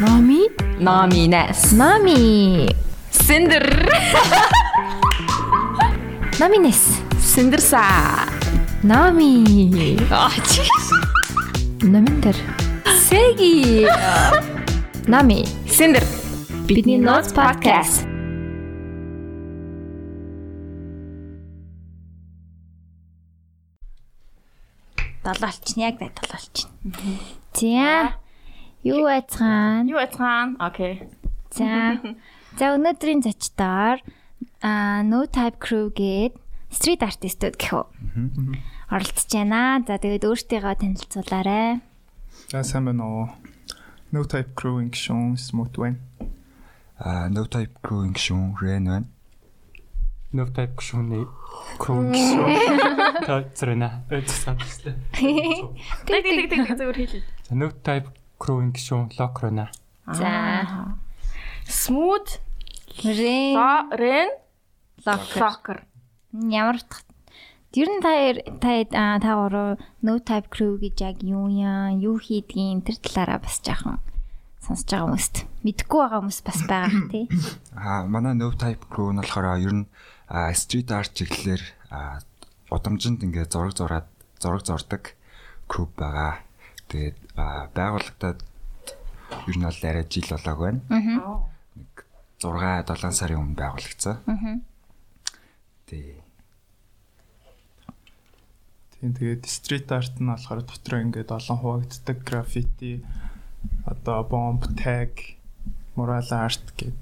Номи? Номинес. Нами. Синдер. Номинес. Синдерса. Нами. Аа чи. Номиндер. Сэги. Нами. Синдер. Бидний Notes podcast. Долоолчин яг бай долоолчин. За. Юу байцгаана? Юу яцгаан? Окей. За. За өнөөдрийн зочдоор а No Type Crew гээд street artistуд гэх үү. Оролцож байна. За тэгээд өөртөө танилцуулаарай. За сайн байна уу. No type crewing шон smooth байна. А no type crewing шүүн Ren байна. No type шүүний крон гэсэн. Та зэрэнэ. Эцсэлээ. Тэг тэг тэг тэг зүгээр хэлээ. За no type шүүн лок рона. За. Smooth. Рен Locker. Locker. Ямар утга? Ер нь та та та гурав No Type Crew гэж яг юу яа, юу хийдгийг тэр талаараа бас жаахан сонсож байгаа хүмүүст мэдгүй байгаа хүмүүс бас байгаа тий. А манай no type crew нь болохоор ер нь street art чиглэлээр удамжинд ингээ зураг зураад зураг зордог crew байгаа. Тэгээд а, байгууллагатад ер нь бол арай жил болоог байна. Аа. 6 7 сарын өмнө байгуулагдсан. Аа. Тий. Тийм тэгээд street art нь болохоор дотроо ингээд олон хуваагддаг граффити одоо bomb tag mural art гэдэг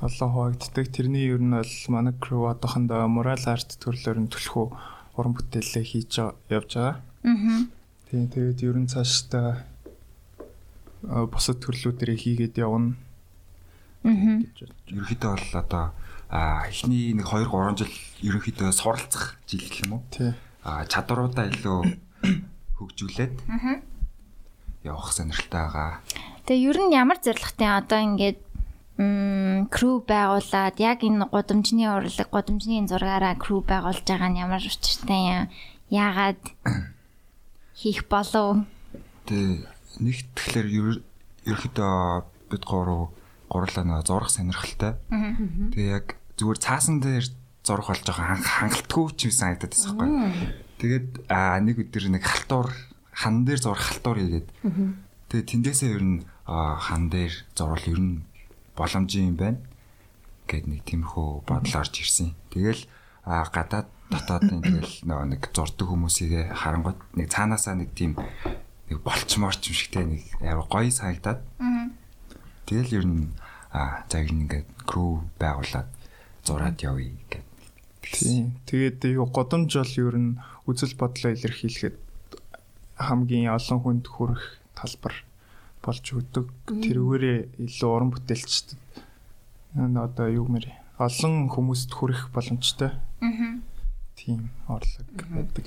олон хуваагддаг. Тэрний ер нь бол манай crew одоохондоо mural art төрлөөр нь түлхүү уран бүтээлээ хийж явж байгаа. Аа. Тийм тэгээд ер нь цаашдаа бусад төрлүүдэрээ хийгээд явна Аа. Ерөнхийдөө бол одоо эхний нэг 2 3 жил ерөнхийдөө суралцах жил гэх юм уу? Тий. а чадваруудаа илүү хөгжүүлээд явах сонирхолтой байгаа. Тэгээ ер нь ямар зорилготой одоо ингээд м crew байгуулад яг энэ гудамжны урлаг, гудамжны зургаараа crew байгуулж байгаа нь ямар учиртай юм? Яагаад хийх болов? Тэгээ нэг тэгэхээр ер- ерөөхдөө бид гурав гурлаа нэг зурах сонирхолтой. Тэгээ яг зүгээр цаасан дээр зурах болж байгаа хангалтгүй ч юм санагдаад байсан байхгүй. Тэгээд а нэг өдөр нэг халтуур хан дээр зурах халтуур хийгээд. Тэгээ тэндээсээ ер нь хан дээр зурвал ер нь боломжийн юм байна гэд нэг тиймэрхүү бодол орж ирсэн. Тэгэл а гадаад дотоодын тэгэл нөгөө нэг зурдаг хүмүүсийг харангуйт нэг цаанаасаа нэг тийм нэг болчморч юм шигтэй нэг амар гоё санагдаад. Тэгэл ер нь а за ер нь ингээд crew байгуулад зураад явъя гэд. Тийм. Тэгээд юу годомж бол ер нь үзэл бодлоо илэрхийлэхэд хамгийн олон хүнд хүрэх талбар болж өгдөг. Тэрүүгээрээ илүү уран бүтээлчдэд энэ одоо юу мэр олон хүмүүст хүрэх боломжтой. Аа. Тийм орлог байдаг.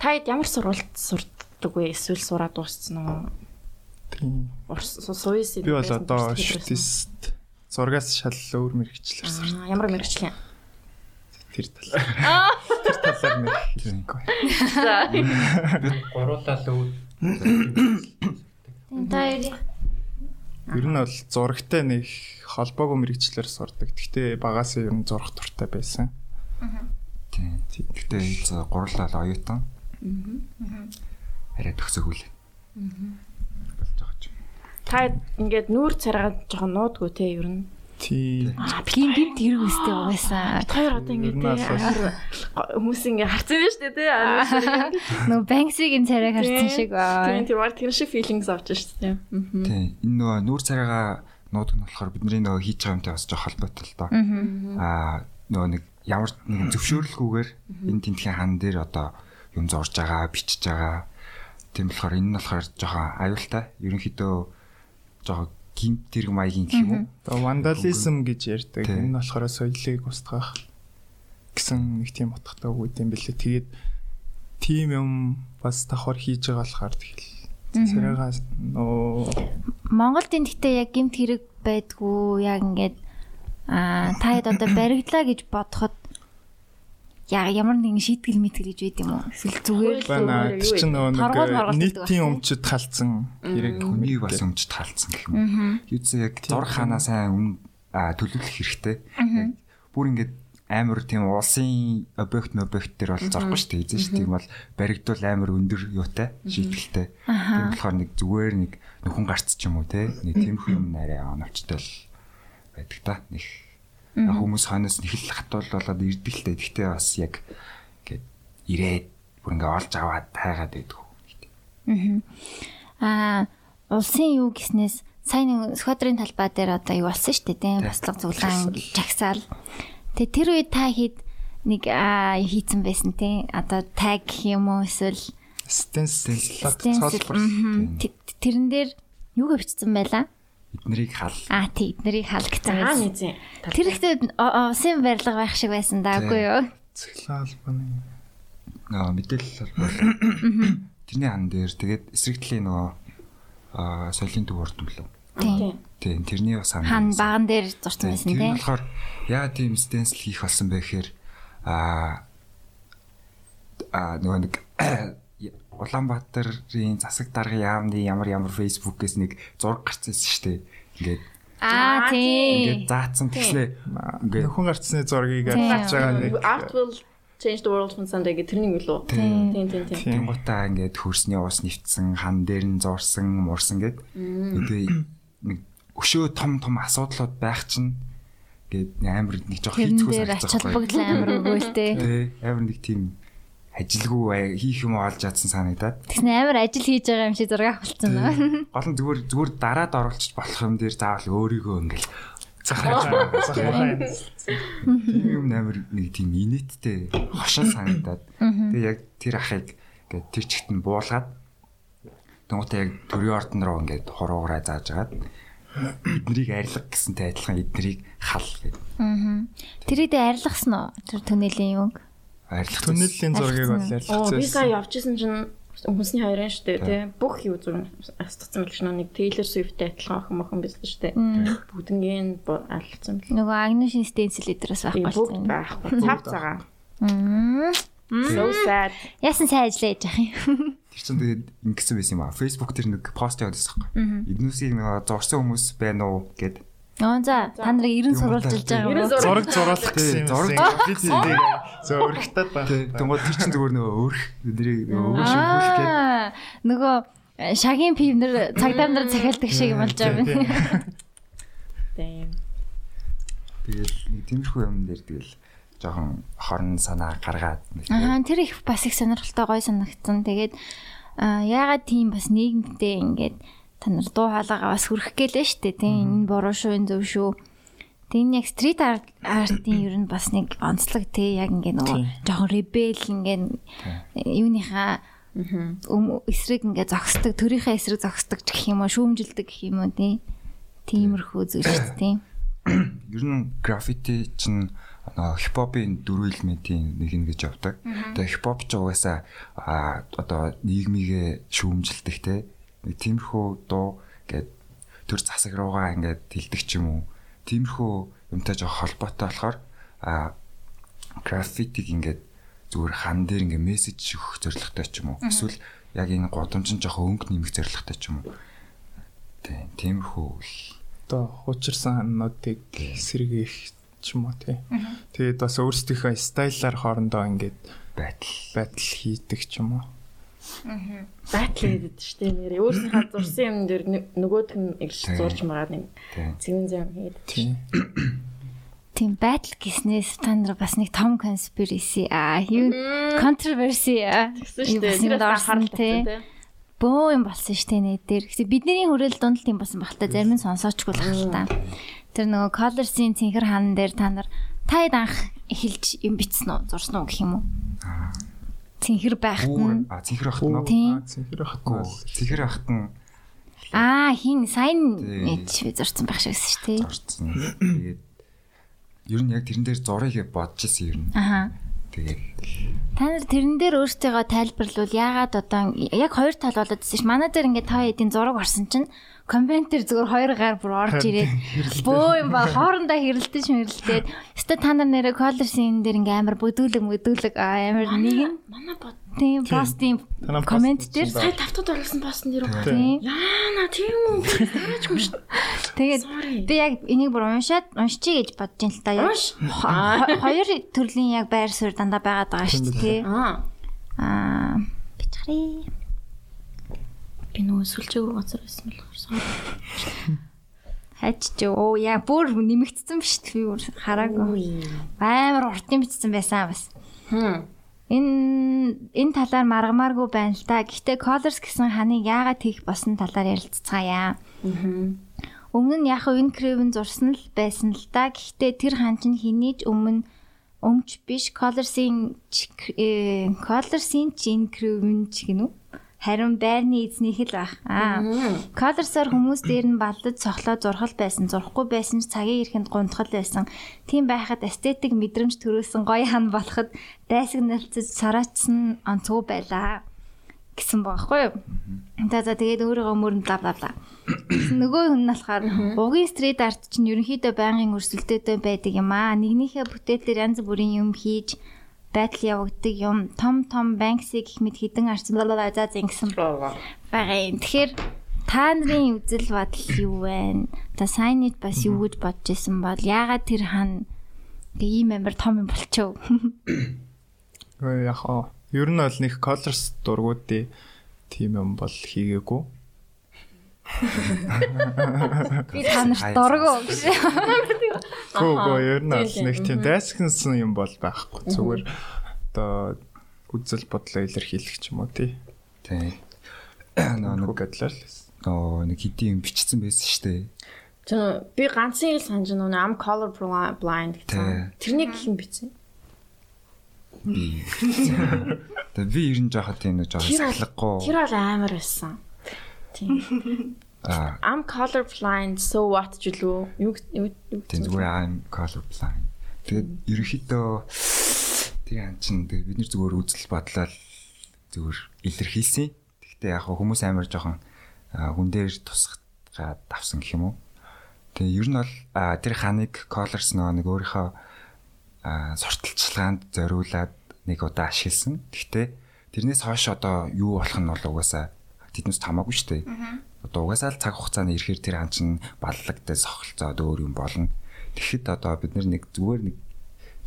Та хэд ямар сурвалт сурдаг вэ? Эсвэл сураад дууссан уу? Тийм. Суйс Би бол одоо артист зургаас шал өөр мэрэгчлэр сурч Аа, ямар мэрэгчлэн. тэр талаар. Тэр талаар нэг хэлэхгүй. За. Гуруулаа л үүд. Та яа? Ер нь бол зурагтай нэг холбоогүй мэрэгчлэр сурдаг. Гэхдээ багасаа ер нь зурах туртай байсан. Тийм. Гэтэ за гурлал оюутан. Аа. Арай төгсөгүүл. Болж байгаа ч. Та ингээд нүүр цараад жоохон нуудгүй те ер нь. Тийм. Аа, Гин гинт хэрэг үстэй угаасаа. хоёр одоо ингээд хүмүүс ингээд харцсан байж тээ те. Нөө Банксигийн царайг харсан шиг Тийм баа. тийм ар тэр шиг feelings авч шүү дээ. Аа. Тийм. Энэ нөгөө нүүр царайгаа нуудаг нь болохоор бидний нөгөө хийж байгаа юмтай бас жоох холбоотой л доо. Аа нөгөө нэг ямар нэгэн зөвшөөрлгүйгээр энэ тентхийн хан дээр одоо юм зурж байгаа, бичиж байгаа. Тийм болохоор энэ нь болохоор жоохон аюултай. Ерөнхийдөө жоохон гимт тэрэг маягийн гэх юм уу? Одоо вандализм гэж ярьдаг. Энэ болохоор соёлыг устгах гэсэн нэг тийм утгатай үг юм бэлээ. Тэгээд тийм юм бас давхар хийж байгаа болохоор тэгэл царайгаа нөө Монголд энэ гэхдээ яг гимт хэрэг байдгүй яг ингээд аа та хэд одоо баригдлаа гэж бодоход яа ямар нэгэн шийтгэл мэтгэл гэж байд юм уу? Эсвэл зүгээр л Бана юу тэр чинь нөгөө нэг нийтийн өмчөд халдсан хэрэг Хүний бас өмчт хаалцсан гэх юм. Юуцээ яг зурх ханаа сайн төлөвлөх хэрэгтэй. Яг Бүр ингээд амар тийм улсын объект объект төр бол зорхгүй шүү дээ. Эзэн шүү дээ. Тийм бол баригдвал амар өндөр юутай шийтгэлтэй. Тийм болохоор нэг зүгээр нэг нөхөн гарц ч юм уу те. Нэг тиймэрхүү юм арай оновчтой л байдаг та. Нэг хүмүүс хойноос нэг л хатуул болоод ирдэг л дээ. Гэхдээ бас яг ингээд ирээд бүр ингээд олж аваад тайгаад байдаг. Аа улсын юу гиснээс сайн нэг сквадрын талбай дээр одоо юу болсон шүү дээ тийм бослого зуглаан жагсаал. Тэгээ тэр үед та хэд нэг хийцэн байсан тийм одоо таг гэх юм уу эсвэл стенсил stencil, цолбор тэрэн дээр юу бичсэн байлаа? Эднэрийг хал Аа тий эднэрийг халгцсан Аа байсан. нэгэн. Тэр ихтэй усын барилга байх шиг байсан даагүй юу? цэглэн албаны аа мэдээлэл холбоо. Тэрний хан дээр тэгээд эсрэг талын нөгөө аа соёлын төв урд юм лөө. Тийм. Тийм тэрний бас хан. Хан баган дээр зурсан байсан Тэр нь тийм. болохоор яа тийм стенсил хийх болсон бэ гэхээр аа аа нөгөө нэг Улаанбаатарын засаг дарга яамны ямар ямар фейсбુકээс нэг зураг гарсан шүү дээ. Ингээд Аа ингээд тий. заацсан тэгснэ ингээд нөхөн гарцны зургийг Тийм. авч байгаа нэг Art will change the world from Sunday гэх тэрний үг лөө. Тийм. Тийм тийм тийм. Тийм. Тэнгуудаа ингээд хөрсний ус нэвтсэн хан дээр нь зурсан мурсан гэд. Тэгээ нэг өшөө том том асуудлууд байх чинь гээд амар нэг жоох Тэрэн хийцгүү дээр ач холбогдол амар өгөөлтэй. Тэ амар нэг тийм ажилгүй бай- хийх юм олж чадсан санагдаад. Тэгсэн амар ажил хийж байгаа юм шиг зураг авалтсан нөө. Гол нь зүгээр зүгээр дараад оруулчих болох юм дээр заавал өөрийгөө ингээл захаж байгаа захаа тийм юм амар нэг тийм инээдтэй хошин санагдаад. Тэгээ яг тэр ахыг ингээд тэр чигт нь буулгаад Тэнгуүтээ яг төрийн ордон руу ингээд хуруугараа зааж агаад эднэрийг арилга гэсэнтэй адилхан эднэрийг хал гэдэг. Аа. Тэрийг дээр арилгасан уу? Тэр түнэлийн юг. Арилга Түнэлийн зургийг бол Оо ярилцсан. би сая явжсэн чинь хүмүүсний хоёрын шүү дээ тий. Бүх юу зураг астцсан мэл чинь нэг Taylor Swift-тэй адилхан охин мохон байсан шүү дээ. Бүгднгийн алцсан мэл. Нөгөө Агнушин стенсил эдрээс байхгүй бүгд шүү. байхгүй. Цав цагаан. Аа. So sad. Яасан сайн ажиллаа яж ах юм. Тэр чинь тэгээд ингэсэн байсан юм аа. Facebook тэр нэг пост явуулсан байхгүй. Эднүсийг нэг зурсан хүмүүс байна уу гэд. Оо за та нарыг 90 сурвалжилж байгаа юм уу? зураг зуруулах гэсэн юм. Зураг би тийм зөөрхтад байна. Тэнгууд тэр чинь зүгээр нөгөө өөрх эднэрийг нөгөө шимхүүлэх гээд Аа. Нөгөө шагийн пивнэр цагдаар нар захиалдаг шиг юм болж байгаа юм. Тийм. тэгэл нэг тиймэрхүү юм дээр тэгэл жоохон хорон санаа гаргаад нэг Аа тэр их бас их сонирхолтой гой санагдсан. Тэгээд аа ягаад тийм бас нийгэмдээ ингээд та нар дуу хоолойгоо бас хүрх гэлээ штэ тийм энэ буруу шүү энэ зөв шүү. Энэ яг стрит артын ер нь бас нэг онцлог тий. Яг ингээд нөгөө жоохон ребел ингээд юуныхаа өм эсрэг ингээд зогсдог төрийнхээ эсрэг зогсдог гэх юм уу шүүмжилдэг гэх юм уу тий. Тиймэрхүү зүйл шүү дээ тий. ер нь граффити чинь нөгөө хипхопын дөрвөн элементийн нэг нь гэж явдаг. Тэгээ хипхоп ч угаасаа одоо нийгмийгээ шүүмжилдэг те. Нэг тиймэрхүү дуу гээд төр засаг руугаа ингээд тэлдэг ч юм уу. Тиймэрхүү юмтай жоох холбоотой болохоор а граффитиг ингээд зүгээр хан дээр ингээ мессеж өгөх зорилготой ч юм уу. Эсвэл яг энэ годомжин жоох өнгө нэмэх зорилготой ч юм уу. Тийм, тиймэрхүү л Одоо хуучирсан хануудыг сэргээх ч юм уу тий. Тэгээд бас өөрсдийнхөө стайлаар хоорондоо ингээд байтал. байтал хийдэг ч юм уу. Батл хийдэг шүү дээ. Нэр өөрсдийнхээ зурсан юм дээр нэг- нөгөөх нь ирж Тийм. зурж магаад нэг Тийм. цэвэн зам хийдэг. Тий. Тийм байдал гиснээс та нар бас нэг том conspiracy аа юу controversy аа Тэгсэн шүү дээ. юм Тэр бас дорсон анхаарал тий. татсан тий. Бөө юм болсон шүү дээ нэ дээр. Гэхдээ бидний хүрээлэл дунд л тийм болсон баг та зарим нь сонсоочгүй л та. Тэр нөгөө colors-ийн цэнхэр хаан дээр та нар таад анх эхэлж юм бичсэн үү, зурсан уу гэх юм уу? Цэнхэр байхад нь а цэнхэр ахт нь ахт Гүү нь цэнхэр ахт нь аа хин сайн Тийм. мэдж зурсан байх шиг шүү дээ. зорцсон. Тэгээд ер нь яг тэрэн дээр зургийг бодож ирсэн ер нь. Аха. Тэгээд Та нар тэрэн дээр өөрсдийгөө тайлбарлавал яагаад одоо яг хоёр тал болоод байсан ш. Манай дээр ингээд та хэдийн зураг орсон чинь комментэр зүгээр хоёр гар бүр орж ирээд бөө юм ба хоорондоо хэрэлдэж мэрэлдээд өстө та нар нэрэ колерсын дээр ингээ амар бүдүүлэг мүдүүлэг аа, амар нэг нь Манай бод тийм постын коммент дээр сая тавтад оруулсан постн дээр үү? Яана тийм үү? Тааж юм шүү. тэгээд би яг энийг бүр уншаад уншчихъя гэж бодож ин л та. Хо- хоёр төрлийн яг байр суурь дандаа байгаад байгаа шүү дээ тий. Аа. Аа бичгарий. Би нөгөө сүлжээг газар байсан бол sorry. Хайч ч оо яа бүр нэмэгдсэн биш би бүр хараагүй. Амар урт юм бичсэн байсан бас. Хм. Энэ энэ талаар маргамааргүй байна л та. Гэхдээ Colors гэсэн ханыг яагаад хийх болсон талаар ярилцгаая. Мгм. Өмнө нь яг энэ Craven зурсан л байсан л та. Гэхдээ тэр хан чинь хинийж өмнө өмч биш Colors-ийн э Colors-ийн чин Craven ч гинүү. Харин байрны эзнийх л баг. Аа. Colors-оор хүмүүс дээр нь балдаж цохлоо зурхал байсан, зурхгүй байсан ч цагийн эрхэнд гунтгал байсан. Тийм байхад эстетик мэдрэмж төрүүлсэн гоё хан болоход дайсагналцаж сараачсан онцгой байлаа гэсэн баахгүй юу? За за тэгээд өөрийгөө мөрөнд лав лав лав. Нөгөө хүн нь болохоор угийн стрит арт чинь ерөнхийдөө байнгын өрсөлдөөтэй байдаг юм аа. Нэгнийхээ бүтээлээр янз бүрийн юм хийж байдал явагддаг юм. Том том банкси гэх мэт хідэн арц за за зингсэн байгаа юм. Тэгэхээр та нарын үзэл бодол юу вэ? Та сайныг бас юу гэж бодож исэн бол яагаад тэр хан ингээ ийм амар том юм болчихов? Гэхдээ яг хаа ер нь бол нэг colors дургуудын тим юм бол хийгээгүй. Би та нарт дургу гэж. Гөө ер нь бол нэг тийм мгм. дайсагнсан юм бол байхгүй. Зүгээр одоо үзэл бодлоо илэрхийлэх ч юм уу тий. тий. Нэг гэдлэр л. нөө нэг хэдийн юм бичсэн байсан шүү дээ. Тэр би ганцын ил санаж нөгөө am color bli- blind гэсэн. Тэрнийг хэн бичсэн? Би. Тэгээ би ер нь жоохот тийм нэг жоох Тэр бол- сахлахгүй. Тэр бол амар байсан. Тийм. Аа I'm color blind so what үлээ. Юу юу юу тийм зүгээр I'm color blind. Тэгээд ерөнхийдөө тэр ан чин тэгээд бид нэр зүгээр үзэл бодлоо зүгээр илэрхийлсэн. Гэхдээ яг хүмүүс амар жоохон хүн дээр тусах давсан гэх юм уу. Тэгээ ер нь бол тэр ханыг colors нэг өөрийнхөө аа, сурталчилгаанд зориулаад нэг удаа ашигласан. Гэхдээ тэрнээс хойш одоо юу болох нь бол угаасаа тэднээс хамаагүй шүү дээ. Одоо угаасаа л цаг хугацааны ирэхээр тэр ан чин баллагтай сохолцоод өөр юм болно. Тэгэхэд одоо бид нар нэг зүгээр нэг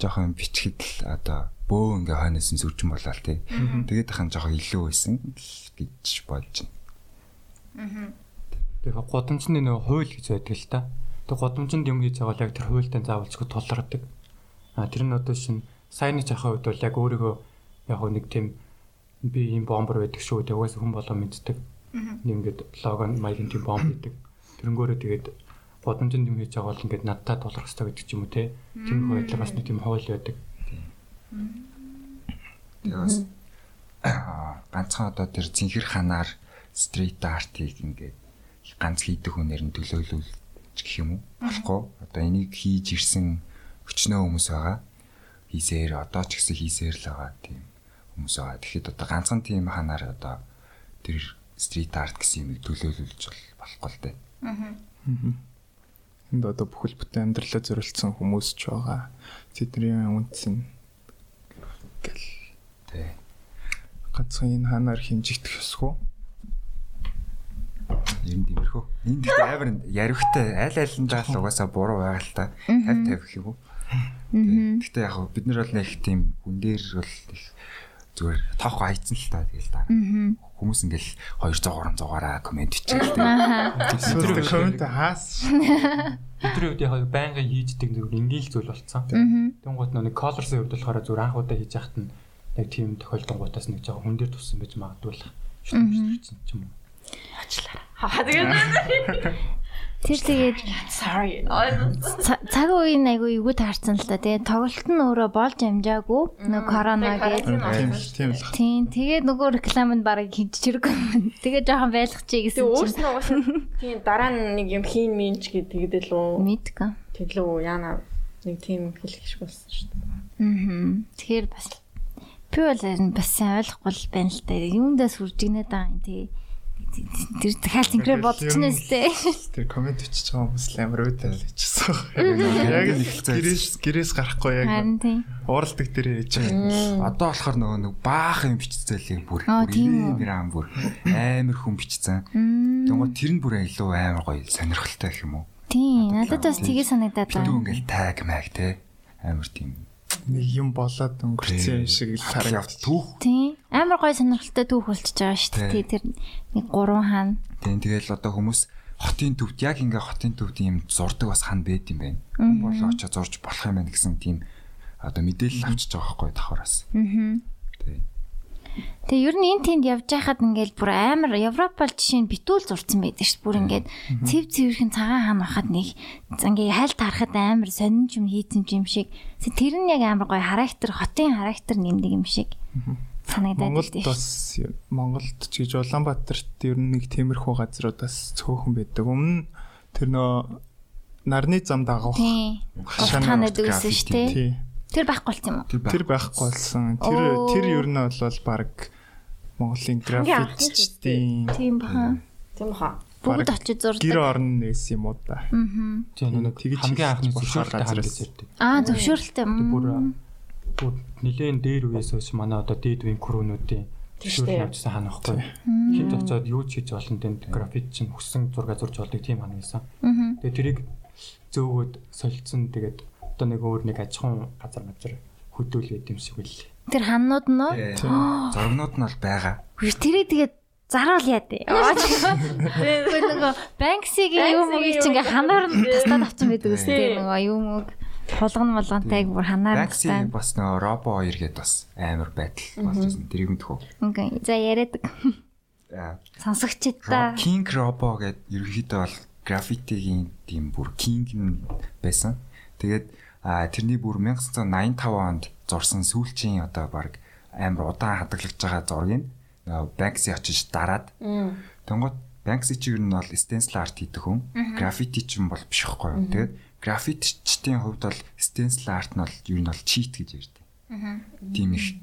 жоохон бичгэд л одоо бөө ингээ хойноос нь сүржин болоо л тий. Тэгээд хаан жоохон илүү байсан гэж бодож байна. Тэгээ гудамжны нөгөө хууль гэж байдаг л та. Тэгээ гудамжинд юм хийж байгаа бол яг тэр хуультай заавалчгүй тулгардаг. А тэр нь одоо шин сайны чахаа хувьд бол яг өөрийгөө яг нэг тийм би ийм бомбер байдаг шүү гэдэг угаасаа хүн болоо мэддэг. Ингээд лого маягийн тийм бомб байдаг. Тэрнгөөрөө тэгээд гудамжинд юм хийж байгаа бол ингээд надтай тулгарх хэрэгтэй гэдэг ч юм уу те. Тийм байдлаар бас нэг тийм хууль байдаг. Тэгээс аа ганцхан одоо тэр зинхэр ханаар стрит артыг ингээд ганц хийдэг хүнээр нь төлөөлүүлж гэх юм уу? Болохгүй. Одоо энийг хийж ирсэн өчнөө хүмүүс байгаа. Хийсээр одоо ч гэсэн хийсээр л байгаа тийм хүмүүс байгаа. Тэгэхэд одоо ганцхан тийм ханаар одоо тэр стрит арт гэсэн юмыг төлөөлүүлж бол болохгүй л дээ. Энд одоо бүхэл бүтэн амьдралаа зориулсан хүмүүс ч байгаа. Тэдний үнцэн гэл Тэ. ганцхан энэ ханаар хэмжигдэх ёсгүй. Нь тиймэрхүү. Энд их амар яривхтай аль алиндаа л угаасаа буруу байгаа л та. 50 50 гэх юм уу? Гэхдээ яг бид нар бол нэг тийм хүн дээр бол их зүгээр тоох хайцсан л та тэгэл та. Хүмүүс ингээл 200 300-аараа комент. Эсвэл коммент хаас Бидний үед яг байнгын хийждэг зөв ингийн л зүйл болцсон. Тэнгууд нэг колорсын хувьд болохоор зөв анх удаа хийж яхад нь яг тийм тохиолдонгуудаас нэг жоо хүн дээр туссан байж магадгүй л шүмжлэгдсэн ч юм уу. Хаа тэгээд Тэр тэгээд sorry. ца- цаг үеийн айгу эйгүү таарсан л та. Тэгээд тоглолт нь өөрөө болж амжаагүй. Нөгөө корона гээд. тийм л тийм л. Тэгээд нөгөө рекламанд бараг хийж чирэг. Тэгээд жоохон байлгачихъя Тэгээ гэсэн чинь. өөрснөө угаасаа тийм дараа нь нэг юм хийн минч гэдэг тэгэл үү. Мэдгүй. Тэглүү яана нэг тийм хэлэх шиг болсон шүү дээ. Мм. Тэгэхээр бас би бол бас сайн ойлгохгүй л байна л да. Юундаас хүрж игнээд байгаа юм тий. Тэр дахиад тэнхрээ бодчихно өстэй. Тэр комент бичиж байгаа хүмүүс л амар өөдөл хийчихсэн. Яг л гэрээс гэрээс гарахгүй яг ууралдаг дээр яж байгаа. Одоо болохоор нөгөө нэг баах юм бичцээлээ бүр Аа, бүр тийм үү. нэр ам бүр амар хүн бичсэн. Тэнгууд тэр нь бүр илүү амар гоё сонирхолтой гэх юм уу? Тий. Надад бас тгээ санагдаад байна. ингээл таг маяг те амар тийм. Нэг юм болоод өнгөрцөн юм шиг Хараа харагдав. түүх. Тий. Амар гоё сонирхолтой түүх болчихж байгаа шүү дээ. Тэр нэг гурван хаана. Тийм тэгэл одоо хүмүүс хотын төвд яг ингээ хотын төвд юм зурдаг бас хан байд юм байна. Хүн болоо очиж зурж болох юм байна гэсэн тийм одоо мэдээлэл авчиж байгаа байхгүй давхараас. Аа. Тийм. Тэгээ ер нь энэ тэнд явж байхад ингээл бүр амар Европ бол жишээ нь битүүл зурцсан байдаг шүү. Бүр ингээд цэв цэвэрхэн цагаан хаан бахад нэг ингээ хайлт харахад амар сонин юм хийцэн юм шиг. Тэр нь яг амар гоё характер, хотын характер нэмдэг юм шиг санагдаад Монголд байдаг. бас Монголд ч гэж Улаанбаатарт ер нь нэг тиймэрхүү газруудаас цөөхөн байдаг. Өмнө тэр нөө нарны зам дагах Тий. хашааны Хашааны дүүсэн шүү дээ. тий. Тэр байхгүй болсон юм уу? Тэр байх. Тэр байхгүй болсон. Тэр тэр ер нь бол баг Монголын графитчдийн Тийм баха. Тийм баха. Бүгд очиж зурдаг. гэр орон нээс юм уу да. Аа. Тийм нэг Тэгж хамгийн анхны зөвшөөрөлтэй гэж ярьдаг. Аа зөвшөөрөлтэй. Бүр бүр нилээн дээр үеэс хойш манай одоо дээд үеийн крүүнүүдийн зөвшөөрөл авчихсан хаан байхгүй. Хинт очиод юу ч хийж олон тэнд графит чинь хүссэн зураг зурж болдог тийм хаан байсан. Тэгээ тэрийг зөөгөөд солилцсон тэгээд одоо нэг өөр нэг аж ахуйн газар газар хөдөөлгээд юм шиг үл. Тэр ханнууд нь уу? Зургнууд нь бол байгаа. Хөөе тэрийг тэгээд заруул яа дээ. Гэхдээ нөгөө Банксигийн юм уу чи ингээ ханаар нь тастаад авсан байдаг үстэй нөгөө юм уу хулган молгонтайг бүр ханаар нь Такси тастаад. бас нөө робо 2 гээд бас амар байдал болж байсан. Тэрийг мэдхүү. Ингээ за яриад Аа, сонсогчд та. King Robo гээд ерөнхийдөө бол графитигийн тийм бүр king нь байсан. Тэгээд тэрний бүр 1985 онд зурсан сүүлчийн одоо баг амар удаан хадгалж байгаа зургийг Banksy очиж дараад Тэнгууд Banksy ч ер нь бол stencil art хийдэг хүн. Графити ч юм бол биш байхгүй юу. Тэгээд графитчдын хувьд бол stencil art нь бол ер нь бол cheat гэж ярьдаг. Тийм их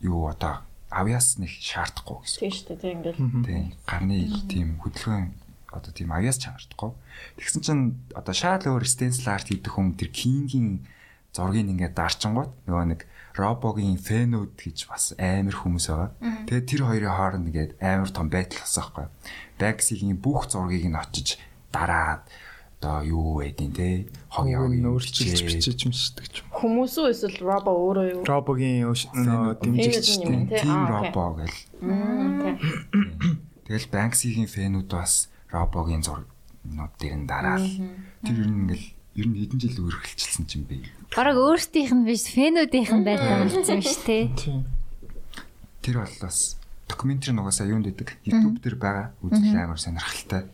юу одоо авьяас нэг шаардахгүй гэсэн. Тийм шүү дээ. Тийм ингээл. Тийм гарны тийм хөдөлгөөн одоо тийм авьяас чанардахгүй. Тэгсэн чинь одоо шал өөр stencil art хийдэг хүн тэр кингийн зургийг ингээд дарчингууд нөгөө нэг робогийн фэнүүд гэж бас амар хүмүүс байгаа. Тэгээд тэр хоёрын хооронд ингээд амар том байдал болсон байхгүй. Banksy-гийн бүх зургийг нь очиж дараад одоо юу байдیں۔ те хог яг өөрчилж бичиж юмшдаг ч юм. Хүмүүс үү эсвэл робо өөрөө юу? Робогийн аа, окей. Robo гэл. Тийм. Тэгэл Banksy-гийн фэнүүд бас робогийн зургнуудыг нь дараал. Тэр ер нь ингээл ер нь хэдэн жил үргэлжилсэн юм бэ. Бараг өөрсдийнх нь биш фэнүүдийнх нь байдаг болсон шүү дээ. Тэр бол бас докюментари нугасаа юунд идэг YouTube дээр байгаа үзэл амар сонирхолтой.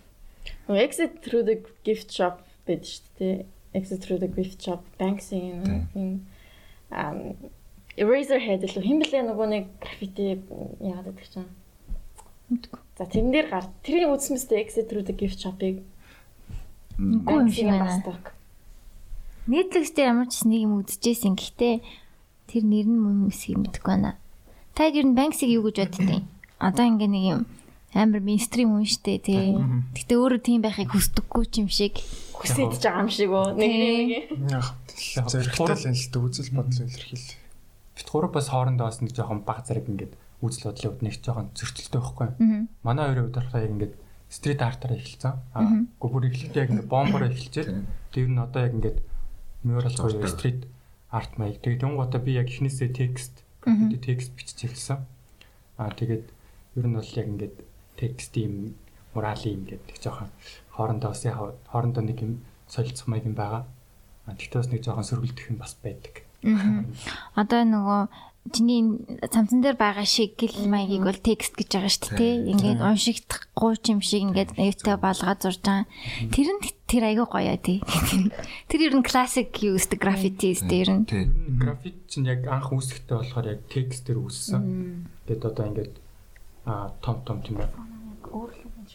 Exit through the gift shop байдаг шүү дээ. Exit through the gift shop Banksy-ийн ам Eraserhead л хэн блэ нөгөө нэг граффити яагаад гэдэг чинь. За тэрэн дээр гар тэрийг үзсэн мэт Exit through the gift shop-ыг Үгүй юм шиг байна. Netflix дээр ямар ч нэг юм үзчихсэн. Гэхдээ тэр нэр нь мөн үсгийг мэдэхгүй байна. Та ер нь Banksy-г юу гэж боддیں۔ Одоо ингээ нэг юм амар мейнстрим хүн штэ тий. Гэтэ өөрөө тийм байхыг хүсдэггүй ч юм шиг. Хүсэж байгаа юм шиг үү? Нэг нэг. Зөрөгтэй л л үзэл бодол илэрхийл. Бит гурав бас хоорондоо бас нэг жоохон баг зэрэг ингээд үзэл бодлын хувьд нэг жоохон зөрчилтэй байхгүй. Манай хоёрын хувьд болохоор яг ингээд стрит артаар эхэлсэн. Аа гүбүр эхлэлтэй яг ингээд бомбоор эхэлчихэд тэр нь одоо яг ингээд mural буюу стрит арт маяг. Тэгээд тэнгуутаа би яг эхнээсээ текст, граффити текст бичиж эхэлсэн. Аа тэгээд ер нь бол яг ингээд текст юм муралын ингээд нэг жоохон хоорондоо бас яг хоорондоо нэг юм солилцох маяг юм байгаа. Аа тэгтээ бас нэг жоохон сөргөлдөх юм бас байдаг. Одоо нөгөө чиний цамцан дээр байгаа шиг гэл маягийг бол текст гэж байгаа шүү дээ тий. Ингээд уншигдахгүй ч юм шиг ингээд аюутай болгоод зурж байгаа. Тэр нь тэр айгүй гоё тий. Тэр ер нь классик юу өстэй граффити өстэй ер нь. Тий. Графит чинь яг анх үүсэхдээ болохоор яг текстээр үүссэн. Тэгээд одоо ингээд а том том тийм ээ.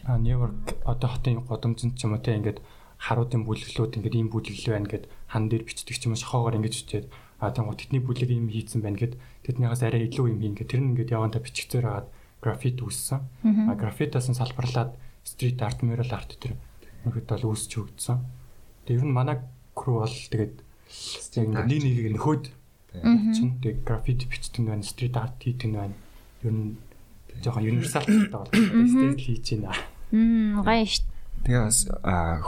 А Нью-Йорк одоо хотын годомжинд ч юм уу те ингээд харуудын бүлэглүүд ингээд ийм бүлэглэл байна гэд хан дээр бичдэг ч юм уу шохоогоор ингэж бичээд А тэгвэл тэдний бүлэг юм хийцэн байна гэд тэднийхээс арай илүү юм хийн гэд тэр нь ингээд явандаа бичгцээр хагаад графит үүссэн. А графитаас нь салбарлаад стрит арт, mural арт тэр нөхөд бол үүсч өгдсөн. Тэгээ ер нь манай crew бол тэгээд нэг нэгийг нөхөд чинь тэг графит бичдэг нь байна, стрит арт хийдэг нь байна. Ер нь жоохон универсал талтай бол стил хийж байна. Мм гоё шүү. Тэгээ бас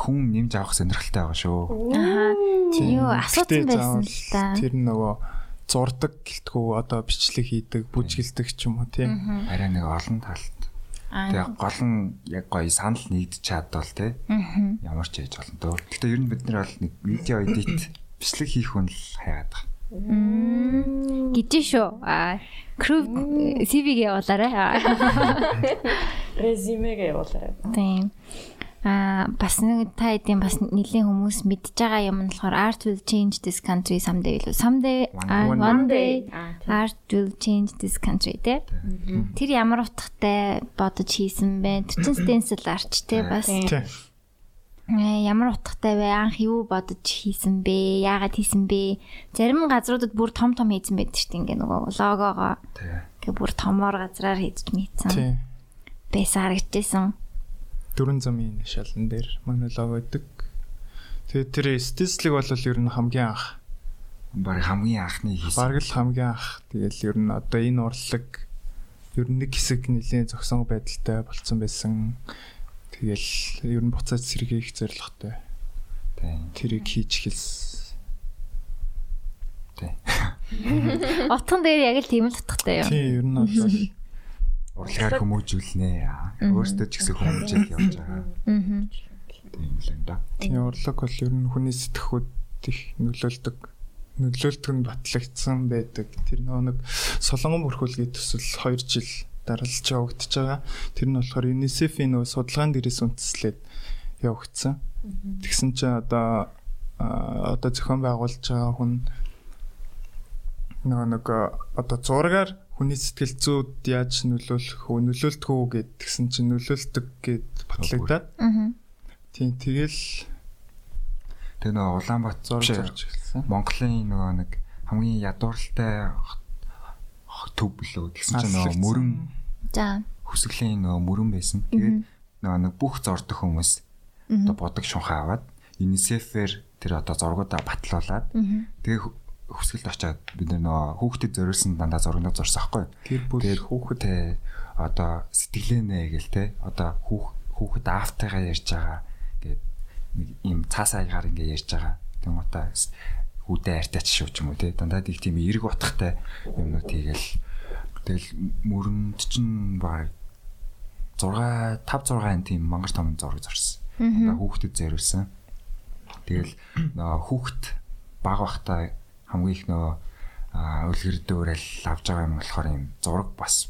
хүн нэмж авах сонирхолтой байгаа шүү. Аа. Юу асуусан байсан л да. Тэр нөгөө зурдаг гэлтгүү одоо бичлэг хийдэг, бүжгэлдэг ч юм уу тий. Арай нэг олон талт. Тэгээ гол нь яг гоё санал нэгдэж чадвал тий. Ямар ч яж болно. Гэхдээ ер нь бид нар бол нэг видео эдит бичлэг хийх хүн л хайгаад байгаа. Гэж шүү. А crew CV-г явуулаарай. Резюмег явуулаарай. Тийм. А бас нэг та хэдийн бас нэлийн хүмүүс мэдж байгаа юм нь болохоор art will change this country someday илүү someday one day art will change this country тэ. Тэр ямар утгатай бодож хийсэн бэ? Тэр чин stencil art те бас. Э, ямар утгатай вэ? Анх юу бодож хийсэн бэ? Яагаад хийсэн бэ? Зарим газруудад бүр том том хийсэн байдаг шүү дээ. Ингээ нөгөө логогоо. Ингээ бүр томоор газраар хийж мэдсэн. Бэсаа харагдчихсан. Дөрөн замын шалан дээр манай лого өгдөг. Тэгээд тэр стилслэг бол ер нь хамгийн анх. Бараг хамгийн анхны хийсэн. Бараг л хамгийн анх. Тэгэл ер нь одоо энэ урлаг ер нь нэг хэсэг нэлийн зөксөн байдалтай болцсон байсан Тэгэл ер нь буцаад сэргийх зорилготой. Тийм. Тэрийг хийж эхэлсэн. Тийм. Утган дээр яг л тийм л утгатай юу? Тийм ер нь бол урлагаар хүмүүжүүлнэ. Өөртөө ч гэсэн хүмүүжил явж байгаа. Аа. Тийм л энэ да. Тийм урлаг бол ер нь хүний сэтгхүүд их нөлөөлдөг нөлөөлтөг нь батлагдсан байдаг. Тэр нэг солонгон бүрхүүлгийн төсөл 2 жил даралж явагдаж байгаа. Тэр нь болохоор UNICEF-ийн нөгөө судалгаан дээрээс үндэслээд явагдсан. Тэгсэн чинь одоо одоо зохион байгуулж байгаа хүн нөгөө нэг одоо зургаар хүний сэтгэл зүйд яаж нөлөөлөх вэ? Нөлөөлдөг үү гэд тэгсэн чинь нөлөөлдөг гэд батлагдаад. Тийм тэгэл тэр нөгөө Улаанбаатар зурж эхэлсэн. Монголын нөгөө нэг хамгийн ядууралтай төв билүү гэсэн чинь нөгөө мөрөн За. Хүсгэлийн нөгөө мөрөн байсан. Тэгээд нөгөө нэг бүх зордох хүмүүс одоо бодог шунхаа аваад UNICEF-ээр тэр одоо зургуудаа батлуулад тэгээ хүсгэлд очиад бид нөгөө хүүхдэд зориулсан дандаа зургууд зурсан байхгүй. Тэр бүр хүүхэд одоо сэтгэлэнэ гэл те одоо хүүх хүүхэд аавтайгаа ярьж байгаа гэд нэг юм цаас аягаар ингээ ярьж байгаа. Тэнгуутаа хүүдээ артай ч шүү ч юм уу те дандаа нэг тийм эрг утгатай юмнууд хийгээл Тэгэл мөрөнд чинь баг 6 5 6 тийм мангар том зураг зорсон. Одоо хүүхдэд зориулсан. Тэгэл нөө хүүхд баг бахта хамгийн их нөө үлгэр дөөрэл авж байгаа юм болохоор юм зураг бас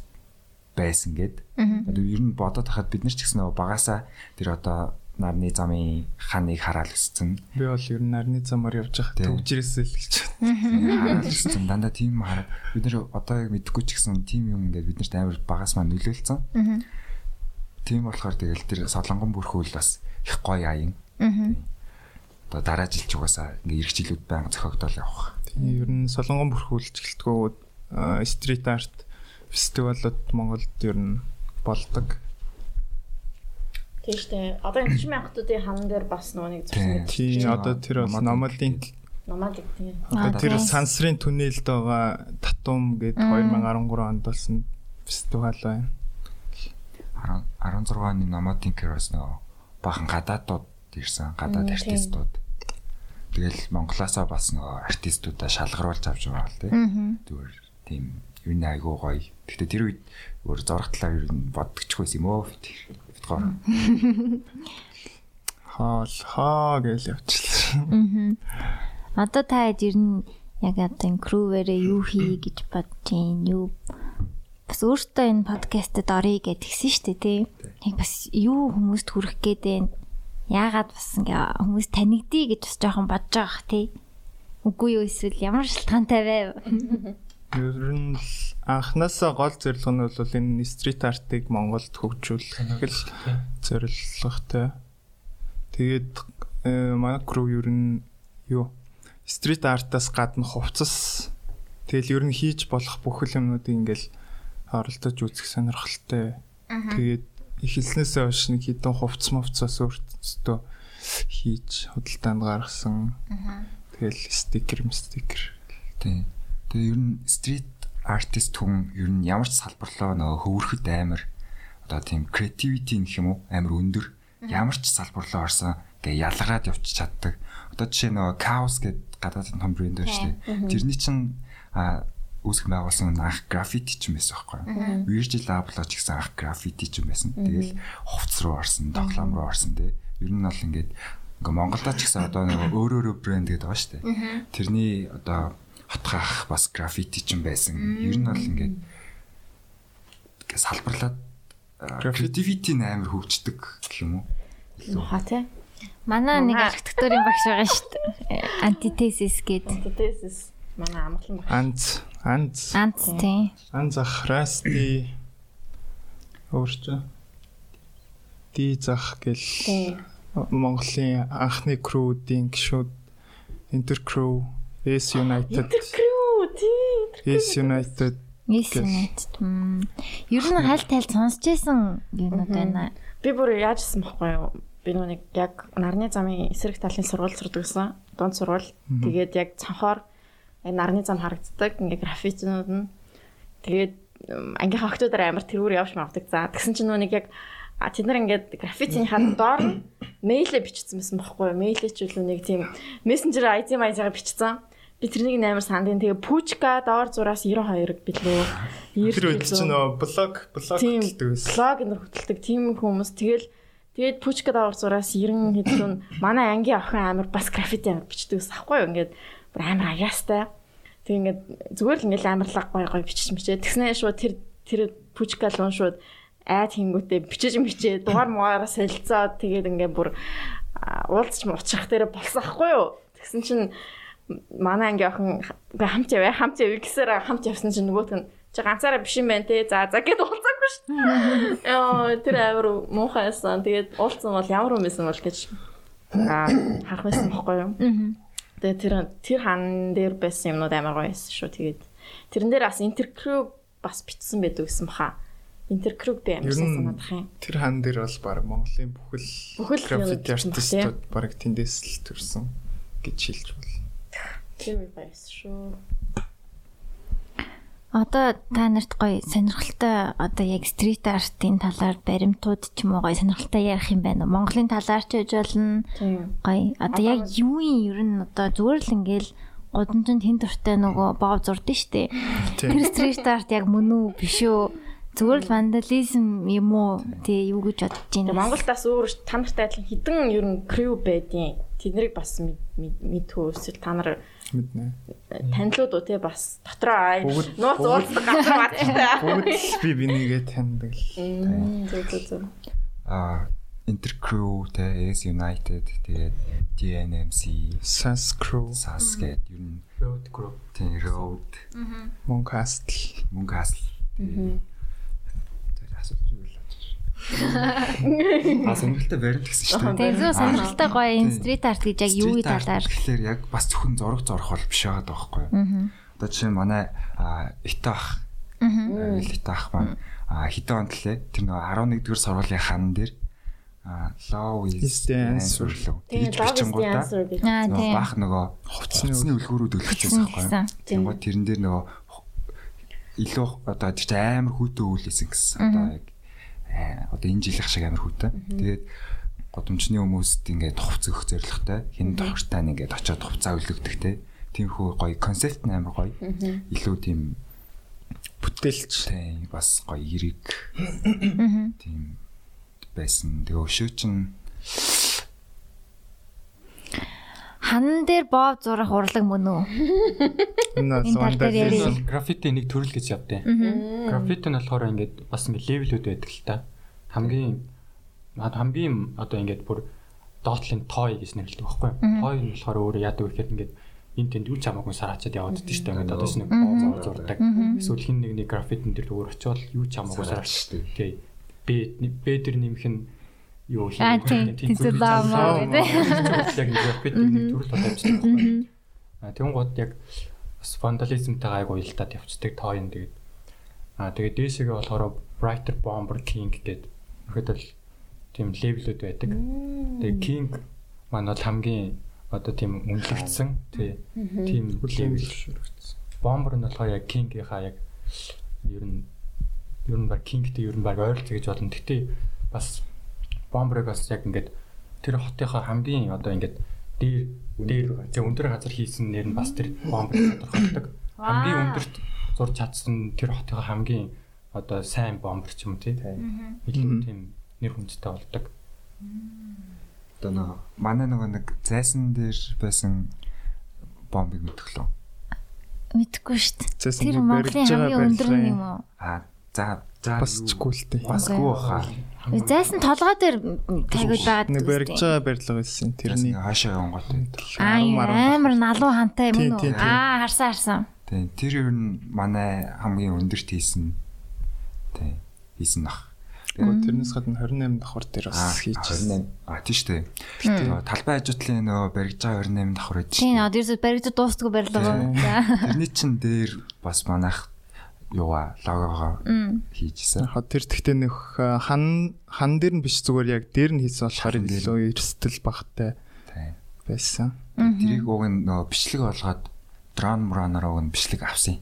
байсан гэд. Одоо ер нь бодоод хахад бид нар ч гэсэн нөө багасаа тэр одоо нарны замын ханыг хараад өссөн. Би бол ер нь нарны замаар явж байхад төвжрээсээ л гэж хараад өссөн. Дандаа тийм хараад бид нэр одоо яг мэдхгүй ч гэсэн тийм юм ингээд бид нарт амар багаас маа нөлөөлцөн. Тийм болохоор тэгэл тэр солонгон бүрхүүл бас их гоё аян. Одоо дараа жил ч угаасаа ингээд эрх жилүүд байнга зохиогдол явах. Тийм ер нь солонгон бүрхүүлж гэлтгөө стрит арт фестивалууд Монголд ер нь болдог Тийм штэ. Одоо энэ чинь мянгатуудын хан дээр бас нөгөө нэг зурсан гэдэг. Тийм одоо тэр бол номадын номадик тийм. Одоо тэр сансрын түнэлд байгаа татум гээд 2013 онд болсон фестивал байна. 16 оны номадын кэрос нөгөө бахан гадаадууд ирсэн. Гадаад артистууд. Тэгэл Монголоосоо бас нөгөө артистуудаа шалгаруулж авч байгаа л тийм. Зүгээр тийм юу нэг айгуу гоё. Гэхдээ тэр үед өөр зураг талаар юу боддогчгүй юм оо бодгоо. Хаал хаа гэж явчихлаа. Одоо та хэд ер нь яг одоо энэ крүүвэрээ юу хий гэж бодчих юу бас өөртөө энэ подкастэд орё гэж тэгсэн шүү дээ тий. Яг бас юу хүмүүст хүрэх гээд байна. Яагаад бас ингээ хүмүүс танигдъя гэж бас жоохон бодож байгаа х тий. Үгүй юу эсвэл ямар шалтгаантай вэ? Ер нь анхнаасаа гол зорилго нь бол энэ стрит артыг Монголд хөгжүүлэх л зорилготой. Тэгээд манай crew ер нь юу стрит артаас гадна хувцас тэгэл ер нь хийж болох бүх юмнуудыг ингээл оролдож үзэх сонирхолтой. Тэгээд эхэлснээсээ хойш нэг хідэн хувцс мовцоос өөртөө хийж худалдаанд гаргасан. Тэгэл стикер стикер. Тийм. Тэгээ ер нь стрит артист хүн ер нь ямар ч салбарлаа нөгөө хөвөрхөд амар одоо тийм creativity нэх юм уу амар өндөр ямар ч салбарлаа орсон гэ ялгараад явчих чаддаг. Одоо жишээ нөгөө Chaos гэдэг гадаад том брэнд байна шүү дээ. Тэрний чинь үүсгэн байгуулсан анх граффити ч юм байсан байхгүй юу. Virgil Abloh ч гэсэн анх граффити ч юм байсан. Тэгэл хувцс руу орсон, тоглоом руу орсон тий. Ер нь бол ингээд ингээ Монголда ч гэсэн одоо нэг өөр өөр брэнд гэдэг байгаа шүү дээ. Тэрний одоо хотгах бас граффити ч юм байсан. Ер нь бол ингээд ингээ салбарлаад creativity амар хөгждөг гэх юм уу. Ха тий. Манай нэг архитектурын багш байгаа шүү дээ. Antitesis гэдэг. Antitesis манай амглан багш. Анз анз Анц тий. анз ах расти өөрчөө ди зах гэл. Монголын анхны крүүдийн гişүүд Inter Crew, S United, Интеркрүү тий. S United Yes United. Ер нь хальт хальт сонсч байсан юмнууд байна. Би бүр яажсан бохгүй юу? Би нүг яг нарны замын эсрэг талын сургууль сурдаг гэсэн. Дунд сургууль. Тэгээд яг цанхоор нарны зам харагддаг. Ингээ граффитинууд нь. Тэгээд ангийнхаа охтуудаар амар тэрүүр явж мавдаг. За тэгсэн чинь нүг яг а тэд нар ингээд граффитинийхаа доор нь мэйлээ бичсэн байсан бохгүй юу? Мэйлээ ч үл нэг тийм мессенжер ID маягаар бичсэн. Би тэрнийг амар сандын. Тэгээ пучка доор зураас 92 билүү. Тэр үед чинь нөө блог блог Тийм, хэлдэг байсан. блог энэ хөтэлдэг тийм хүмүүс тэгэл тэгээд пучка даавар зураас 90 хэдэн манай ангийн охин амар бас граффити амар бичдэг ус ахгүй юу ингээд амар аяастай. Тэг ингээд зүгээр л ингээд амарлаг гой гой бичиж мичээ. Тэгснээ шууд тэр тэр пучка лун шууд айд хингүүтээ бичиж мичээ. Дугаар муугаараа солилцоод тэгээд ингээд бүр уулзч муучих дээр болсон ахгүй юу. Тэгсэн чинь манай ангийн охин хамт яваа хамт яваа гэсээр хамт явсан чинь нөгөөт нь чи ганцаараа биш юм байна те за за гэд уулзаагүй шүү. Яа тэр авир муухайсан. Тэгээд уулзсан бол ямар юм байсан бол гэж аа харах байсан бохгүй юу. Тэгээд тэр тэр хан дээр байсан юмнууд амар гоё байсан шүү. Тэгээд тэрэн дээр бас интеркрүү бас бичсэн байдаг гэсэн баха. Интеркрүүг би нь санаадах юм. Тэр хан дээр бол баг Монголын бүхэл Бүхэл граффити артистууд баг тэндээс л төрсэн гэж хэлж болно. Үе байсан шүү. Одоо та нарт гоё сонирхолтой одоо яг стрит артын талаар баримтууд ч юм уу гоё сонирхолтой ярих юм байна? Монголын талаар ч гэж болно. Гоё. Одоо яг юуийн ер нь одоо зүгээр л ингээл гудамжинд хин дуртай нөгөө боо зурдсан штэ. Тийм. Тэр стрит арт яг мөн үү биш үү? Зүгээр л вандализм юм уу? Тэ юу гэж бодож байна? Монголд бас өөр та нартай адилхан хідэн ер нь крүү байдیں۔ Тэднийг бас мэд- мэд- мэдхүү эсвэл та нар Мэднэ. танилуд уу те бас дотроо нууц уулздаг газар бадтай. Бүгд би бинийгээ таньдаг л. Зүг зүг зүг. А Intercrew те S United тэгээд DNMC SAS Crew, SAS гэдэг ер нь Road group. тийм road Monk Castle. мөнгө хасл. Мгм. Тэр асуулт юу вэ? А сонирхолтой баримт гэсэн шүү дээ. Тэг зөв сонирхолтой гоё энэ Тийм. стрит арт гэж яг art талаар? Тэгэхээр яг бас зөвхөн зураг зорох бол биш байгаа байхгүй юу? Аа. Одоо жишээ нь манай Итах Аа. Итах маань а хэдэн онд лээ? Тэр нөгөө 11 дэх сургуулийн хан дээр а law Is is the the answer. answer лөө. Тэгээ Тэгж love is the бичингуудаа тийм. баах нөгөө Хувцсны үлгүүрүүд үлгчихсэн Гэсэн байхгүй юу? Тэгмээ тэрэн дээр нөгөө илүү одоо чинь амар хүүтэн үүлээсэн гэсэн. Одоо яг одоо энэ жилийнх шиг амар хүүтэн. Тэгээд годомчны хүмүүст ингээд хувц өгөх зорилготой хин тохиртой нь ингээд очиод хувцаа өлөгдөх те. Тиймхүү гоё концепт нь амар гоё. Илүү тийм Бүтээлч. тийм бас гоё эрэг Аа. тийм байсан. Тэгээ өшөө чинь Хан дээр боо зурах урлаг мөн үү? Граффити нэг төрөл гэж явдیں۔ Граффити нь болохоор ингээд бас ингээд левелүүд байдаг л та. Хамгийн хамгийн одоо ингээд бүр доотлын той гэж нэрлэдэг байхгүй юу? Той нь болохоор өөрөө яадаг вэ гэхээр ингээд энэ тэнд үл чамаагүй сараачаад яваад дэж штэ ингээд одоо шинэ боо зурдаг. Эсвэл хин нэг нэг граффитин дээр зүгээр очиод юу чамаагүй сараач. Окей. Б Б дээр нэмэх нь юу Аа, тийм. Тэзүү лама гэдэг. Яг нэг нэг төрөл байхгүй юу? А тэгүн гот яг бас вандализмтай айгу уялдаад явцдаг тоо юм тэгээд. А тэгээд дээшээгээ болохоор Brighter Bomber King гэдэг ихэд л тийм левелүүд байдаг. Тэгээд King маань бол хамгийн одоо тийм үнэлэгдсэн тий тийм левел Bomber нь болохоор яг King-ийнхаа яг ер нь ер нь баг King-тэй ер нь баг ойролцоо гэж болно. Гэтэ бас Bomber-ыг бас яг ингээд тэр хотынхаа хамгийн одоо ингээд дээр дээр тэг өндөр газар хийсэн нэр нь бас тэр Bomber-ыг тодорхойлдог. Хамгийн өндөрт зурж чадсан тэр хотынхаа хамгийн одоо сайн бомбер ч юм уу тий. Илүү тийм нэр хүндтэй болдог. Одоо нөө манай нөгөө нэг зайсан дээр байсан бомбыг мэдгэлөө. Мэдхгүй шүү дээ. Тэр Монголын хамгийн өндөр барилгын- юм уу? Аа за за Бас чгүй л дээ. басгүй хаа. Зайсан толгой дээр тагуул байгаад Нэг барьж байгаа барилга байсан. Тэрний хаашаа явсан гот. Аа амар налуу хантай юм Тийм, уу? тийм, тийм. Аа харсан харсан. Тийм тэр ер нь манай хамгийн өндөрт хийсэн. Тийм хийсэн нах. Тэрнээс гадна 28 давхар дээр бас хийж байсан. 28. А тийш үү. Тэгээ талбай ажуутлын нөгөө баригж байгаа 28 давхар байж. Тийм одоо ерөөсөй баригд дуустдаг барилга. За. Тэрний чин дээр бас манайх юугаа логогоо хийжсэн. Яг тэр тэгтээ нэг хан хан дээр нь биш зүгээр яг дээр нь хийсэн болохоор илүү эрсдэл багтай байсан. Тэрийг уг нь нөгөө бичлэг болгоод дрон мроноор уг нь бичлэг авсан.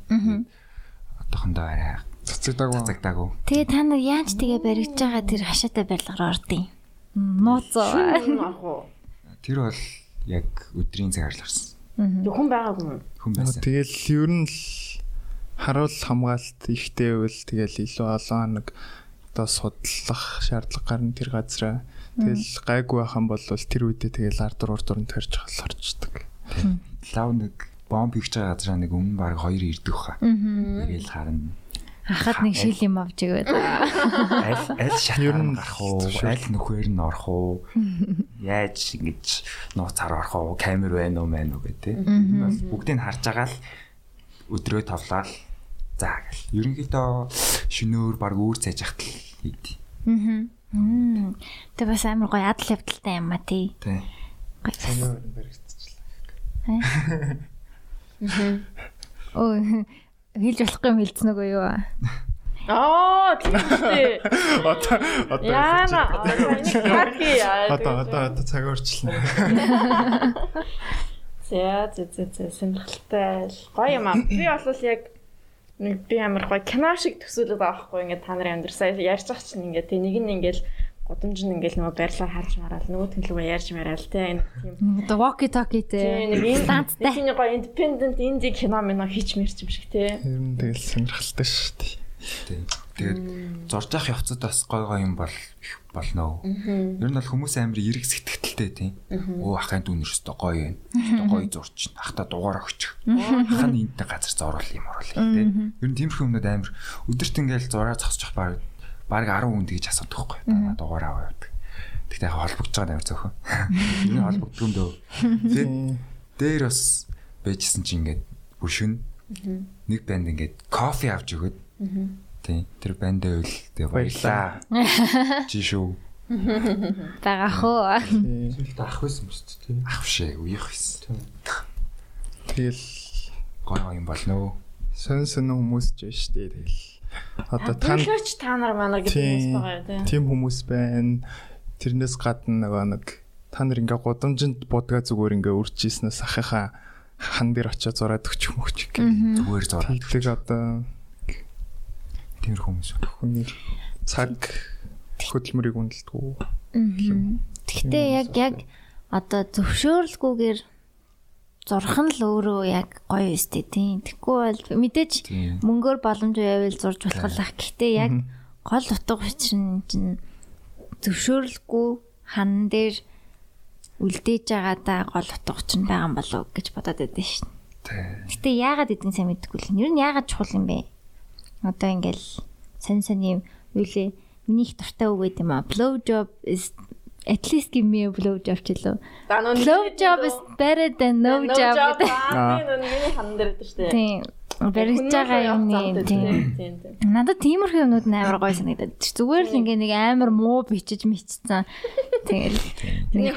Одоохондоо арай Цацагдаагүй. цацагдаагүй. Тэгээ та нар яаж тэгээ баригж байгаа тэр хашаатай барилгаар ордیں۔ Нууцоо. Шүн ах уу. Тэр бол яг өдрийн цагаар л орсон. Тэг хүн байгаагүй юм. Хүн байсан. Тэгэл ер нь л харуул хамгаалт ихтэй байвал тэгэл илүү олон нэг одоо судлах шаардлага гарна тэр газараа. Тэгэл гайгүй байх юм бол тэр үедээ тэгэл ард урд дуранд тарьж халарчдаг. Лав нэг бомб хийж байгаа газараа нэг өмнө баг хоёр ирдэг хаа. Ирэл харна. Ахад нэг шил юм авч игээд. Аль аль Ер шатаар нь гарах уу? Аль нөхөр нь орох уу? Яаж ингэж нууцаар орох уу? Камер байна уу, мэн үү гэдэг. Бүгдийг нь харж байгаа л өдрөө товлаад за гэл. Ерөнхийдөө шөнөөр баг үүр цайж ахтал хийд. Мгм. Мм. Тэг бас амар гоё адал явдалтай юм а тий. Тэ. Гоё. Өө хэлж болохгүй юм хэлсэн үгүй юу? Аа тийм үү. Одоо одоо Яна. Хаки яа. одоо одоо одоо цаг өөрчлөлнө. За за за за сонирхолтой гоё юм аа. Би бол яг нэг би амар гоё кино шиг төсөөлөд байгаа байхгүй ингээд та нарын амьдрал сая ярьж байгаа чинь ингээд тэг нэг нь ингээд гудамж нь ингээд нөгөө барилаа харж мараал нөгөө тэнлүүгээ ярьж мараал те энэ тийм Одоо walkie talkie тийм те. нэг Стандтай. нэг гоё independent indie кино минь хийж мэрч юм шиг те. Ер нь тэгэл сонирхолтой шүү дээ. Тэ. Тэгээд зурж явах явцад бас гой гой юм бол их болно. Ер нь бол хүмүүс амар эрг сэтгэлтэй тийм. Оо ахын дүүнэр өстө гоё юм. Гоё зурч. Ахта дугаар өгч. Ахын энэтэй газар зуруул юм оруулах тийм. Ер нь тиймэрхүү юмнууд амар өдөрт ингээл зураа зогсож баг баг 10 хүн тэгж асуудаг байхгүй. Даа дугаар аваа явдаг. Тэгтээ холбогдож байгаа амар зөөхөн. Ер нь холбогдсон дөө. Тэгээд дээр бас байжсэн чинь ингээд бүшүн нэг банд ингээд кофе авч өгöd. Тийм. Тэр бандаа үл тэгээ баярлаа. Чи шүү. Бага хөө. Зүйлд ах байсан шүү дээ тий. Авшээ уях байсан. Тэгэл гой юм болно. сон сон хүмүүс ч байна шүү дээ. Тэгэл одоо та Төлөөч та нар манай гэдэг хүмүүс байгаа тийм хүмүүс байна. Тэрнээс гадна нөгөө нэг та нар ингээ гудамжинд будгаа зүгээр ингээ үржижснээс ахыхаа хан дээр очиод зураад өгч юм өгч гэх. Зүгээр зураа. Тэгдэг одоо Тиймэр хүмүүс. хүний цаг хөдөлмөрийг үнэлдэг. Гэхдээ яг яг одоо зөвшөөрлгүйгээр зурх нь л өөрөө яг гоё өстэй тийм. Тэгэхгүй бол мэдээж мөнгөөр боломж байвал зурж болох л ах. Гэхдээ яг гол утга учир нь чинь зөвшөөрлгүй хан дээр үлдээж байгаадаа гол утга учир нь байгаа юм болов уу гэж бодоод байдсан шин. Гэтэ яагаад гэдгийг сайн мэдэхгүй л. Ер нь яагаад чухал юм бэ? Одоо ингээл сонь сонь юм юу лээ. Миний их дуртай үг гэдэг юм а. Blow job is at least give me a blow job ч лөө. Blow job is better than no job гэдэг. Аа тийм миний хан дээр байдаг шүү дээ. Тийм. Баригж байгаа юм тийм. Тийм тийм. Надад тиймэрхүү юмнууд амар гоё санагдаад. Зүгээр л ингээ нэг амар муу бичиж мичсэн. Тэгэл нэг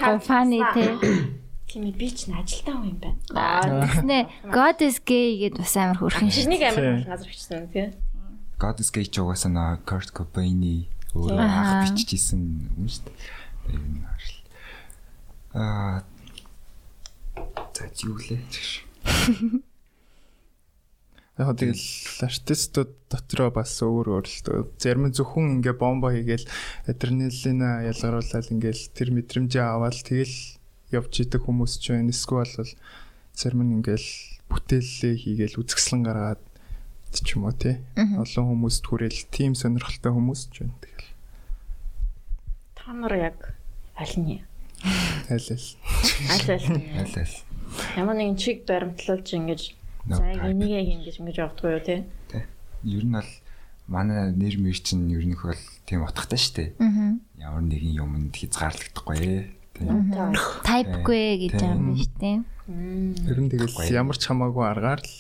тий. Тийм ээ би ч н ажилтаа хүн юм байна. Тэснэ God is gay гэд бас амар хөрхөн шүү. Шинийг амар Тийм. болох газар очсон тий. God is gay ч угаасаа нөө Kurt Cobain-ы өөрөө анх биччихсэн юм шүү дээ. Тэр юм харшил. Аа За юу лээ? Яг тэгэл артистууд дотроо бас өөр өөр л дөө. Зарим нь зөвхөн ингээ бомбо хийгээл адреналина ялгаруулаад ингээл тэр мэдрэмжээ аваад тэгэл явж идэг хүмүүс ч байна. Эсвэл бол зарим нь ингээл бүтээлээ хийгээл үзэсгэлэн гаргаад ч юм уу тий. Олон хүмүүст хүрээл тим сонирхолтой хүмүүс ч байна. Тэгэл Та нар яг аль нь? айл. Аль аль нь? Аль аль. Ямар нэгэн чиг баримтлуулж ингэж за яг энийгээ хийн гэж ингэж явахгүй юу тий. Ер нь бол манай нэр мэр чинь ер нь бол тийм утгатай шүү дээ. Аа. Ямар нэгэн юмд хязгаарлагдахгүй ээ. Тийм. Typeгүй гэж юм шүү дээ. Ер нь тэгэл ямар ч хамаагүй аргаар л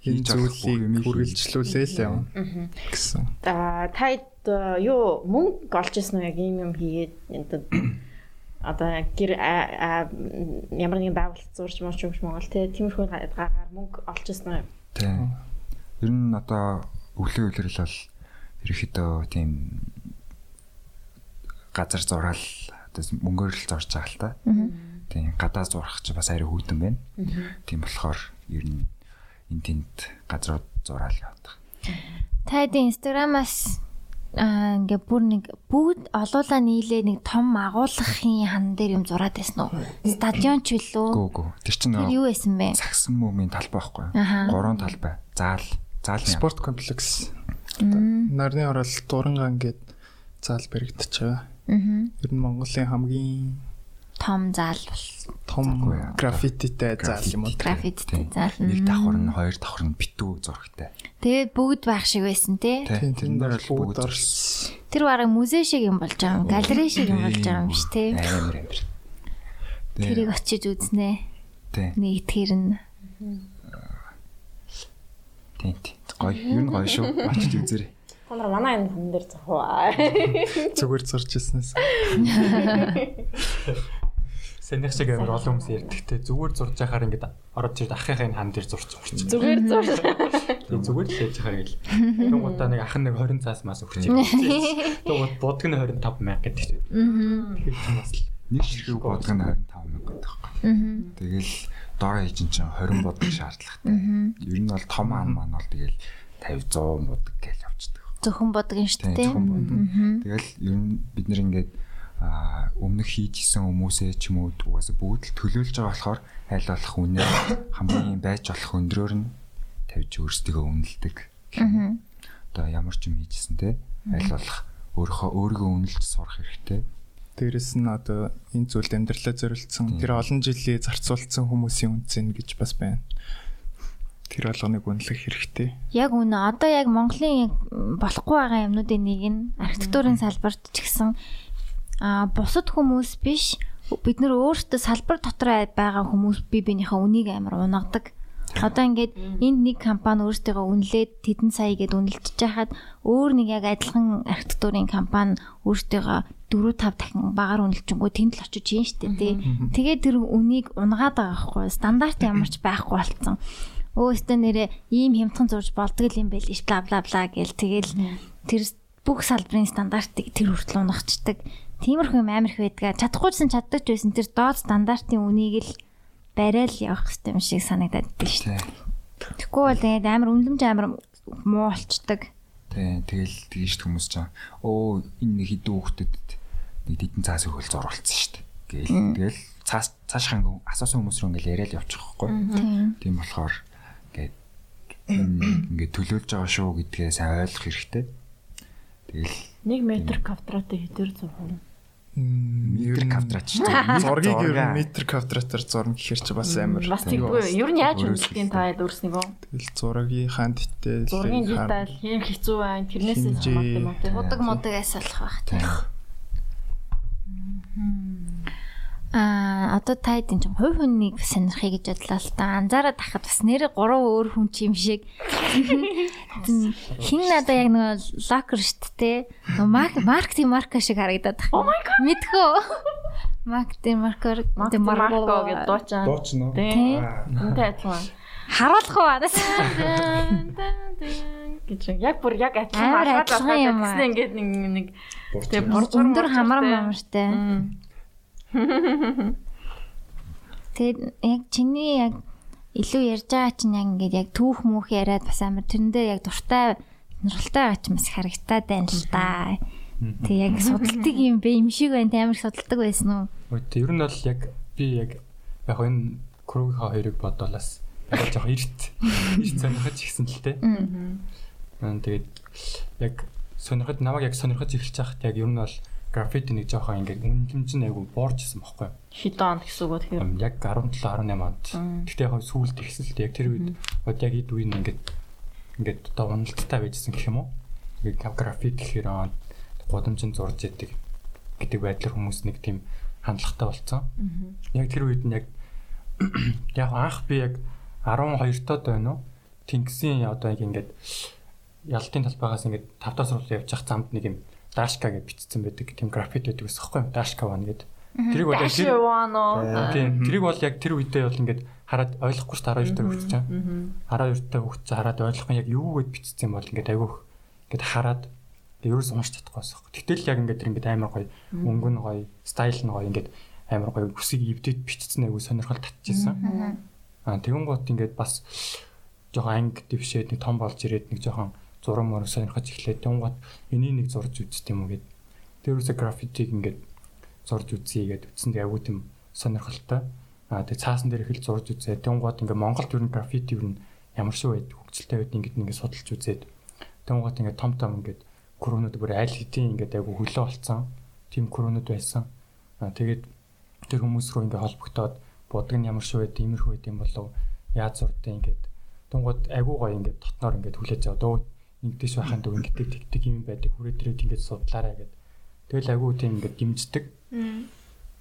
энэ зүйлийг юмыг хүргэлжлүүлээл явна гэсэн. За таад э, юу мөнгө олж ирсэн үү яг ийм юм хийгээд энэ одоо гэр ямар нэгэн байгууллага зурж мууч юм Монгол тий тиймэрхүү гараар мөнгө олж ирсэн үү? Тийм. Ер нь одоо өглөө үлрэл бол ерөөхдөө тийм газар зураал одоо мөнгөөр л зурж байгаа л та. Тийм гадаа зурах чи бас арай хүүдэн байна. Тийм болохоор ер нь энэ тэнд газрууд зураал явдаг. Та хэдийн инстаграмаас аа ингээ бүр нэг бүгд олуулаа нийлээ нэг том агуулгын хан дээр юм зураад байсан уу? Стадион ч билүү? Гүү гүү. Тэр чинь Тэр юу байсан бэ? цагсан мөмийн талбай байхгүй юу? Гурван талбай. Заал, яам. Спорт комплекс. Нарны орол Дурангаан гээд заал баригдаж байгаа. Аа. Ер нь Монголын хамгийн Том бол том граффититэй заал юм уу? граффиттэй Тийм. заал. Нэг давхар нь хоёр давхар нь битүү зурагтай. Тэгээд бүгд байх шиг байсан тий. Тийм тэр дээр дээр л бүгд орсон. Тэр бараг музей шиг юм болж байгаа юм. Галерей шиг юм болж байгаа юм биш тий. Амар амар. Тэрийг очиж үзнэ. Тийм. Нэгтгэр нь. Тийм. тийм. Гоё. Нь гоё шүү. Очиж үзээрэй. Та нар манай энэ хан дээр зохоо. Зүгээр зурж ирснээс. Санийх шиг амар олон хүмүүс ярьдагтэй зүгээр зурж яхаар ингээд ороод ирд ахыхын хан дээр зурч орчих. Зүгээр зурж. Зүгээр л хийж яхаар гэл. Тэгвэл удаа нэг ах нэг 20 цаас мас өгч юм. Тэгвэл будг нь 25 мянга гэдэг чинь. Аа. Тэгэхээр бас л Нэг ширхэг бодго нь 25 мянга байдаг. Аа. Тэгэл доор хийж чинь 20 бодог шаардлагатай. Ер нь бол том ан маань бол тэгэл 50 100 бодог гэж явцдаг. Зөвхөн бодгон шүү Тийм дээ. зөвхөн бодог. Тэгэл ер нь бид нэр ингээд а өмнөх хийжсэн хүмүүсээ ч юм уу угаасаа бүгд л төлөөлж байгаа болохоор аль болох үнэ хамгийн байж болох өндрөөр нь тавьж өөрсдөө үнэлдэг. Аа. Одоо ямар ч юм хийжсэн те аль болох өөрийнхөө өөрийгөө үнэлж сурах хэрэгтэй. Дээрэс нь одоо энэ зүйлд амьдралаа зориулсан тэр олон жилийн зарцуулсан хүмүүсийн үнцэн гэж бас байна. Тэр болгоныг үнэлэх хэрэгтэй. Яг үнэ одоо яг Монголын болохгүй байгаа юмнуудын нэг нь архитектурын салбарт ч гэсэн а бусад хүмүүс биш бид нөр өөрсдөө салбар дотор байгаа хүмүүс бие биенийхээ үнийг амар унагадаг. Одоо ингээд энд нэг компани өөрсдөө үнэлээд тэдэн сая гэд үнэлж чахад өөр нэг яг адилхан архитектурын компани өөрсдөө 4 5 дахин багаар үнэлчихгүй тэнд л очиж хийн штэ тий. Тэгээд тэр үнийг унгаад байгаа байхгүй стандарт ямар ч байхгүй болцсон. Өөстөө нэрээ ийм хямдхан зурж болдго юм байл ш бла бла бла гэл тэгэл тэр бүх салбарын стандартыг тэр хүртэл унахчдаг. Тиймэрхүү юм амар их байдгаа. Чадахгүйсэн чаддаг ч байсан тэр доод стандартын үнийг л барайл явах хэрэгтэй юм шиг санагдаад байна шүү дээ. Тэгэхгүй бол тэгээд амар үнлэмж амар муу болчдаг. Тий, тэгэл тийш хүмүүс ч аа оо энэ нэг хідүү хүмүүстэд нэг тедэн цаас өгөл зурулцсан шүү дээ. Гээл тэгэл цаас цаашхан асуусан хүмүүс рүү ингээл яриад явчихгүй. Тийм болохоор ингээд ингээд төлөөлж байгаа шүү гэдгээс ойлгох хэрэгтэй. Тэгэл 1 м квадратын хэдээр зурхав? Метр квадрат ч зургийг ер нь метр квадратаар зурна гэхэр чи бас амар. Бас юу тэггүй. Ер нь яаж үнэлтийн та өөрснийгөө Тэгэл зургийн хаан дитэ зургийн деталь хэм хэцүү байна. Тэрнээс Хэмжээ. хамаардаг юм уу те. Будаг модагаас болох байх тийм. Аа одоо та хэдин ч хувь хүнийг сонирхъя гэж бодлоо л та. Анзаараад тахад бас нэр гурван өөр хүн ч юм шиг. Хин надаа яг нэг локер штт те. Марк маркетинг марка шиг харагдаад байна. Oh god. Мэдхүү. Мак Демаркор Марко гэж дуучаа. Дуучна уу? Тийм. Үнтэй адилхан. харуулах уу анаас гэж яг бүр яг адилхан юм аа. Тэгснэ ингээд нэг нэг тэг Бурж. боржгор өндөр хамар мамартай. Тэгээд яг чиний яг илүү ярьж байгаа чинь яг ингээд яг түүх mūх яриад бас амар тэрэндээ яг дуртай сонирхолтой байгаа ч бас харагтаад байна л да. Тэг яг судалдаг юм бэ юм шиг байна. Амар судалдаг байсан уу? Өөд ер нь бол яг би яг яг энэ Кругийн хоёрыг бодоолаас яг жоох эрт эрт сонирхож ихсэн л тээ. Аа тэгээд яг сонирхож намайг яг сонирхож эхэлж байхад яг ер нь бол граффити нэг жоохон ингээд үнэлэмж нь айгу боорчсан байхгүй? Хэдэн онд гэсэн үг тэгэхээр. Яг 17 18 онд. Гэхдээ яг сүүлд ихсэн л. Яг тэр үед одоо яг эд үеийн ингээд ингээд одоо уналттай байжсэн гэх юм уу? Ингээд граффити гэхээр аа, гудамжинд зурж яадаг гэдэг байдлаар хүмүүс нэг тийм хандлагатай болцсон. Яг тэр үед нь яг яг анх би яг 12 тоод байна уу? Тэнгисийн одоо яг ингээд ялтын талбайгаас ингээд тавтаа сургууль явж явах замд нэг юм дашка гэж бичсэн байдаг. Тийм граффит байдаг гэсэн хэвхэв. Дашка ван гэдэг. Тэрийг бол яг тэр вано. тийм тэрийг бол яг тэр үедээ бол ингээд хараад ойлгохгүй ш 12 таа хөгжиж байгаа. 12 таа хөгжиж хараад ойлгох нь яг юу гэд бичсэн юм бол ингээд айгүйх ингээд хараад ерөөс уншиж чадахгүй байсан. Тэгтэл яг ингээд тэр ингээд амар гоё өнгө нь гоё, стайл нь гоё ингээд амар гоё хүсийг эвдэд бичсэн айгүй сонирхол татчихсан. Аа тэгэн гот ингээд бас жоохон анги дэвшээд нэг том болж ирээд нэг жоохон зураг мөр сонирхож эхлээд тэгэн гот энийг нэг зурж үзт юм уу гэд. Тэрөөсө граффитиг ингээд зурж үзье гэд үтсэн тэг айгүй тийм сонирхолтой. Аа тэг цаасан дээр их л зурж үзээ. Тэгэн гот ингээд Монголд ер нь граффити ер нь ямар шиг байдаг хөгжилтэй байдаг ингээд ингээд судалж үзээд тэгэн гот ингээд том том ингээд куронууд бүр аль хэдийн ингээд айгүй хөлөө болцсон. Тим куронууд байсан. Аа тэгээд тэр хүмүүс рүү ингээд холбогдоод будаг нь ямар шиг байд, иймэрхүү байд юм болов яаж зурдээ ингээд тунгууд айгүй гоё ингээд дотноор ингээд хүлээж аваад өө ингэдэж байханд өө ингээд тэгдэг юм байдаг хүрээ дээрээ ингээд судлаарай гэд. Тэгэл айгүй тийм ингээд дэмждэг.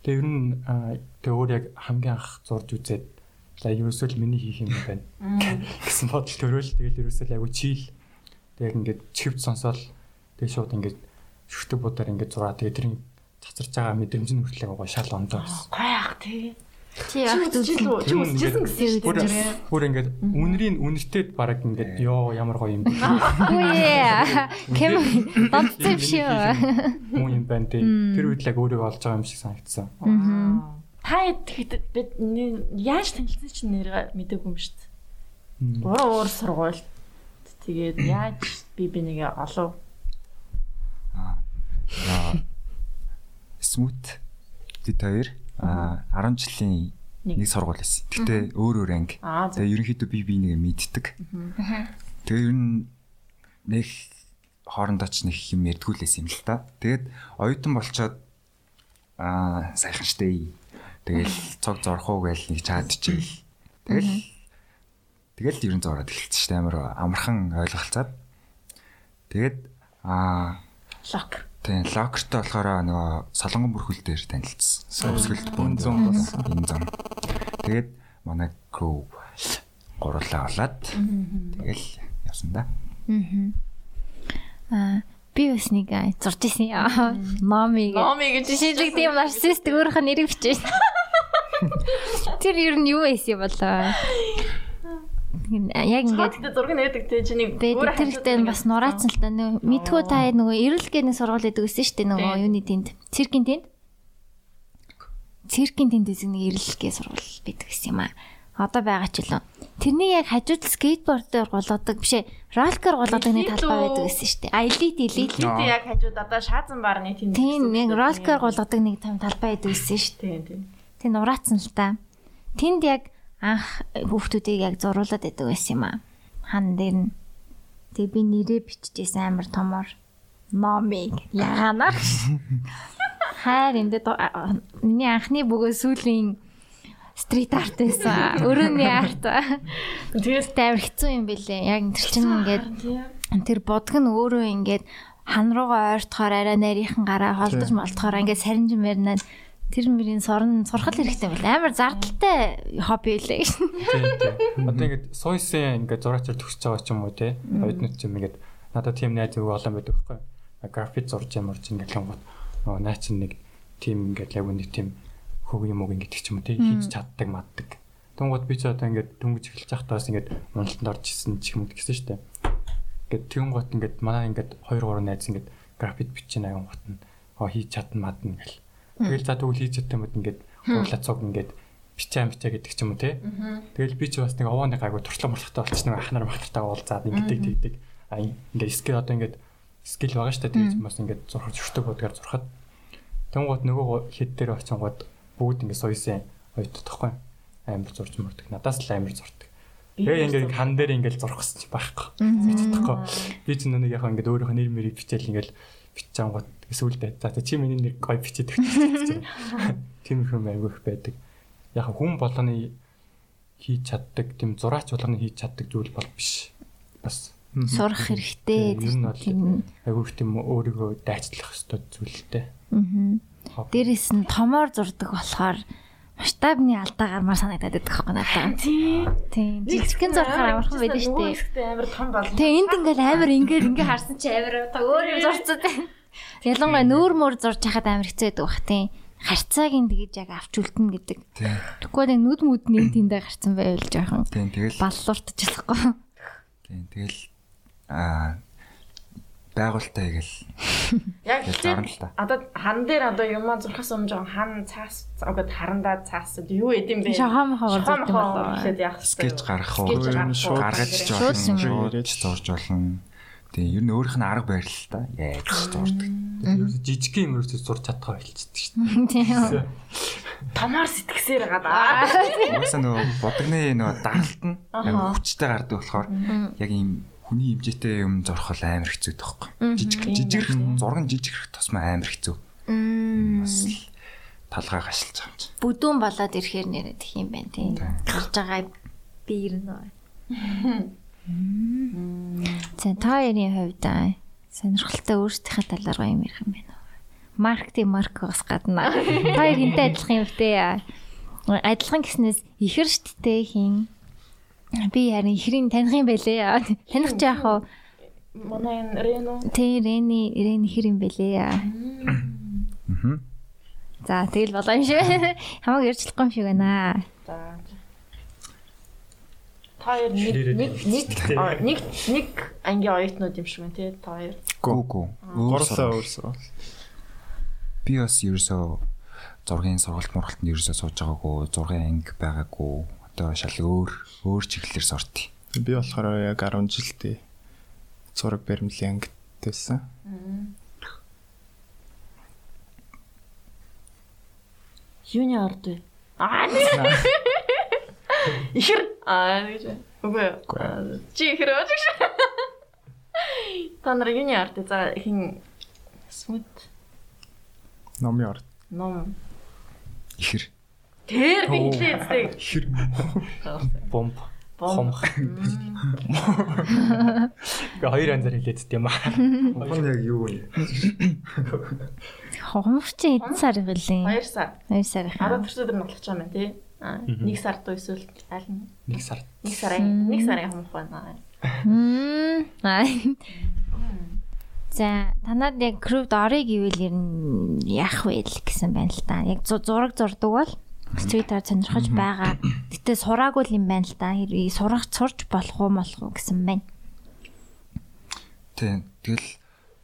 Тэгээ ер нь тэгээ өөр яг хамгийн анх зурж үзээд за ерөөсөө л миний хийх юм байна гэсэн бодол төрөөл тэгэл ерөөсөө л айгүй чийл. Тэгээ ингээд чивд сонсоол тэгээ шууд ингээд шүхтэг будаар ингээд зураа тэгээ тэр цацарч байгаа мэдрэмж нь хүртэл айгүй гоё шал ондоо. Гой ах тий. Чи яг Чи Тэр үзчихсэн гэсэн Бүр дээ. бүр ингээд үнэрийн үнэртэй баг ингээд ёо ямар гоё юм бэ. Үе. Кэм донцсон шүү. Муу юм байна тий. Тэр үед л яг өөрийгөө олж байгаа юм шиг санагдсан. Та тэгэхэд бид яаж танилцсан чинь нэр мэдээгүй юм шүү дээ. Гурван уур сургуульд тэгээд яаж би бинийгээ олов? Аа. Смут хоёр аа 10 жилийн Нэг. нэг сургууль байсан. Гэхдээ өөр өөр анги. Тэгээ ерөнхийдөө би би нэгэ мэддэг. Тэгээ ер нь нэг хоорондоо ч нэг юм ярьдгүүлээс юм л та. Тэгээд оюутан болчоод аа сайхан штэ. Тэгэл цог зорох уу гээл нэг чаад чийл. Тэгэл тэгэл ер нь зураад эхэлсэн штэ амар амархан ойлголцоод. Тэгээд аа Лок. Тийм, локертой болохоор нөгөө солонгон бүрхүүл дээр танилцсан. Сөвсгөлд Эн зам болсон. Энэ зам. Тэгээд манай crew гурлаа болоод тэгэл явсан да. Аа би бас нэг зурж исэн яа. Номи гэ. Номи гэж Жишээлбэл тийм нарцист өөрийнх нь нэрийг бичиж. Тэр ер нь юу байсан юм болоо? Яг ингээд зураг нээдэг те чиний байдаг тэр ихтэй бас нураацсан л та нөгөө мэдхүү та нөгөө эрэл гэх нэг сургууль байдаг гэсэн шүү дээ нөгөө юуны тэнд. Циркийн тэнд? Циркийн тэнд гэсэн нэг эрэл гэх сургууль байдаг гэсэн юм аа. Одоо байгаа ч үлээ. Тэрний яг хажууд скейтбордоор голгодог биш ээ ролкер голгодог нэг талбай байдаг гэсэн шүү дээ. А элит элит Бид яг хажууд одоо шаазан барны тэнд. тийм яг ролкер голгодог нэг том талбай байдаг гэсэн шүү дээ. Тийм тийм. Тэг нураацсан л та. Тэнд яг анх хүүхдүүдийг яг зуруулаад байдаг байсан юм аа. Хан дээр нь. Тэг би нэрээ биччихсэн амар томор. Номиг яанах. Хайр эндээ миний анхны бүгөө сүүлийн стрит арт байсан. Өрөөний арт. Тэгээд Тэр хэцүү юм бэлээ. Яг тэр чинь ингээд тэр бодг нь өөрөө ингээд хан руугаа ойртохоор арай нарийнхан гараа холдож молдохоор ингээд саринжин маринад тэр мөрийн сорн сурхал хэрэгтэй байл. Амар зардалтай хобби тийм. Одоо ингээд сойсын ингээд зураачаар төгсөж байгаа ч юм уу те. Оюутнууд ч юм ингээд надад тийм найз өвөө олон байдаг байхгүй. Графит зурж ямар ч ингээд л гот. Нөгөө чинь нэг тийм ингээд яг нэг тийм хөг юм уу гэдэг ч юм уу тий хийж чаддаг маддаг. Тунгууд би ч одоо ингээд дөнгөж эхэлж байхдаа бас ингээд уналтанд орж исэн ч юм уу гэсэн дээ. Ингээд тэнгуут ингээд манай ингээд 2 3 найз ингээд графит бичиж аян гот нь оо хийж чадна мадна гэл. Тэгэл за тэгвэл хийж чадсан мэт ингээд хуулаа цуг ингээд бичээ бичээ гэдэг ч юм уу тий. Тэгэл би ч бас нэг овооны гайгүй туршлага мурхтай болчихсон нэг ахнаар махтартаа уулзаад ингээд тэгдэг. А ингээд скил одоо ингээд скил байгаа штэ тэгж бас ингээд зурхаж өштэй бодгаар зурхад. Тэнгууд нөгөө хэд дээр очингууд бүгд ингээд суусан ойтод тахгүй амар зурж мөрдөг. Надаас л амар зурдаг. Тэгээ ингээд хан дээр ингээд зурх гэсэн чи байхгүй. Мэдчихгүй. Би ч нэг яг ингээд өөрийнхөө нэр мэрийг бичээл ингээд биччихэнгууд эсвэл за чи миний нэр гой бичээд өгч. Тиймэрхүү айгүйх байдаг яг хүн болгоны хийж чаддаг тийм зураач болгоны хийж чаддаг зүйл бол биш. Бас сурах хэрэгтэй. Ер нь бол айгүйх тийм өөрийгөө дайцлах ёстой зүйлтэй. Аа. Дээрээс нь томоор зурдаг болохоор масштабны алдаа гармаар санагдаад байдаг байхгүй надад. Тийм. Жижигхэн зурхаар амархан байдаг шүү дээ. Амар том болно. Тэгээ энд ингээл амар ингээд ингээ харсан чи амар та өөр юм зурцсан. Ялангуяа нүүр мөр зурж хахад амар хэцүү байдаг бах тийм харьцааг нь тэгэж яг авч үлдэнэ гэдэг. Тэгэхгүй нэг нүд мүд нэг тэндээ гарцсан байвал жоохон. Тийм тэгэл баллууртаж болохгүй. Тийм тэгэл аа байгуултаа ягэл. Яг л одоо хан дээр одоо юм зурхаас өмнө жоохон хан цаас өгöd харандаа цаас юу эдэм бэ? Шахам хавар зурдаг болоо. Гэхэд яг скетч гаргах уу? Гаргаж жоо. Шууд зурж болно. Тэгээ ер нь өөрийнх нь арга барил л та. Яаж зурдаг. Ерөөсө жижиг юм ерөөсө зурж чадхаа болчихдаг шүү дээ. Тийм. Томоор сэтгсээр гадаа. Уусаа нөгөө бодгны нөгөө даралт нь хүчтэй гардаг болохоор яг ийм хүний хэмжээтэй юм зурх бол амар хэцүү тоххой. Жижиг жижиг зурган жижиг тосмоо амар хэцүү. Бас талгаа гашилж байгаа юм чи. Бүдүүн болоод ирэхээр нэрэд их юм байна тийм. Гарч байгаа биер нөө. За та ярийн хувьд сонирхолтой өөрсдийнхээ талаар гоё юм ярих юм байна? Маркетинг маркос гадна. Та хоёр хинтээ адилхан юм бэ? Адилхан гэснээс ихэр шттэй хин. Би харин ихрийн таних юм бэлээ. Таних ч яах вэ? Манай Рено. Тэ Рени Рени ихэр юм бэлээ. Аа. За тэгэл болоо юм шиг. Хамаг ярьчлахгүй юм шиг байна. За Та хоёр нэг нэг нэг нэг ангийн оюутнууд юм шиг байна тий та хоёр. Гүү гүү. Гурлаа өөрсөө. Би бас ерөөсөө зургийн сургалт мургалтанд ерөөсөө сууж байгаагүй, зургийн анги байгаагүй. Одоо шал өөр өөр чиглэлээр сурт. Би болохоор яг 10 жилдээ зураг баримлын ангид байсан. Юуны ард вэ? Аа. Ихэр аа гэж. Үгүй ээ. Чи ихэр ууж гэж. Та нар юуны ард за хин смут Номын ард. ном Ихэр. Тэр би хэлээ зү. Хэр Бомб. Бом. Гэ хоёр анзаар хэлээд тийм аа. Бомб яг юу вэ? Хомч хэдэн сар гэлээ? 2 сар. 2 сар их. 10 төрсөөр наглаж байгаа юм тий. Аа, нэг сар дуу эсвэл аль нь? Нэг сар. Нэг сарын нэг сарын хамх байна. Мм. Аа. За танад яг крупт орё гэвэл ер нь яах вэ гэсэн байна л да. Яг зураг зурдаг бол стритаар сонирхож байгаа. Гэтэ сураагүй юм байна л да. Сурах сурч болох уу молох уу гэсэн байна. Тийм. Тэгэл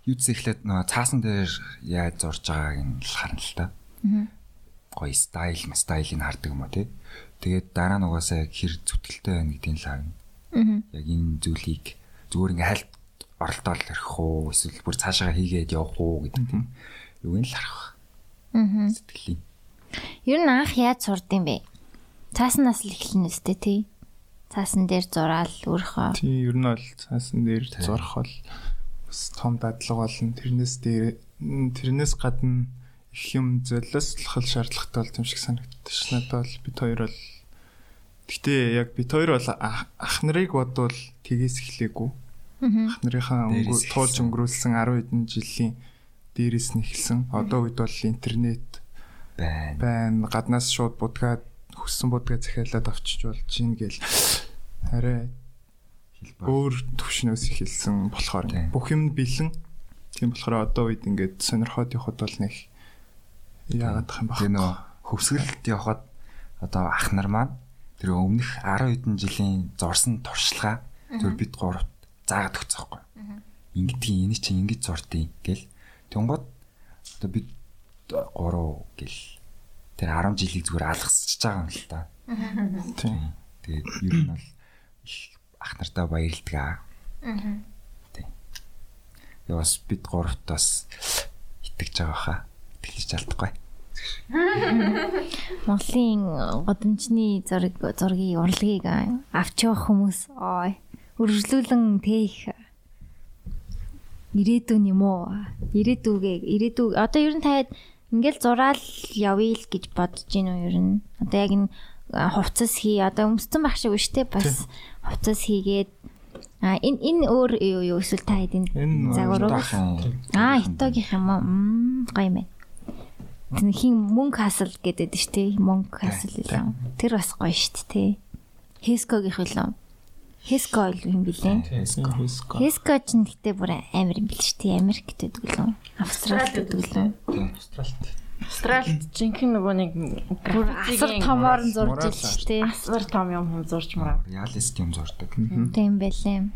юуц эхлээд нөгөө цаасан дээр яаж зурж байгааг нь харна л та. Гоё стайл, стайлыг хардаг юм уу тий. Тэгээд дараа нь угаасаа хэр зүтгэлтэй байна гэдгийг л харна. Яг энэ зүйлийг зүгээр ингээ хальт оролдоол ирэх үү эсвэл бүр цаашаа хийгээд явах уу гэдэг тийм. Юу нь л харах. Аа. Сэтгэлийн. Ер нь анх яаж сурд юм бэ? Цааснаас л эхэлнэ өстэй тий. Цаасан дээр зураал өөрхөө. Тийм ер нь бол цаасан дээр зурх бол бас том дадлага болно. Тэрнээс дээр тэрнээс гадна юм золиослох шаардлагатай бол юм шиг санагддаг ш. Надад бол бид хоёр бол Гэтэ яг бид хоёр бол ах нарыг бодвол тгээс эхлэегүй. Ах нарынхаа туулж өнгөрүүлсэн 10 хэдэн жилийн дээрээс нь эхэлсэн. Одоо үед бол интернет байна. Байна. Гаднаас шууд будгаад хүссэн будгаа захиалаад авчиж болж гин гэл арай өөр төвшнөөс эхэлсэн болохоор бүх юм бэлэн. Тийм болохоор одоо үед ингээд сонирхоод явхад бол нэг яагаад тах юм бэ? Тэгээ нөө хөвсгөлд явхад одоо ах нар маань тэр өмнөх 10 хэдэн жилийн зорсон туршлага зөв бид гуравт заагаад өгсөн байхгүй. Ингэдгийн энэ чинь ингэж зурдیں۔ гэл. Тэнгод одоо бид гурав гэл тэр 10 жилийг зүгээр алгасчихж байгаа юм л та. Тийм. Тэгээд ер нь бол их ах нартаа баярлдаг аа. Аа. Тийм. Яа бас бид гуравт бас итгэж байгаа хаа. Итгэж чадахгүй. Монголын годамжны зураг зургийн урлагийг авч явах хүмүүс ой үргэлжлүүлэн тээх ирээдүйн юм уу? Ирээдүгээ ирээдүг одоо ер нь таад ингээл зураал явъя л гэж бодож гин үү ер нь. Одоо яг энэ хувцас хий одоо өмсцэн баг шиг үштэй бас хувцас хийгээд А энэ энэ өөр юу юу эсвэл та хэдийн загвар уу? Аа, хитогийнх юм уу? Мм, гоё юм байна. Хин мөнгө хасал гэдэг шүү дээ. Мөнгө хасал илүү. Тэр бас гоё шүү дээ. Хескогийнх илүү. Хеско юм билээ. Хеско ч нэгтээ бүр амар юм шүү дээ. Америкт байдаг лөө. Австралид байдаг лөө. Австралид. Австралид жинхэнэ нөгөө нэг бүр асар томоор нь зурж ил шүү дээ. Асар том юм хүм зурж мараа. Реалист юм зурдаг. Тийм байлээ.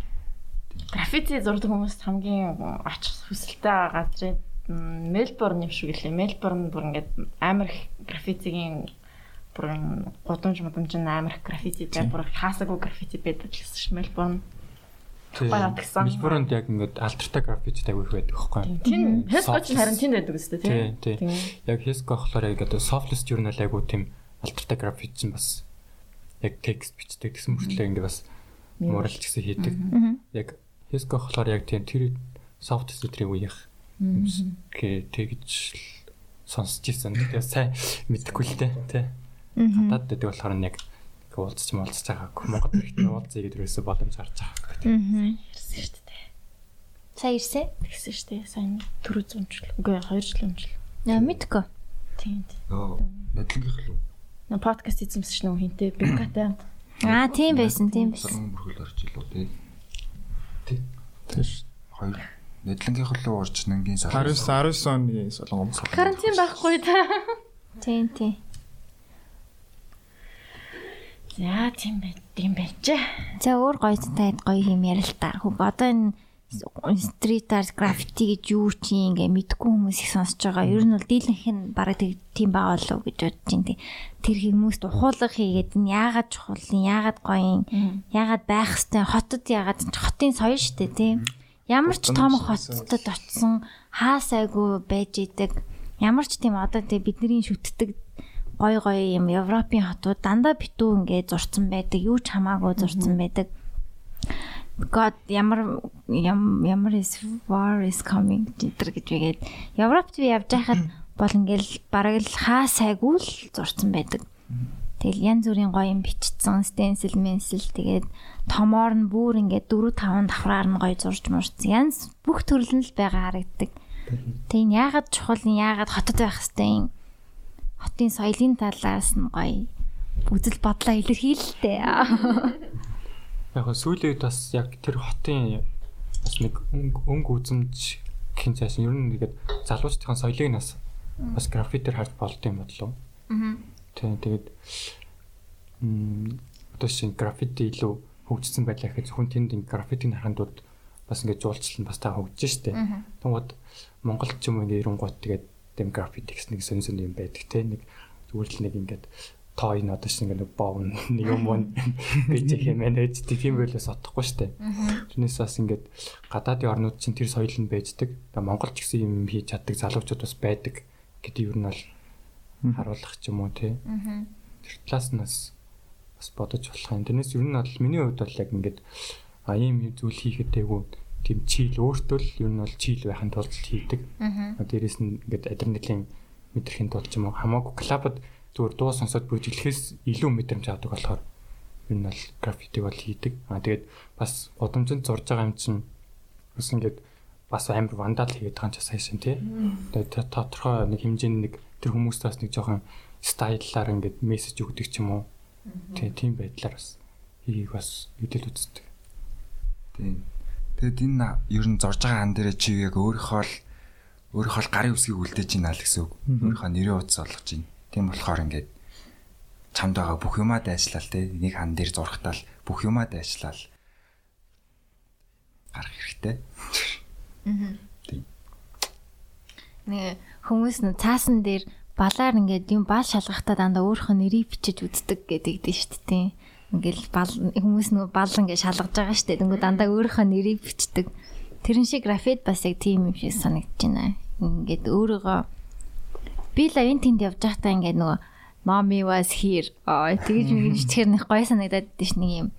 Граффити зурдаг хүмүүст хамгийн очих хүсэлтэй газрын Мельбурн юм шиг лээ. Мельбурн бүр ингээд амар их граффитигийн бүр гудамж модамж амар их граффити бай бүр хаасаагүй граффити байдаг гэсэн ш Мельбурн. Мельбурнд яг ингээд альтертай граффити тавих байдаг байхгүй юу? Тийм. Хескоч харин тэнд байдаг үстэй тийм. Тийм. Яг хеско болохоор яг одоо softlist юу нь айгу тийм альтертай граффити чинь бас яг текст бичдэг гэсэн мөртлөө ингээд бас муралч гэсэн хийдэг. Яг хеско болохоор яг тийм тэр soft street-ийг үеих гээ тэгж сонсож ирсэн. Тэгээ сайн мэдэхгүй л дээ тий. Хатаад дэдэг болохоор нь яг уулзч муулзч байгаагүй. Монгол хэрэгтэй уулзъя гэдэг юусоо боломж гарч байгаа. Аа. Ирсэн шүү дээ. Сайн ирсэн. Тэгсэн шүү дээ. Сайн түрүү зөмжл. Үгүй 2 жил өмжл. Яа мэдгүй. Тийм. Нөө нодлынх л үү? Нөө подкаст эзэмсэж нөө хинтээ бингатай. Аа тийм байсан, тийм байсан. Бүрхэл орж илүү тий. Тий. Тэр 2 Нэдлэнгийн хөлөө орчнынгийн солонгос. 19 19 оны солонгос. Карантин байхгүй та. Тийм тийм. За тийм байт юм байжээ. За өөр гоё танд гоё юм ярилтаа. Хөг одоо энэ стрит арт граффити гэж юу чи ингээ мэдгүй хүмүүс их сонсож байгаа. Ер нь бол дийлэнх нь бараг тийм байгаа болов гэж бодож байна. Тэр хүмүүст ухуулга хийгээд энэ яагаад чухал, яагаад гоё юм, яагаад байх хэвээр хотод яагаад хотын соёо штэ тийм Ямар ч том хотод очисон хаа сайгүй байж идэг. Ямар ч тийм одоо тийм бидний шүтдэг гой гой юм Европын хотууд дандаа битүү ингээд зурцсан байдаг. Юу ч хамаагүй зурцсан байдаг. God ямар ямар is war is coming гэдэг гэж үгээд Европт би явж байхад бол ингээл бараг л хаа сайгүй л зурцсан байдаг. Тэгэл янз бүрийн гоё юм бичсэн, stencil, pencil тэгээд томоор нь бүр ингээд 4 5 давхраар нь гоё зурж мурцсан. Янз бүх төрөл нь л байгаа харагддаг. Тэг энэ яагаад чухал, яагаад хотод байх хэвтэй юм хотын соёлын талаас нь гоё үзэл бодлоо илэрхийлэлтэй. Яг сүүлийн үед бас яг тэр хотын бас нэг өнгө үзэмж гэх цааш ер нь нэгэд залуучдын соёлыг нас бас граффитер харж болд юм бодлоо. Аа. Тийм тэгээд м одоо шин граффити илүү хөгжсөн байлаа гэхэд зөвхөн тэнд граффитиг харахад бас ингээд жуулчлал нь бас та хөгжиж штэ. Тэгмээд Монголд ч юм ингээд ирэнгуут тэгээд тийм граффити гэсэн нэг сонь сонь юм байдаг те нэг зүгээр л нэг ингээд тоо энэ одоо шиг нэг боон нэг юм уу гэж хэмээн ээжтэй тийм байлаас отохгүй штэ. Тэрнээс бас ингээд гадаадын орнууд чинь тэр соёл нь байждаг. Тэгээ Монгол ч гэсэн юм хийж чаддаг залуучууд бас байдаг гэдэг юу нь бол харуулах ч юм уу те. Тэр талаас нь бас бас бодож болох юм. Тэрнээс ер нь бол миний хувьд бол яг ингээд а ийм зүйл хийхэд айгу тийм чийл өөртөө л ер нь бол чийл байхын тулд хийдэг. Дээрээс нь ингээд адреналин мэдрэхин тулд ч юм уу хамаагүй клабд зүгээр дуу сонсоод бүжиглэхээс илүү мэдрэмж авдаг болохоор ер нь бол граффитиг бол хийдэг. Аа тэгээд бас гудамжинд зурж байгаа юм чинь бас ингээд бас амар вандал хийгээд байгаа ч сайн шин тий. Тэгээд тодорхой нэг хэмжээний нэг тэр хүмүүст бас нэг жоохон стайлаар ингээд мессеж өгдөг ч юм уу. Тэгээ тийм байдлаар бас хийгийг бас үдэл үздэг. Тийм. Тэгэд энэ ер нь зорж байгаа ан дээр чи яг өөрийнхөө л өөрийнхөө гарын үсгийг үлдээж байна л гэсэн үг. Өөрийнхөө нэрээ утас олгож байна. Тийм болохоор ингээд чамд байгаа бүх юмаа дайшлал те нэг хан дээр зурхтаал бүх юмаа дайшлал гарах хэрэгтэй. Нэг хүмүүс нь цаасан дээр балаар ингээд юм бал шалгахтаа дандаа өөрийнхөө нэрийг бичиж үздэг гэдэг дээ шүү дээ. Ингээл бал хүмүүс нөгөө бал ингээд шалгаж байгаа шүү дээ. Тэнгүү дандаа өөрийнхөө нэрийг бичдэг. Тэрэн шиг графит бас яг тийм юм шиг санагдаж байна. Ингээд өөрийгөө би л энэ тэнд явж байхдаа ингээд нөгөө mommy was here. Аа тэгэж мэгж тэр нэг гой санагдаад дээ ш нэг юм.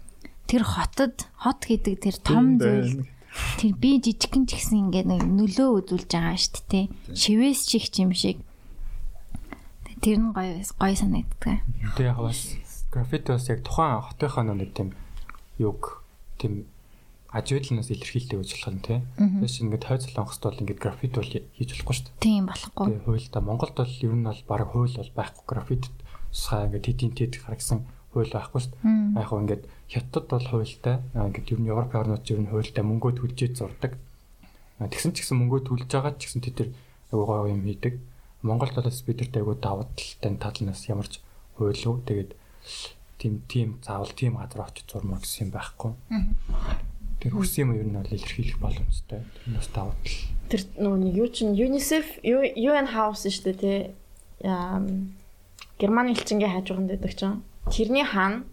Тэр хотод хот гэдэг тэр том зүйл тэр би жижигхэн ч гэсэн ингээд нөлөө үзүүлж байгаа шүү дээ. Шивээс чих юм шиг. Тэр нь гоё гоё санагддаг. Тэг яг бас графит бас яг тухайн хотынхаа нэг тийм юг тийм ажиудланаас илэрхийлдэг гэж болох нь тий. Тэгээс ингээд хойд солонгост бол ингээд графит бол хийж болохгүй шүү дээ. Тийм болохгүй. Тэгээ хуйлда Монголд бол ер нь бол баг хууль бол байхгүй графит саа ингээд тэдийн тэд гаргасан хууль байхгүй шүү дээ. Яг хөө ингээд хятад бол хуультай. Ингээд ер нь Европ орнууд ер нь хуультай мөнгөө төлжээд зурдаг. Тэгсэн ч гэсэн мөнгөө төлж байгаа ч гэсэн тэд тэр айгуу гоё юм хийдэг. Монголд бол нар айгуу давуу талтай талнаас ямарч хуйлуу. Тэгээд тийм тийм заавал тийм газар очиж зурмаар гэсэн юм байхгүй. Тэр хүссэн юм ер нь бол илэрхийлэх боломжтой. Тэр нас давуу тал. Тэр нөгөө юу чинь UNICEF UN House шүү дээ тий. Германы элчингийн хажууганд байдаг чинь. Тэрний хаан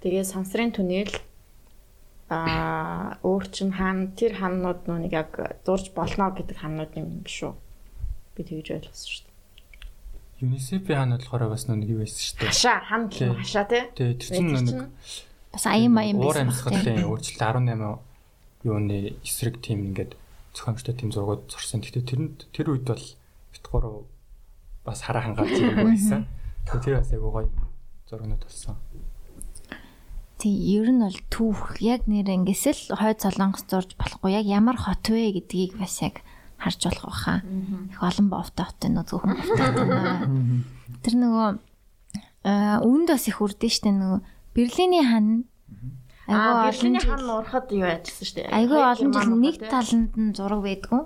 тэгээ сансрын түнэл аа өөр чин хаан тэр хаанууд нөгөө нэг яг зурж болно гэдэг хаанууд юм биш үү? Би тэгж ойлгосон шүү дээ. UNICEF-ийн хаан болохоор бас нэг юу байсан шүү дээ. Хашаа хаан гэх хашаа тий. Тэгээ тэр чинь нэг Бас аян уур байсан. амьсгалын өөрчлөлт 18 юуны эсрэг тим ингээд зохиомжтой тим зургууд зурсан. Гэхдээ тэрэнд тэр үед бол бит гурав бас хараа хангаалж ирэх байсан. Тэгээ тэр бас айгуу гоё зургнууд болсон. Тий, ер нь бол түүх яг нэр ингэсэл хойд солонгос зурж болохгүй. Яг ямар хот вэ гэдгийг бас яг харж болох баха. Их олон бовтой хот энэ зөвхөн бовтой. Тэр нөгөө үүнд бас их үрдэн штэ нөгөө Берлиний хан айгүй олон Берлиний жил хаан урахад юу яжсан шүү дээ. айгүй олон жил нэг таланд нь зураг байдгүй.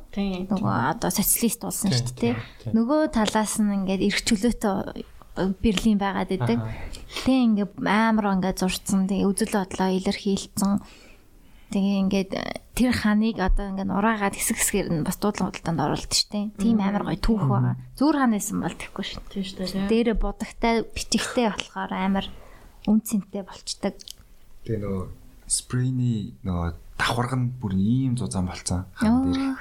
Нөгөө одоо социалист болсон шүү дээ. Нөгөө талаас нь ингээд эрх чөлөөтэй Берлин байгаад байдаг. Тэг ингээд амар ингээд зурцсан. Тэгээ үзэл бодлоо илэрхийлсэн. Тэгээ ингээд тэр ханыг одоо ингээд ураагаад хэсэг хэсгээр нь бас дуудлага худалдаанд оруулдаг штеп. Тийм амар гоё түүх байгаа. Зүр хаан байсан бол тэхгүй шүү. Тий шүү дээ. Дээрээ будагтай бичигтэй болохоор амар үнцэнтэй болчдаг. Тэгээ нөгөө спрейний нөгөө давхарг нь бүр ийм зузаан болцсон. Хан дээр.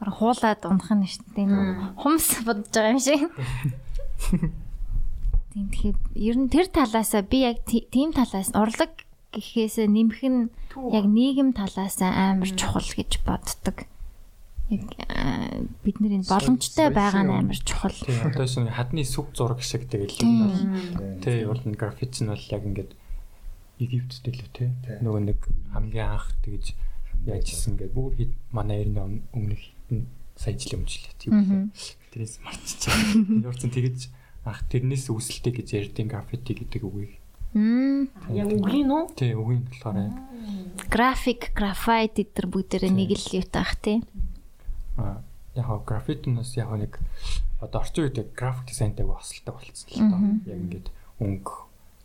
Бараг хуулаад унах нь шүү дээ. Хумс бодож байгаа юм шиг. Тийм тэгэхээр ер нь тэр талаасаа би яг ти- тийм талаас урлаг гэхээс нэмэх нь яг нийгэм талаас амар чухал гэж боддог. Яг аа, бидний боломжтой байгаа нь амар чухал. одоо шинэ хадны сүг зураг шиг тэгэл юм бол тий бол нь граффити нь бол яг ингээд Египтэд лөө тий нөгөө нэг хамгийн анх тэгж яажсэн гэдэг бүр хэд манай эртний өмнөх хэдэн сая жил өмчлээ тийм тэрээс марччихаа энэ урцсан тэгж анх тэрнээс үүсэлтэй гэж ярьдیں۔ граффити гэдэг үгийг Яг үгийн үү? тий үгийн болохоор график, графайт гэдэр бүгдээрээ нэг л юутай ах тий. а яг гоо граффити нь бас яг нэг одоо орчин үед график дизайнтай хосолтой болцсон л доо яг ингээд өнгө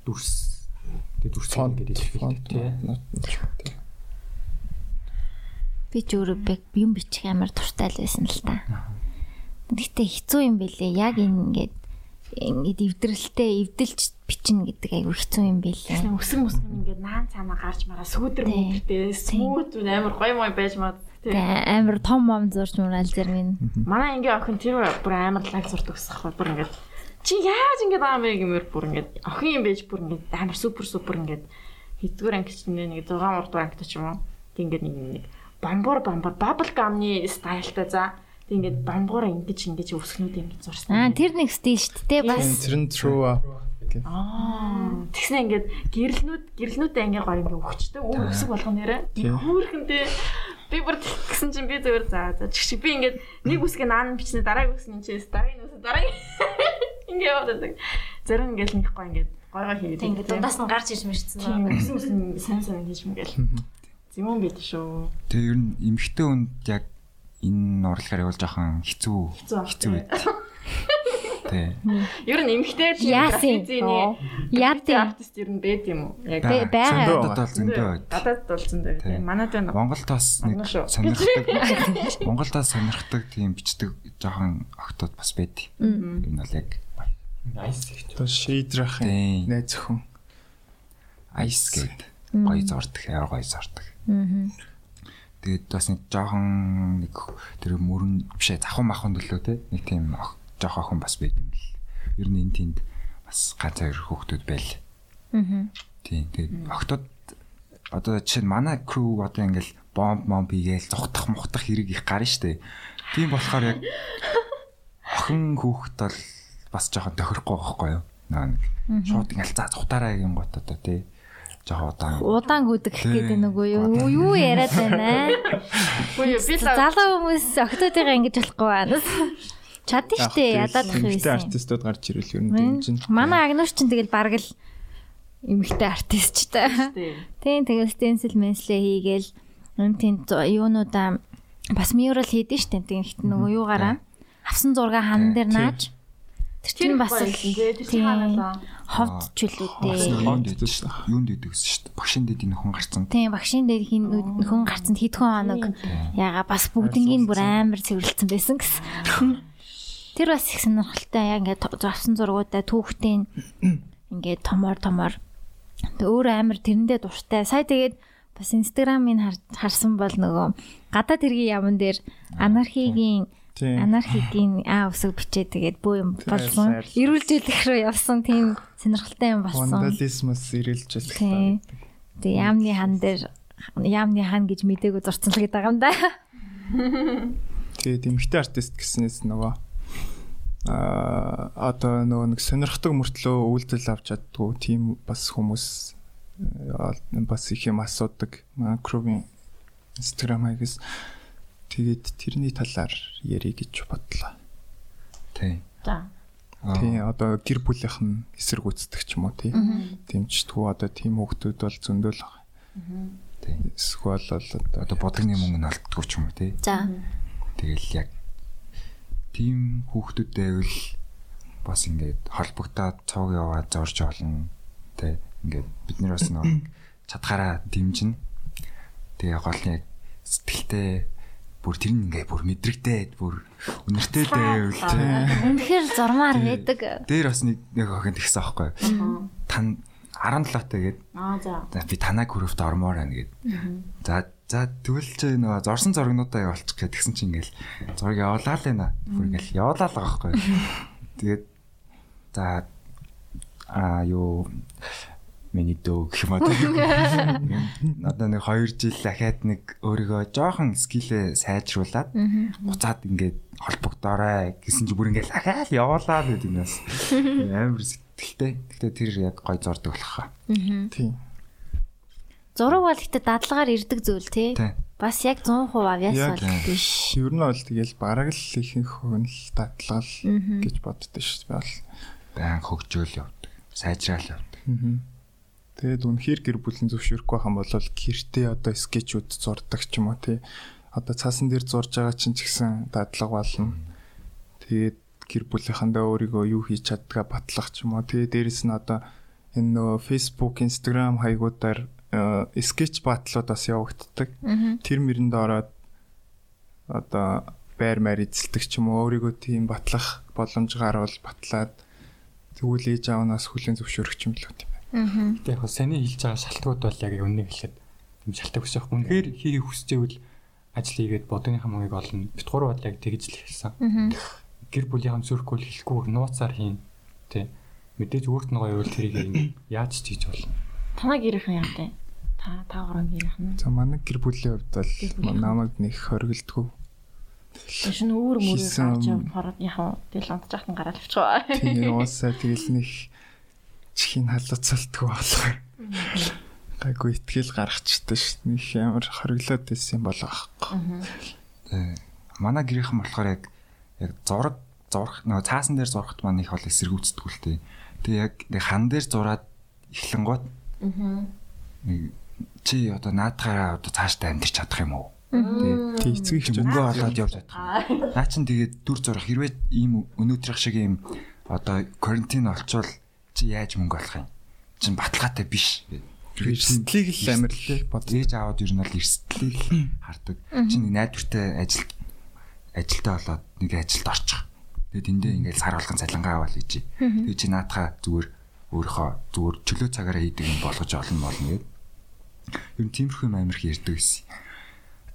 дүрс тэгээ дүрс Фонт, ингээд илэрхийлдэг тий Би ч өөрөө юм бичих амар туртай л байсан л та. Гэтэ хэцүү юм бэлээ. Яг ингээд ингээд эвдрэлтэй эвдэлж бичнэ гэдэг айгүй хэцүү юм бэлээ. Өсгөн өсгөн ингээд наан цаанаа гарч мараа сүүдэр мөнгөтэй смут амар гоё мой байж. Тий. Тэгээ амар том мом зурж мураал зэрэг нь. Манай ингийн охин тэр бүр амар лайк зурдаг хэрэг бүр ингээд чи яаж ингэж аа мэ гэмээр бүр ингээд охин юм байж бүр ингээд амар супер супер ингээд хэдгээр ангич нэг 6 урд ангит ч юм уу. Тэг ингээд нэг нэг бамбуур бамбуур бабл гамны стайлтай за. Тэг ингээд бамбуур ингэж ингэж өсгнүүд ингэж зурсан. Аа тэр нэг стил шүү дээ бас. Тэр нь true аа. Аа тэгснэ ингээд гэрэлнүүд гэрэлнүүдээ ингээ гоё ингээ өгчтэй өөр өсөг болгоно нэрэ. Тийм. Хүүрхэнтэй би бүр тэгсэн чинь би зөвөр за за чигш би ингээд нэг үсгээ наан бичнэ дараагийн үсг нь чээс дараагийн үсг дараагийн ингээ яваад зарим ингээл нэг гоё ингээд гоё гоё хийгээд. Тэг ингээд дундаас нь гарч ирж мэрчсэн байна. өсөг үсг нь сайн сайн хийж мэгэл. Зэмэн байд шүү. Тэгээ ер нь эмхтэй хүнд яг энэ урлагаар явуулж ахаан хэцүү Хэцүү хэцүү байд. Тий. Ер нь эмгтэй Яасан? граффитиний Яатын. артист ер нь бэд юм уу? Яг Бэ- байгаа. Зөндөө бол зөндөө байд. гадаад болсон дээр Тий. тийм. Манайд байна. Монголд бас нэг сонирхдаг. Монголд бас сонирхдаг тийм бичдэг жоохон охтууд бас байд. Энэ бол яг Nice гэж. Одоо шийдрахын тий. найз өхөн. Ice гээд гоё зордог, яар гоё зордог. Тэгээд бас нэг жоохон нэг тэр мөрөн бишээ захын махан төлөө те нэг тийм ох- жоохон охин бас байд юм л. Ер нь энэ тэнд бас ганц хоёр хүүхдүүд байл. Аа. Тийм тэгээд октод одоо жишээ нь манай crew одоо ингээл бомб момб хийгээл зогтох мохтох хэрэг их гарна штэ. Тийм болохоор яг охин хүүхэд бол бас жоохон тохирохгүй байхгүй юу? Наа нэг шууд ингээл за зугтаараа юм гот одоо тий. Жоохон удаан. Удаан гүдэг Тий. гэдэг нэг юу юу яриад байна. Үгүй би Залуу хүмүүс октодыгаа ингэж болохгүй байна. Чадна штэ ядаад ах Эмэгтэй байсан. артистууд гарч ирэл ер нь дэмжин. Манай агнуур чинь тэгэл бараг л эмэгтэй артист ч та. тийм. Тэгэл стенсил менслэ хийгээл энэ тийм юунуудаа бас мюрал хийдэж штэ тийм ихт нөгөө юугаараа авсан зураг хан дээр нааж тэр чинь бас л чинь Тийм. ховд ч үлүүдээ. Юунд дэдэг шүү дээ. Шүү дээ. Багшин дэдийн хүн гарцсан. Тийм багшийн дээр хин хүн гарцанд хэдхэн хоног яага бас бүгднийг бүр амар цэвэрлсэн байсан гэсэн. Тэр бас их сонирхолтой яа ингээд завсан зургуудаа түүхтийн ингээд томор томор өөр амар тэрэндээ дуртай. Сая тэгээд бас инстаграмыг хар- харсан бол нөгөө гадаад хэргийн яван дээр анархигийн анархигийн аа усыг бичээ тэгээд бөө юм болсон. сайрлал. Ирүүлжүүлэх рүү явсан тийм сонирхолтой юм болсон. Вандализмас ирэлж бас. Тийм. Тэг яамны хан дээр яамны хан гэж мдэггүй зурцсан л гэдэг юм да. Тэгээд эмэгтэй артист гэснээс нөгөө аа одоо нөгөө нэг сонирхдаг мөртлөө үйлдэл авч чаддгүй тийм бас хүмүүс бас их юм асуудаг. Макровын Instagram хаагас тэгээд тэрний талаар ярих гэж бодлоо. Тий. За. Тийм одоо гэр бүлийнх нь эсэргүүцдэг ч юм уу тийм. Дэмждэггүй одоо тийм хүмүүс бол зөндөл байгаа. Тий. Эсвэл бол одоо бодгоны мөнгө нь олддгүй ч юм уу тий. За. Тэгэл яг тийм хүүхдүүд байвал бас ингээд холбогдоод цог яваад зорж олно. Тэ ингээд бид нэр бас нэг чадхаараа дэмжинэ. Тэгээ гол нь яг сэтгэлтэй бүр тэр нь ингээд бүр мэдрэгдээд бүр үнэртэй байвал тий. Үнэхээр зурмаар байдаг. Дээр бас нэг нэг охин тэгсэн аахгүй. Тан 17 таагээд Аа за. За би танаа группт ормоор байна гэд. За за тэгвэл чи нөгөө зорсон зургнуудаа явуулчих гэж тэгсэн чи ингээл зураг явуулаа л. Бүр ингээл явуулаа л байгаа байхгүй. Тэгээд за а юу миний дөө гэх юм аа. Надаа нэг 2 жил дахиад нэг өөрийгөө жоохон скилээ сайжруулад буцаад ингээд холбогдоорой гэсэн чи бүр ингээл дахиад явуулаа л гэдэг юм бас. Амар сэтгэлтэй. Гэтэ тэр яг гой зордог болох хаа. тийм. Зураг бол ихтэй дадлагаар ирдэг зүйл тий. Тий. Бас яг 100% авьяас бол биш. Ер нь бол тэгэл бараг л ихэнх хүн л дадлал гэж боддоо шүү дээ. Бол Баян хөгжөөл явдаг. Сайжраал явдаг. Тэгээд үнэхээр гэр бүлийн зөвшөөрөхгүй хам бол гэртээ одоо скетчүүд зурдаг ч юм уу тий. Одоо цаасан дээр зурж байгаа чинь ч гэсэн дадлага болно. Тэгээд гэр бүлийнхэндээ өөрийгөө юу хийж чаддгаа батлах ч юм уу. Тэгээд дээрэс нь одоо энэ нөгөө Facebook, Instagram хаягуудаар скетч батлууд бас явагддаг. Тэр мэрэнд ороод одоо байр маяр эзэлдэг ч юм уу өөрийгөө тийм батлах боломж гарвал батлаад тэгвэл ээж аавнаас хүлийн зөвшөөрөх юм л үү тийм байна. Гэтэ яг саний хэлж байгаа шалтгууд бол яг үннийг хэлээд тийм шалтгаан биш яг үнэхээр хийх хүсчээвэл ажил хийгээд бодгоны хамгаыг олно. Бит гур бол яг тэгж л хэлсэн. Гэр бүлийн хам зүрхгүй л хэлэхгүй нууцаар хийн. Тэ. Мэдээж өөрт нь гоё бол тэрийг яаж ч хийж болно. Танаа гэрийнхэн яа вэ? Та та гурван гэрийнхэн. За манай гэр бүлийн хувьд бол намайг нэг хоригддгүй. Шин өөр мөрөөр Хийсэн- гарч явахаар яхаа тэгэл онцжахтан гараад авчихгаа. Тийм уусаа тэгэл нэг чихийн халууцалтгүй болохоор гайгүй ихтгэл гаргачтай шүү дээ. Нэг ямар хориглоод байсан юм болоо аахгүй. Тэ. Манай гэрийнхэн болохоор яг яг зураг зурх нөгөө цаасан дээр зурхт маань их бол эсэргүүцдэг л тээ. Тэгээ яг хан дээр зураад эхлэн гот. Нэг чи одоо наадахаараа одоо цаашдаа амьдрч чадах юм уу? Тэ. Тий эцэг Чи их мөнгө олоод явж чадах. Наа чин тэгээд дүр зурх хэрвээ ийм өнөөдрийнх шиг ийм одоо карантин олчвал чи яаж мөнгө олох юм? Чин баталгаатай биш. Эрсдлийг л амар л бод. Ээж аавд ер нь бол эрсдлийг хардаг. Чи нэг найдвартай ажил ажилтаа болоод нэг ажилд орчих. Тэгээд эндээ ингээл сар болгон цалингаа аваад ижи. Тэгээд чи наатахаа зүгээр өөрийнхөө зүгээр чөлөө цагаараа хийдэг юм болгож олно болно гэд. Ер нь тиймэрхүү юм амирх ярьдаг гэсэн.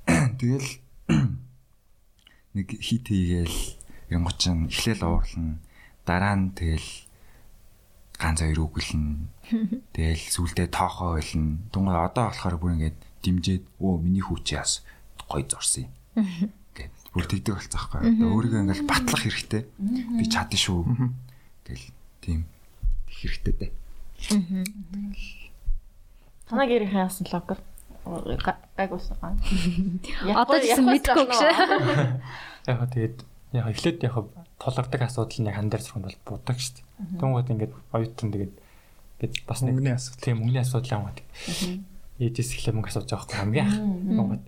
Тэгэл нэг хит хийгээл янгоч нь эхлээл уурлна. Дараа нь тэгэл ганц хоёр үг хэлнэ. Тэгэл сүулдэ тоохоо хэлнэ. Тунгай одоо болохоор бүр ингээд димжээд өө миний хүүч яас гой зорсон юм. Гэт бүр тэгдэг. Одоо өөрийгөө ингээд батлах хэрэгтэй. Би чадна шүү. Тэгэл тийм хэрэгтэй дээ. Танаа гэрийн яасан логер гайг усан. Одоо ч гэсэн мэдгүй гэж. Яг хаа тэгээд яг эхлээд яг тулгардаг асуудал нь яг хан дээр сурханд бол будаг шүү дээ. Тэнгууд ингээд оюутан тэгээд бид бас нэг Мөнгөний асуудал. тийм мөнгөний асуудал юм байна. Ээжээс эхлээ мөнгө асууж байгаа байхгүй хамгийн анх. Тэнгууд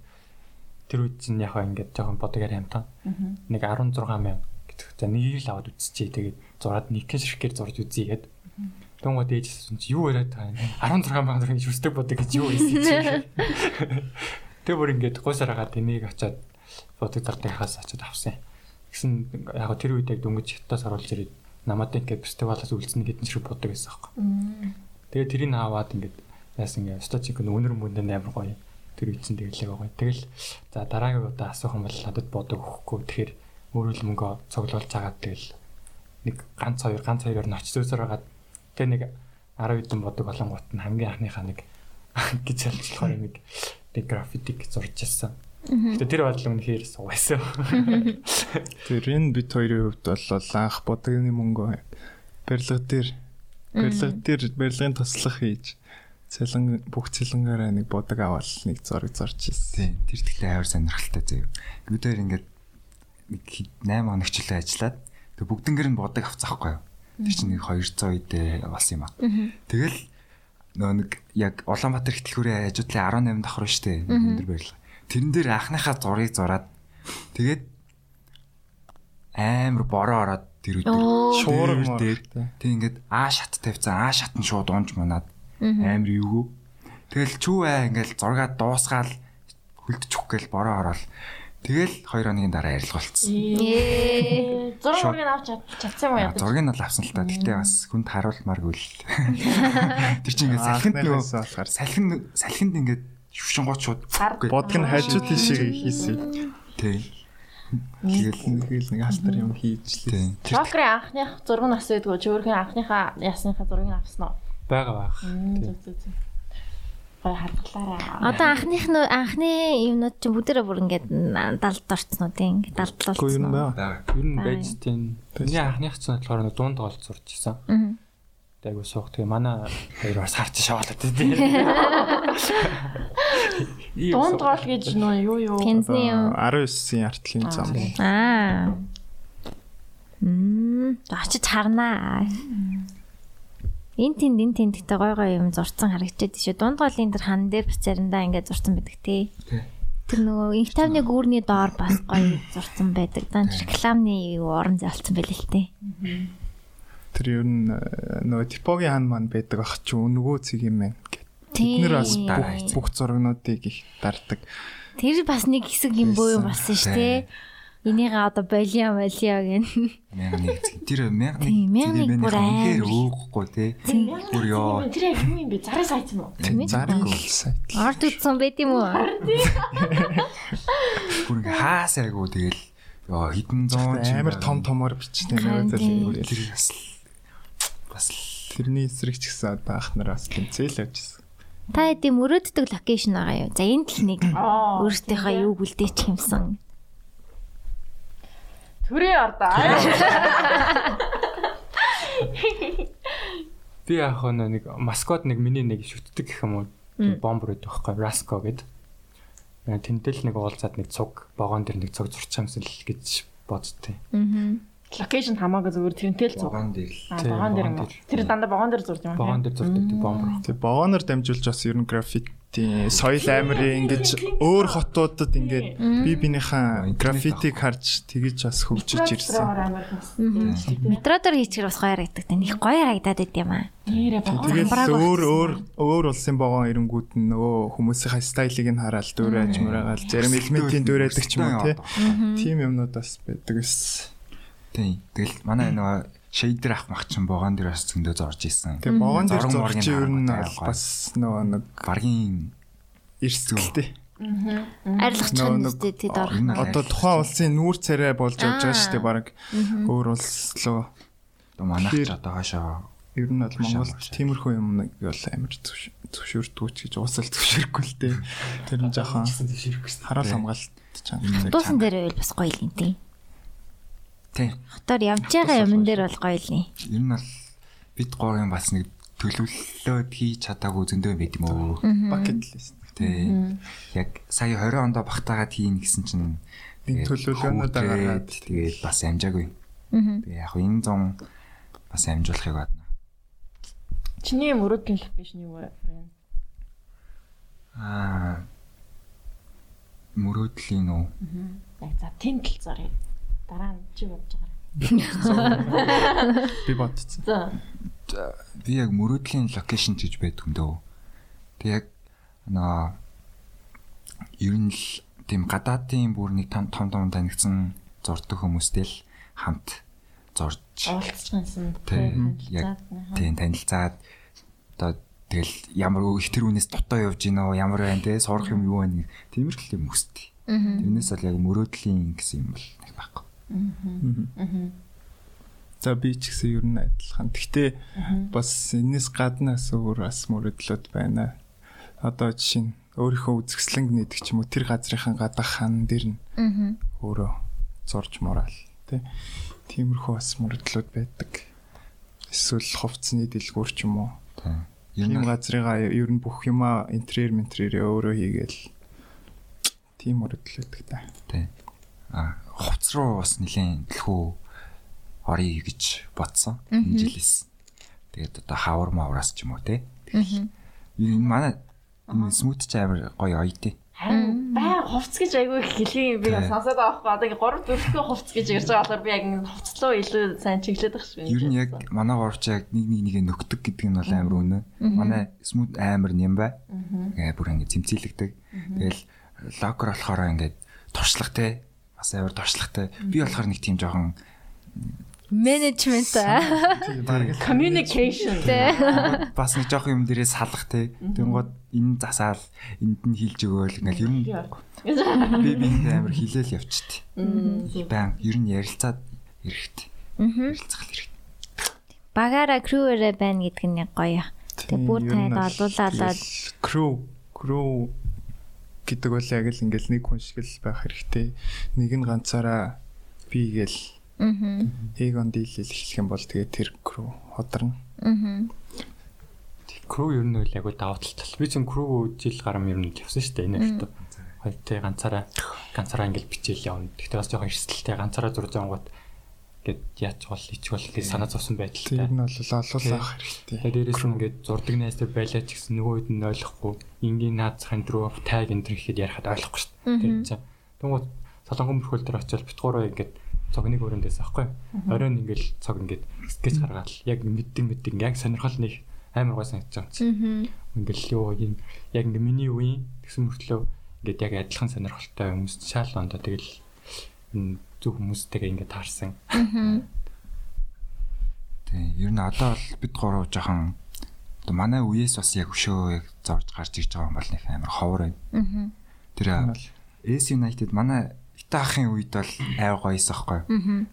тэр үед чинь яг ингээд жоохон бодогоор амтан. Нэг 16 мянга гэдэг. За нэгийг л аваад үзчихье. Тэгээд зураад нэгэн ширхгээр зурж үзье гээд. Тэнгууд ээжээс чинь юу яриад байгаа юм. 16 мянга төгрөг шүрстэг бодог гэж юу хэлсэн чинь. Тэр бүр ингээд гойсоор хагаад энийг очиад бодог зардагхаас очиад авсан юм. Гэсэн яг тэр үед яг дөнгөж хятадас оруулж ирээд намад ингээд фестивалаас үлдсэн гэдэг шиг бодог гэсэн аахгүй. Тэгээ тэрийг аваад ингээд яасан ингээд сточик нь өнөр мөндөө амар гоё. Тэр чинь тэгэлээ гоё. Тэгэл за дараагийн удаа асуух юм бол надад бодог өгөхгүй. Тэгэхээр өөрөө л мөнгө цуглуулж агаад тэгэл нэг ганц хоёр ганц хоёроор нь очиж зөөсөр тэгээ нэг 10 хэдэн бодог болонгууд нь хамгийн анхныхаа нэг гэж ялчлахаар нэг нэг граффитик зурж ирсэн. Гэтэ тэр бодлоо үнэхээр суугайсан. Тэр энэ бит хоёрын хувьд бол анх бодогны мөнгө барилга дээр барилга дээр барилгын туслах хийж цалин бүх цалингаараа нэг бодог аваад нэг зураг зорж ирсэн. Тэр тэгтээ амар сонирхолтой. Бид хоёр ингээд нэг 8 хоног ч үлээ ажиллаад тэг бүгднгэр нь бодог авцаахгүй юу. Тэр чинь нэг 200 үедээ болсон юм аа. Тэгэл нөө нэг яг Улаанбаатар ихтлгүүрээ хажуудлын 18 давхар штэ өндөр барилга. Тэрэн дээр анхныхаа зургийг зураад тэгээд амар бороо ороод тэр өдөр шуурга дээр тэг ингээд аа шат тавьцсан аа шат нь шууд унж манаад амар эвгүй. Тэгэл чүү аа ингээд зургаад дуусгаал хөлдөчих гээл бороо ороод тэгэл 2 хоногийн дараа ярилцга болцсон. Ээ. Зураг мөргийг авч чадсан юм уу? Зургийг нь бол авсан л та. Гэтэ бас хүнд харуулмааргүй л. Тэр чинь ингээд салхинд болохоор салхин салхинд ингээд шүшингууд шууд бодг нь хажуу тийшээ хийсэн. тий. Тэгэл нэг л нэг алтар юм хийж лээ. Шокрын анхных зураг нь чи өөрхийн анхныхаа ясныхаа зургийг авсан уу? Бага зүг зүг. Гой хадгалаарай. Одоо анхных нөө анхны юмнууд чинь бүгдээрээ бүр ингээд далд орцсон уу тийм ингээд юм далдлуулсан. уу? байна. Ер нь Бай. байж тийм. Миний анхных чинь болохоор дунд тоолж сурч ирсэн. Мгм. Айгу суух. Тэгээ манай хоёр бас харч шаваалаад тийм. Дунд гол гэж нөө юу юу. Пенсны юм. 19-ийн артлын зам. Аа. Мм, очиж харнаа. Эн тэнд эн тэнд гэдэг гой гой юм зурцсан харагдчихэд шүү. Дунд голын тэр хан дээр бас заримдаа ингээд зурцсан байдаг тий. Тэр нөгөө инх тавны гүүрний доор бас гоё зурцсан байдаг. Дан рекламны юу орон зайлцсан байл л тий. Тэр ер нь э, нөгөө типогийн хан маань байдаг ах чи өнгөө цэг юм байна. Тий. Бид нэр бас бүх зурагнуудыг их дардаг. Тэр бас нэг хэсэг юм боо юм болсон шүү тий. Энийгээ одоо болио болио гэн. Мянга нэг зэг. Тэр мянга Тийм, нэг мянга нэг бүр үнэхээр амар. өөхгүй тий. Бүр ёо. Тэр юм юм бэ? Зарын сайт юм уу? Зарг сайт. Орд үтсэн байт юм уу? Бүр хаасайгуу тэгэл ёо хитэн зуун Амар том томор бичтэй нэг үзэл. тэр бас бас Тэрний эсрэг ч гэсэн одоо ах нар бас тэмцээл явж ирсэн. Та хэдийн мөрөөддөг локейшн байгаа юу? За энд л нэг өөртөөхөө юу үлдээч юмсан. Төрөө ордоо. Би яг нэг маскот нэг миний нэг шүтдэг гэх юм уу бомбер байдаг байхгүй Раско гэд. Тэнтэл нэг уулзаад нэг цуг богоон дээр нэг цуг зурчих юмсан л гэж боддتي. Аа. Локейшн хамаагүй зүгээр тэрнтэй л зур. Вагон дээр л. Аа Тийм, вагон дээр юм. Тэр дандаа вагон дээр зурж юм аа. Вагон дээр зурдаг тийм бомбер. Тэг богоноор дамжуулж бас ер нь граффити соёл амирын ингэж өөр хотуудад ингээд би бинийхэн граффитиг харж тэгэж бас хөгжиж ирсэн. Метро дээр хийчихэр бас гоё харагддаг. Тэ них гоё харагдаад байд юм аа. Хамбрааг өөр өөр өөр улсын богоон ирэнгүүд нь нөгөө хүмүүсийн стайлыг нь хараад дүүрэж мөрөгаал зарим элементийн дүүрээдэг ч юм уу тий. Тим юмнууд бас байдаг ус. Тийм. Тэгэл манай нөгөө шейдер ах мах чин вагон дээр бас зөндөө зорж исэн. Тэгээ богоон дээр мургийн ер нь бас нөгөө нэг Баргийн эрсдэлтэй. Нь нэг- үстэй тэд орох. Одоо тухайн улсын нүүр царай болж явж байгаа шүү дээ баг. Өөр улс руу одоо манайх ч Тэгэхээр- одоо хаашаа ер нь бол Монголд тиймэрхүү юм нэг бол амар зөвш- зөвшөөрдгүүч гэж уусал зөвшөөрөхгүй л дээ. Тэр нь жоохон хараал хамгаалт чанга. Дуусан дээр байвал бас гоё л юм тий. Тийм. Хотоор явж байгаа юмн дээр бол гоё л юм. Ер нь бол бид гурийн бас нэг төлөвлөлөөд хийж чадаагүй зөндөө байд юм уу. Bucket list. Тий. Яг сая 20 ондоо багтаагаад хийн гэсэн чинь төлөвлөгөөнүүдээ хүүгээд гаргаад тэгээд бас амжаагүй. Аа. Тэгээ яг энэ зам бас амжуулахыг бадна. Чиний мөрөөдлийн локейшн юу вэ? Аа мөрөөдлийн үү? Яг за тэн тал зарыг. Дараа нь чи бодож байгаа. би бодсон. За. Би яг мөрөөдлийн локейшн гэж байдаг юм дөө. Тэг яг нөө ер нь л тийм гадаадын бүр нэг том том том танигдсан зурдаг хүмүүстэй л хамт зорж Уулзчихсан. Тийм. Яг тийм танилцаад одоо тэгэл ямар их тэр үнээс дотоо явж гинөө ямар байна те сурах юм юу байна тиймэрхүү юм өстэй. Тэрнээс бол яг мөрөөдлийн гэсэн юм бол нэг байхгүй. За би ч гэсэн ер нь адилхан. Гэхдээ бас энэс гаднаас өөр бас мөрөдлөд байна. Одоо жишээ нь өөрийнхөө үзэсгэлэнг нээдэг ч юм уу тэр газрынхан гадах хан дэр нь Аа. өөрөө зурж мураал тий. Тиймэрхүү бас мөрөдлөд байдаг. Эсвэл хувцсны дэлгүүр ч юм уу. Тийм. Газрыгаа ер нь бүх юмаа интерьер ментерээ өөрөө хийгээл тийм мөрөдлөдөг та. тийм. А хувц руу бас нэлийн дэлхүү орё гэж бодсон энэ жилээс. Тэгээд одоо хавар мавраас ч юм уу те. Энэ манай смут ч амар гоё оё те. Харин бай хувц гэж айгүй их хэлхий би сонсоод байгаа байхгүй. Одоо ингээ гурав дөрөвдөө хувц гэж ярьж байгаа болохоор би яг ингээ хувцлуу илүү сайн чиглээд байгаа шүү. Ер нь яг манай гурвч яг нэг нэг нэгэ нөхдөг гэдэг нь бол амар үнэ. Манай смут амар нэм бай. Ингээ бүр ингээ цэмцэлэгдэг. Тэгэл локер болохоор ингээ туршлах те. Бас амар туршлагатай. Би болохоор нэг тийм жоохон Менежмент communication. Бас нэг жоох юм дээрээ салах те. Тэнгууд энэ засаал энд нь хилж өгөөл ингээл нь би биэндээ амар хилээл явчихдээ. Баян ер нь ярилцаад эрэхт. Ярилцах л эрэхт. Багаараа крүүэрэ байна гэдэг нь гоё. Тэг бүр танд олуулаад crew crew гэдэг бол яг л ингээл нэг хүн шиг л байх хэрэгтэй. Нэг нь ганцаараа би гээл Аа. эгон дийлэл эхлэх юм бол тэгээ тэр crew ходрно. Аа. Крүү ер нь үл яг даваа талтай. Би чинь крүү жил гарам ер нь явсан шүү дээ энэ өртөө. Хоёр тэ ганцаараа ганцаараа ингээл бичээл явна. Гэхдээ бас жоохон эрсдэлтэй ганцаараа зурж ангууд гээд яач бол ич бол гэж санаа зовсон Тэр байдалтай. нь бол олуулах хэрэгтэй. Тэгээд дээрээс нь ингээд зурдаг найзтай байлаа ч гэсэн нөгөө хэд нь ойлгохгүй ингийн наацхан дөрөв таг энэ төр гэхэд ярихад ойлгохгүй шүү дээ. Тийм чинь. Тэнгууд солонгон мөрхөл дээр очил битгуураа ингээд цогныг өрөөндөөс аахгүй. Оройн ингээд цог ингээд скетч гаргаад яг мэддэг мэддэг яг сонирхол нэг амар гой санагдаж байгаа юм чи. Ингээл юу юм яг ингээ миний үеийн тэгсэн мөртлөө ингээд яг адилхан сонирхолтой хүмүүс шаал ондоо тэгэл зөв хүмүүстэйгээ ингээ таарсан. Тийм ер нь одоо бол бид гурав жоохон одоо манай үеэс бас яг өшөө яг зорж гарч ирж байгаа юм бол нэг амар ховор байна. Тэр S United манай Итэ ахын үед бол ай гоёс аахгүй.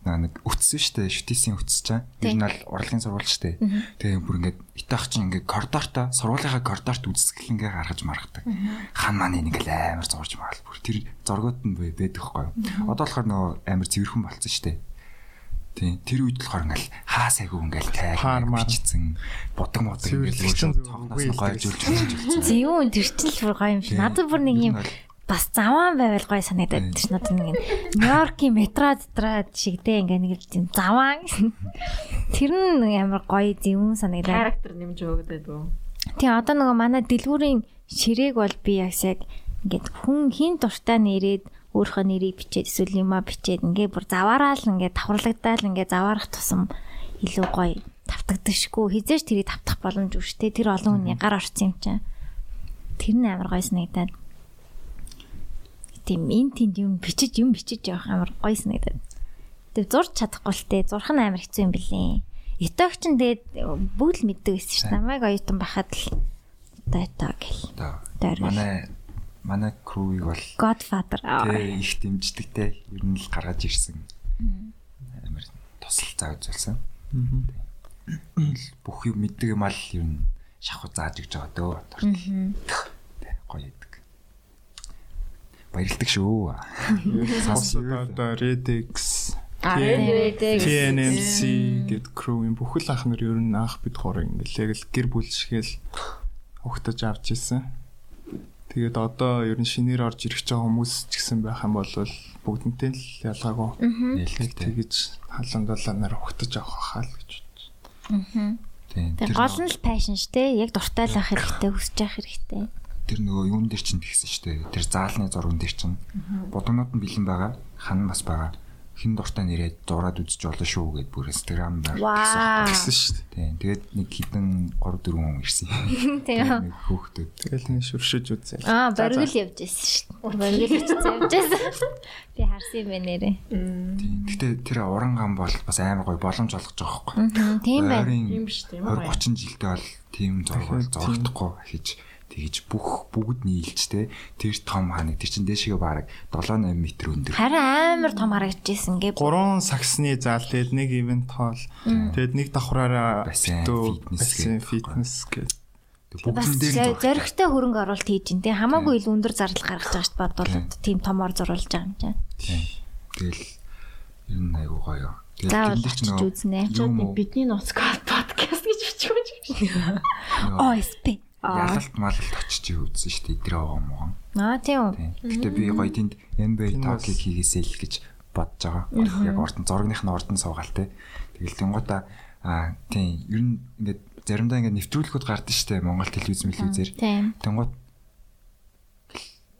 Наа нэг үтсэн штэ шүтээсийн үтсэж чаа. Ер нь бол урлагийн сурвалж штэ. Тэгээ бүр ингээд Итэ ах чинь ингээд коридорта сургуулийнхаа коридорт үзсгэл ингээ гаргаж маргадаг. Хан маань ингээл амар зурж маал. Бүр тэр зургууд нь байдаг хгүй. Одоо болохоор нөгөө амар цэвэрхэн болцсон штэ. Тийм тэр үед болохоор ингээл хаа сайгүй ингээл маар. бичсэн бодог модог Цэвэрлэгч нь цогноос гойжулж үзүүлж Зэвүүн тэр чинь л бүр гоё юм шиг. Надад бүр нэг юм бас заваан байвал гоё санагдаад тийм надад нэг Нью-Йоркийн метро дотроо шигдээ ингээ нэг тийм заваан. Тэр нь амар гоё зөвүүн санагдаад. Характер нэмж өгдөг үү? тий одоо нөгөө манай дэлгүүрийн ширээг бол би яг яг ингээд хүн хин дуртай нэрээд өөрийнхөө нэрийг бичээд эсвэл юма бичээд ингээ бүр заваараа л ингээ давхарлагдаал ингээ заваарах тусам илүү гоё тавтагдчихгүй. Хизээш тэрийг тавтах боломж үүштэй. Тэр олон хүний гар орсон юм чинь. Тэр нь амар гоё санагдаад тийм эн тэнд юм бичиж юм бичиж явах амар гоё санагдаад тэг зурч чадахгүй л те зурх нь амар хэцүү юм бэлээ Итог ч тэгээд бүгд л мэддэг байсан шүү дээ. Намайг оюутан байхад л итоо гэл. Манай манай крууийг бол Godfather тий их дэмждэгтэй ер нь л гаргаж ирсэн. Амар тусал заа үзүүлсэн. Бүх юм мэддэг юм ал ер нь шахуу зааж өгч байгаа дөө. Гоё идэг. Баярлдаг шүү. Сонсоод одоо Redix TNMC гэд crew-ийн бүхэл ах нар ер нь анх бид хор ингээл яг л гэр бүл шигээл угтаж авч ирсэн. Тэгээд одоо ер нь шинээр орж ирэх байгаа хүмүүс ч гэсэн байх юм бол бүгднтэй л ялгаагүй Нээлттэй. тэгэж халуун долооноор угтаж авах хаа л гэж бодож. Тийм. Тэг Тэр гол нь л passion штэ. Яг дуртай л ах хэрэгтэй, хүсэж явах хэрэгтэй. Тэр нөгөө юун дээр чинь тэгсэн шүү дээ. Тэр заалны зурган дээр чинь бодгонууд нь бэлэн байгаа, хан бас байгаа. Хин дуртай нэрээд зураад үзэж болно шүү гэд бүр Instagram дээр. Гэсэн шүү дээ. Тийм. Тэгээд нэг хідэн 3 4 хүн ирсэн. Тийм. Нэг хөөхдөд. Тэгэл нэг шүршиж үзээ. Аа, боргил явж байсан шүү дээ. Очиж явж байсан. Би харсан юм байна нэрээ. Тийм. Гэтэ тэр уранган бол бас амар гоё боломж олгож байгаа. Аа, тийм байна. Юм шүү дээ. Ямар 20 30 жилдээ бол тийм зураг зурагдахгүй хийж тэгж бүх бүгд нийлжтэй тэр том ханаг тэр чин дээшгээ бараг 7 8 м өндөр. Харин амар том харагдажсэн гээ. Гурван саксны заал тэгээд нэг ивент хоол тэгээд нэг давхраараа фитнес гэдэг. фитнес гэж Бас Бүгдэн дээр нь зураг. зоригтой хөрөнгө оруулалт хийж ин тэ хамаагүй илүү өндөр зардал гаргаж байгаа шүү бодвол тийм томор зурулж байгаа юм чинь. Тэгэл ер нь айгуу гоё. Тэр чинь очиж үзнэ. юм бидний ноцгол подкаст гэж бичгөөж байна. нөгөө OSP. Аа ялалт малалт очиж үзсэн шүү дээ идрээ байгаа мó. Аа тийм үү. Тийм. Гэтэ би гоё тэнд NBA Тийм talk-ыг хийгээсэй л гэж бодож байгаа. Яг ордон зургных нь ордон суугаал те. Тэгэл тэнгуудаа аа тийм ер нь ингээд заримдаа ингээд нэвтрүүлгүүд гардаг шүү дээ Монгол телевиз мэлвизээр. Тийм. Тэнгууд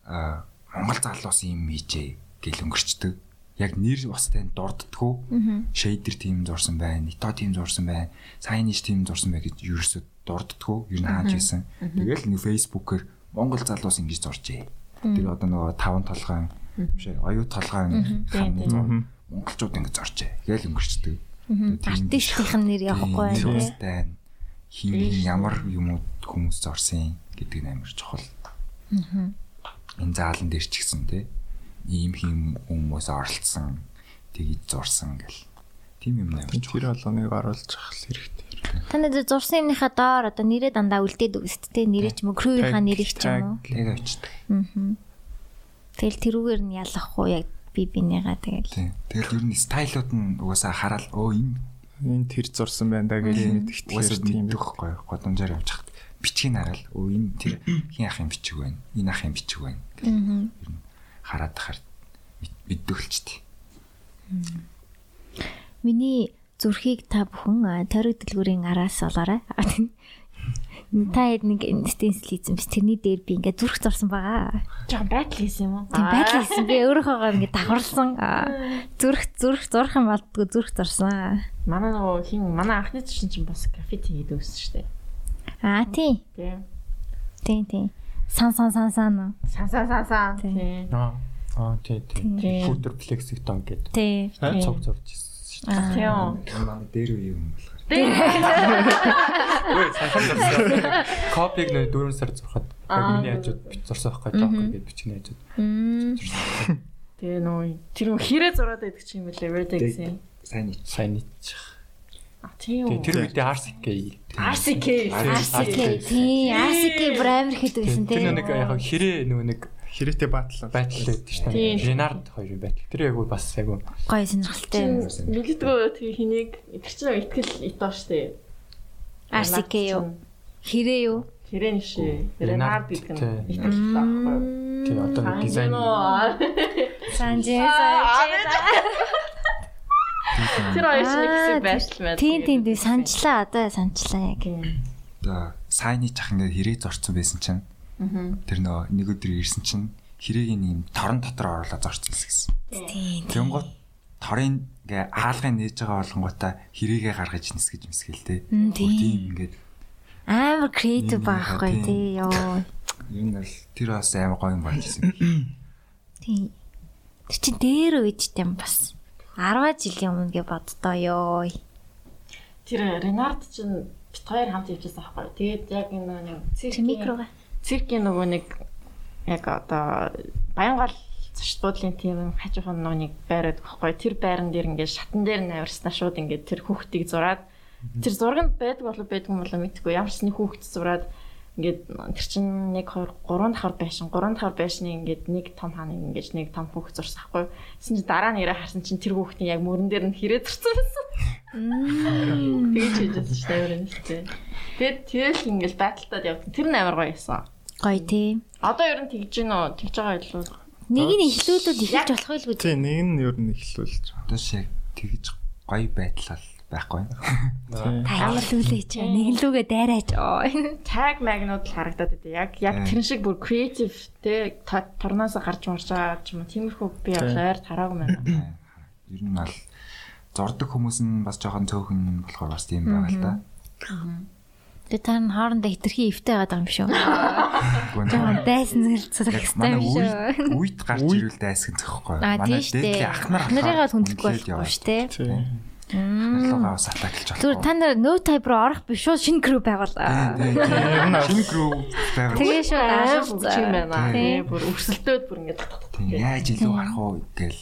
аа Монгол залуус юм хийжээ гэл өнгөрчдөг. Яг нэр бас тань дурддггүй. Шейдер тим зурсан байна, Ито тим зурсан байна, Сайниш тим зурсан бай гэж ерөөсөд дурддггүй. Ер нь хааж байсан. Тэгэл нэг фэйсбүүкээр Монгол залуус ингэж зуржээ. Тэр одоо нөгөө таван толгойн биш оюу толгойн хамны зур монголчууд ингэж зуржээ. Тэгэл өнгөрчдөг. Артистийн нэр явахгүй байна. Хин ямар юмуд хүмүүс зорсон гэдэг нь амар чухал. Энэ заалан дээр ч гэсэн тий ийм хим хүмүүс оролцсон тэгж зурсан гэл. Тим юм амар чухал. тэр болгоныг оруулж авах хэрэгтэй. Та нар зурсан юмныхаа доор одоо нэрээ дандаа үлдээд үст тий. Нэрээ ч юм уу, крүүийнхаа нэрийг ч юм уу. Тэг очдөг. Тэгэл тэрүүгээр нь ялахгүй яг би бинийгаа тэгэл. Тэгэл ер нь стайлууд нь угаасаа хараад өө энэ Энэ тэр зурсан байна да гэж мэдэх угаасаа тийм байхгүй годомжаар явж хат. Бичгийг хараад өө энэ тэр хин ах юм бичиг байна. Энэ ах юм бичиг байна. Аа. Хараад тахаар мэддэг л ч тий. Миний зүрхийг та бүхэн тойрог дэлгүүрийн араас олоорой. Та хэд нэг стенсил хийсэн биш тэрний дээр би ингээд зүрх зорсон байгаа. Жон байтал хийсэн юм уу? Тийм байдал хийсэн. Би өөрийнхөө ингээд давхарлсан. Зүрх зүрх зурх юм болдгоо зүрх зорсон. Манай нөгөө хин манай анхны чинь чинь бас граффити хийдэг ус шүү дээ. Аа тий. Тийм. Тий тий. Сан сан сан сан. Сан сан сан сан. Тийм. Тийм. Аа. Тий тий. Тийм. Футер флекситон гэдэг. Тий. Цог зурж ирсэн шүү дээ. Тийм. Манай дээр үе юм болохоор. Өө сайхан зурсан. Копиг нөө 4 сар зурхад. Миний хажууд зурсан байхгүй жоох гэдэг бичгийн хажууд. Тэгээ нөгөө тэр хэрэг зураад байдаг чинь юм лээ Vertex юм. Сайн ич. Сайн нийтчих. А тийм тэр үедээ RCK. RCK. RCK. Тий. RCK бүр амар хэд байсан тий. Тэр нэг яг хэрэг нөгөө нэг Хэрэгтэй батлаа. байтал байдаг шүү дээ. Ренард хоёрын байтал. Тэр яг бас яг Гоё сонирхолтой. Мэддэггүй тэр хэнийг тэр чинь итгэл итоо штэ. RCK юу? Хэрэг юу? Хэрэн ши. Ренард гэдэг нь Тий. итгэл таахгүй. тий одоо дизайн Санжээ Тэр хоёр шиг хэсэг байшл байна. Тийм тийм тийм санчлаа одоо санчлаа яг. Одоо сайны жах ингээд хэрэг зорцсон байсан чинь. Тэр нөө нэг өдөр ирсэн чинь хэрэг ийм торон дотор оруулаад зорцсон гэсэн. Тийм. Тэнгууд торын ингээ хаалгын нээж байгаа болгонгуудаа хэрэгээ гаргаж нисгэж мисгэлтэй. Мм, тийм. Ингээд Амар креатив байхгүй тий ёо. нь бол тэр бас амар гоё юм болж ирсэн. Тийм. Тэр чи дээр үйдтэй юм бас. 10 жилийн өмнө гэ боддоо ёо. Тэр Ренард чинь бит хоёр хамт явчихсан байхгүй. Тэгээд яг энэ нэг циркийн микрога. Циркийн нөгөө нэг яг одоо Баянгал зочд буудлын тийм хажуухан нөгөө нэг байраад байхгүй. Тэр байран дээр ингээд шатан дээр навирснаа шууд ингээд тэр хүүхдийг зураад тэр зурганд байдаг болов байдгүй юм болоо мэдгүй. Ямар ч нэг хүүхд зураад ингээд тэр чинь 1 2 3 давхар байшин 3 давхар байшны ингээд нэг том хаан ингээд нэг том хүүхд зурсан байхгүй. Тэсэн чинь дараа нь ирээ харсан чинь тэр хүүхдийн яг мөрөн дээр нь хэрэг зурсан байсан. Тэгэж хийж байсан шүү дээ өөрөө дээ. Тэгээд тэгэл ингээл баталтад явсан. Тэр нь амар гоё байсан. Гоё тий. Одоо ер нь тэгж гин үү? Тэгж байгаа илүү. Нэг нь ихлүүлүүд ихэлж болох байлгүй тий. Тийм нэг нь ер нь эхлүүлж байгаа. Одоо шиг тэгж гоё байдал байхгүй. Та ямар лүүлээч нэг нь лүүгээ дайраач. Tag магнууд л харагдаад байдаг. Яг яг тэр шиг бүр creative те торноос гарч марж байгаа ч юм уу. Тиймэрхүү би ойр тараагүй байна. Ер нь бол зурдаг хүмүүс нь бас жоохон цөөхөн болохоор бас тийм байгаа л да. Тэгээ та нар хоорондоо хитрхи эвтэй байгаа юм шүү. Жаа дайсан хэвтэй манай юм шүү. үйд гарч ирвэл дайсгэн зөхгүй. А тийм шүү дээ. ах нар Нарыгаа хүндлэхгүй болохгүй шүү. Тийм. Ахналгаа бас атаклж байгаа. Зүгээр та нар no type руу орох биш шүү шинэ crew байгуулаа. Шинэ грүү байвар. Тэгээ шүү бүгч юм байна. Тийм. Тий бүр өрсөлдөөд бүр Тийм яаж илүү харах уу гэл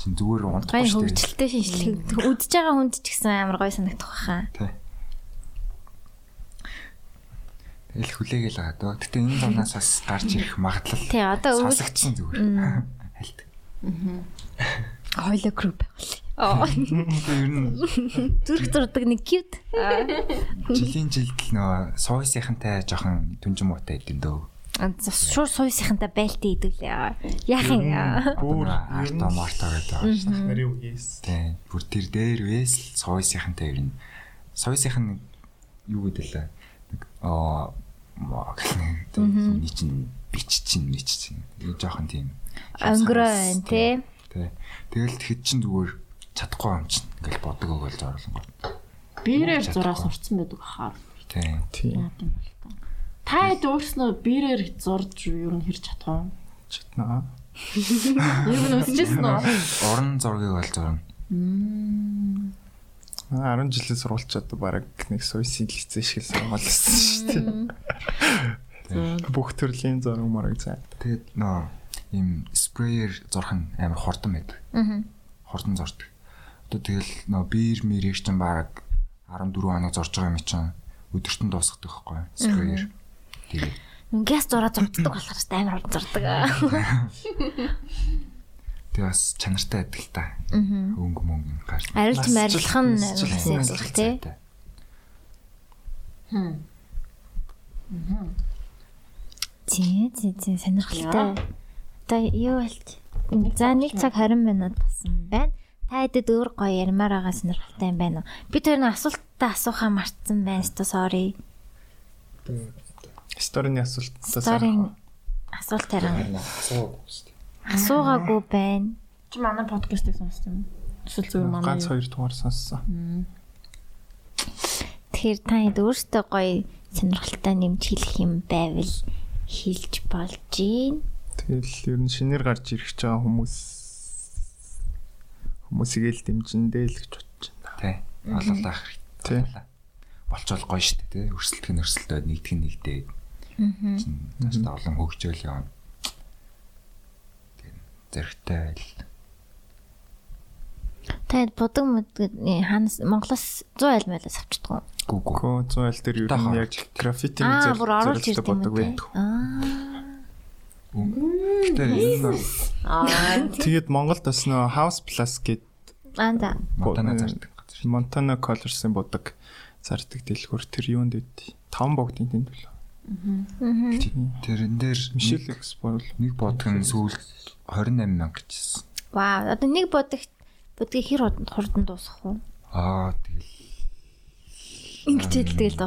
чин зүгээр унтахгүй шүү дээ. хөвгчлөлтэй шинжлэх үдж байгаа хүнд ч гэсэн амар гоё санагдах байхаа. Тий. Тэгэл хүлээгээл байгаа дөө. Гэтэ энэ зунаас бас гарч ирэх магадлал. Тий одоо өвөл Сонсогдсон зүгээр. Хальт. хойло crew байгуулъя. Аа Тэгээ ер нь зүрх зурдаг нэг cute. жилийн жилд л нөө сойсынхантай жоохон түнжин муутай идэв дөө. Шуур суйсынхантай байлтаа идэвлээ. Яах юм. бүр арто марто гэдэг дээ. Нарийн үеэс. Тийм. Бүр тэр дээр вэс л сойсынхантай ер нь сойсынхан юу гэдэг лээ. Нэг аа маа гэх нэг ни чин бич чин ни чин. Энэ жоохон тийм Өнгөрөө тий. Тий. Тэгэл тэгэхэд чин зүгээр чадахгүй юм чин ингээл бодог өгөөл зоорлон гоо. биерээр зураа сурцсан байдаг хаа. Тий. Бол та. Хэд өөрснөө биерээр зурж юу нь хэрч чадах вэ? Чатнаа. Юу нь үсчихсэн үү? Орон зургийг бол зурна. 10 жилийн сурвалжууд баг нэг сойсын лицээ шиг сургуулсан шүү дээ. Бүх төрлийн зураг мараг заа. Тэгээд нөө ийм спреер зурх нь амар хурдан байдаг. Аа. Хурдан зурдаг. Одоо тэгэл нөө биер мэрэг чинь баг 14 хоног зурж байгаа юм чинь өдөрт нь дуусгадаг байхгүй юу? Спреер. Тэгээд Газ зураа зурддаг болохоор ч амар хурд зурдаг. тэг бас чанартай байдаг л та. Аа. Өнгө мөнгө гарч. Арилж марилах нь гэсэн насжилт. ялгах тий. Тий, тий, тий сонирхолтой. Одоо юу болч? За нэг цаг 20 минут болсон байна. Та хэдэд өөр гоё ярмаар байгаа сонирхолтой юм байна уу? Би тэр нэг асуултаа асуухаа мартсан байна. Sorry. Сторины асуултаас Сторийн асуулт тарина. Асуугаагүй байна. Чи манай подкастыг сонссон юм. Эсвэл зүгээр манай ганц хоёр дугаар сонссон. Тэгэхээр та хэд өөртөө гоё сонирхолтой нэмж хэлэх юм байвал хэлж болж гин. Тэгэл ер нь шинээр гарч ирэх ч байгаа хүмүүс хүмүүсийг л дэмжиндээ л гэж бодож байна. Тий. Ололаах Тий. хэрэгтэй. Болчвол гоё штэ тий. Өрсөлдөх нь өрсөлдөөд нэгдэх нь нэгдээ. Аа. Олон хөгжөөл явна. Зэрэгтэй байл. Та хэд будаг мөдөд ханаас Монголоос 100 айл мэлээс авчдаг уу? Гү гү. Гоо 100 айл дээр ер нь яг оруулж граффитиний Аа, зэрэг бүр оруулж ирдэг юм бодог үү? байдаг. Аа. Гэтэ Аа Тэгээд Монголд бас нөө House Plus гэд Анда. Монтана э, зардаг газар. Montana Colors-ын бодог зардаг дэлгүүр тэр юунд үүд? Таван богдын тэнд билүү. Тэрэн дээр Мишель Экспор нэг бодгон сүүл 28 мянга гэжсэн. Вау. Одоо нэг бодогт бодгийг хэр хурдан хурдан дуусах вэ? Аа тэгэл Ингэж л тэгэл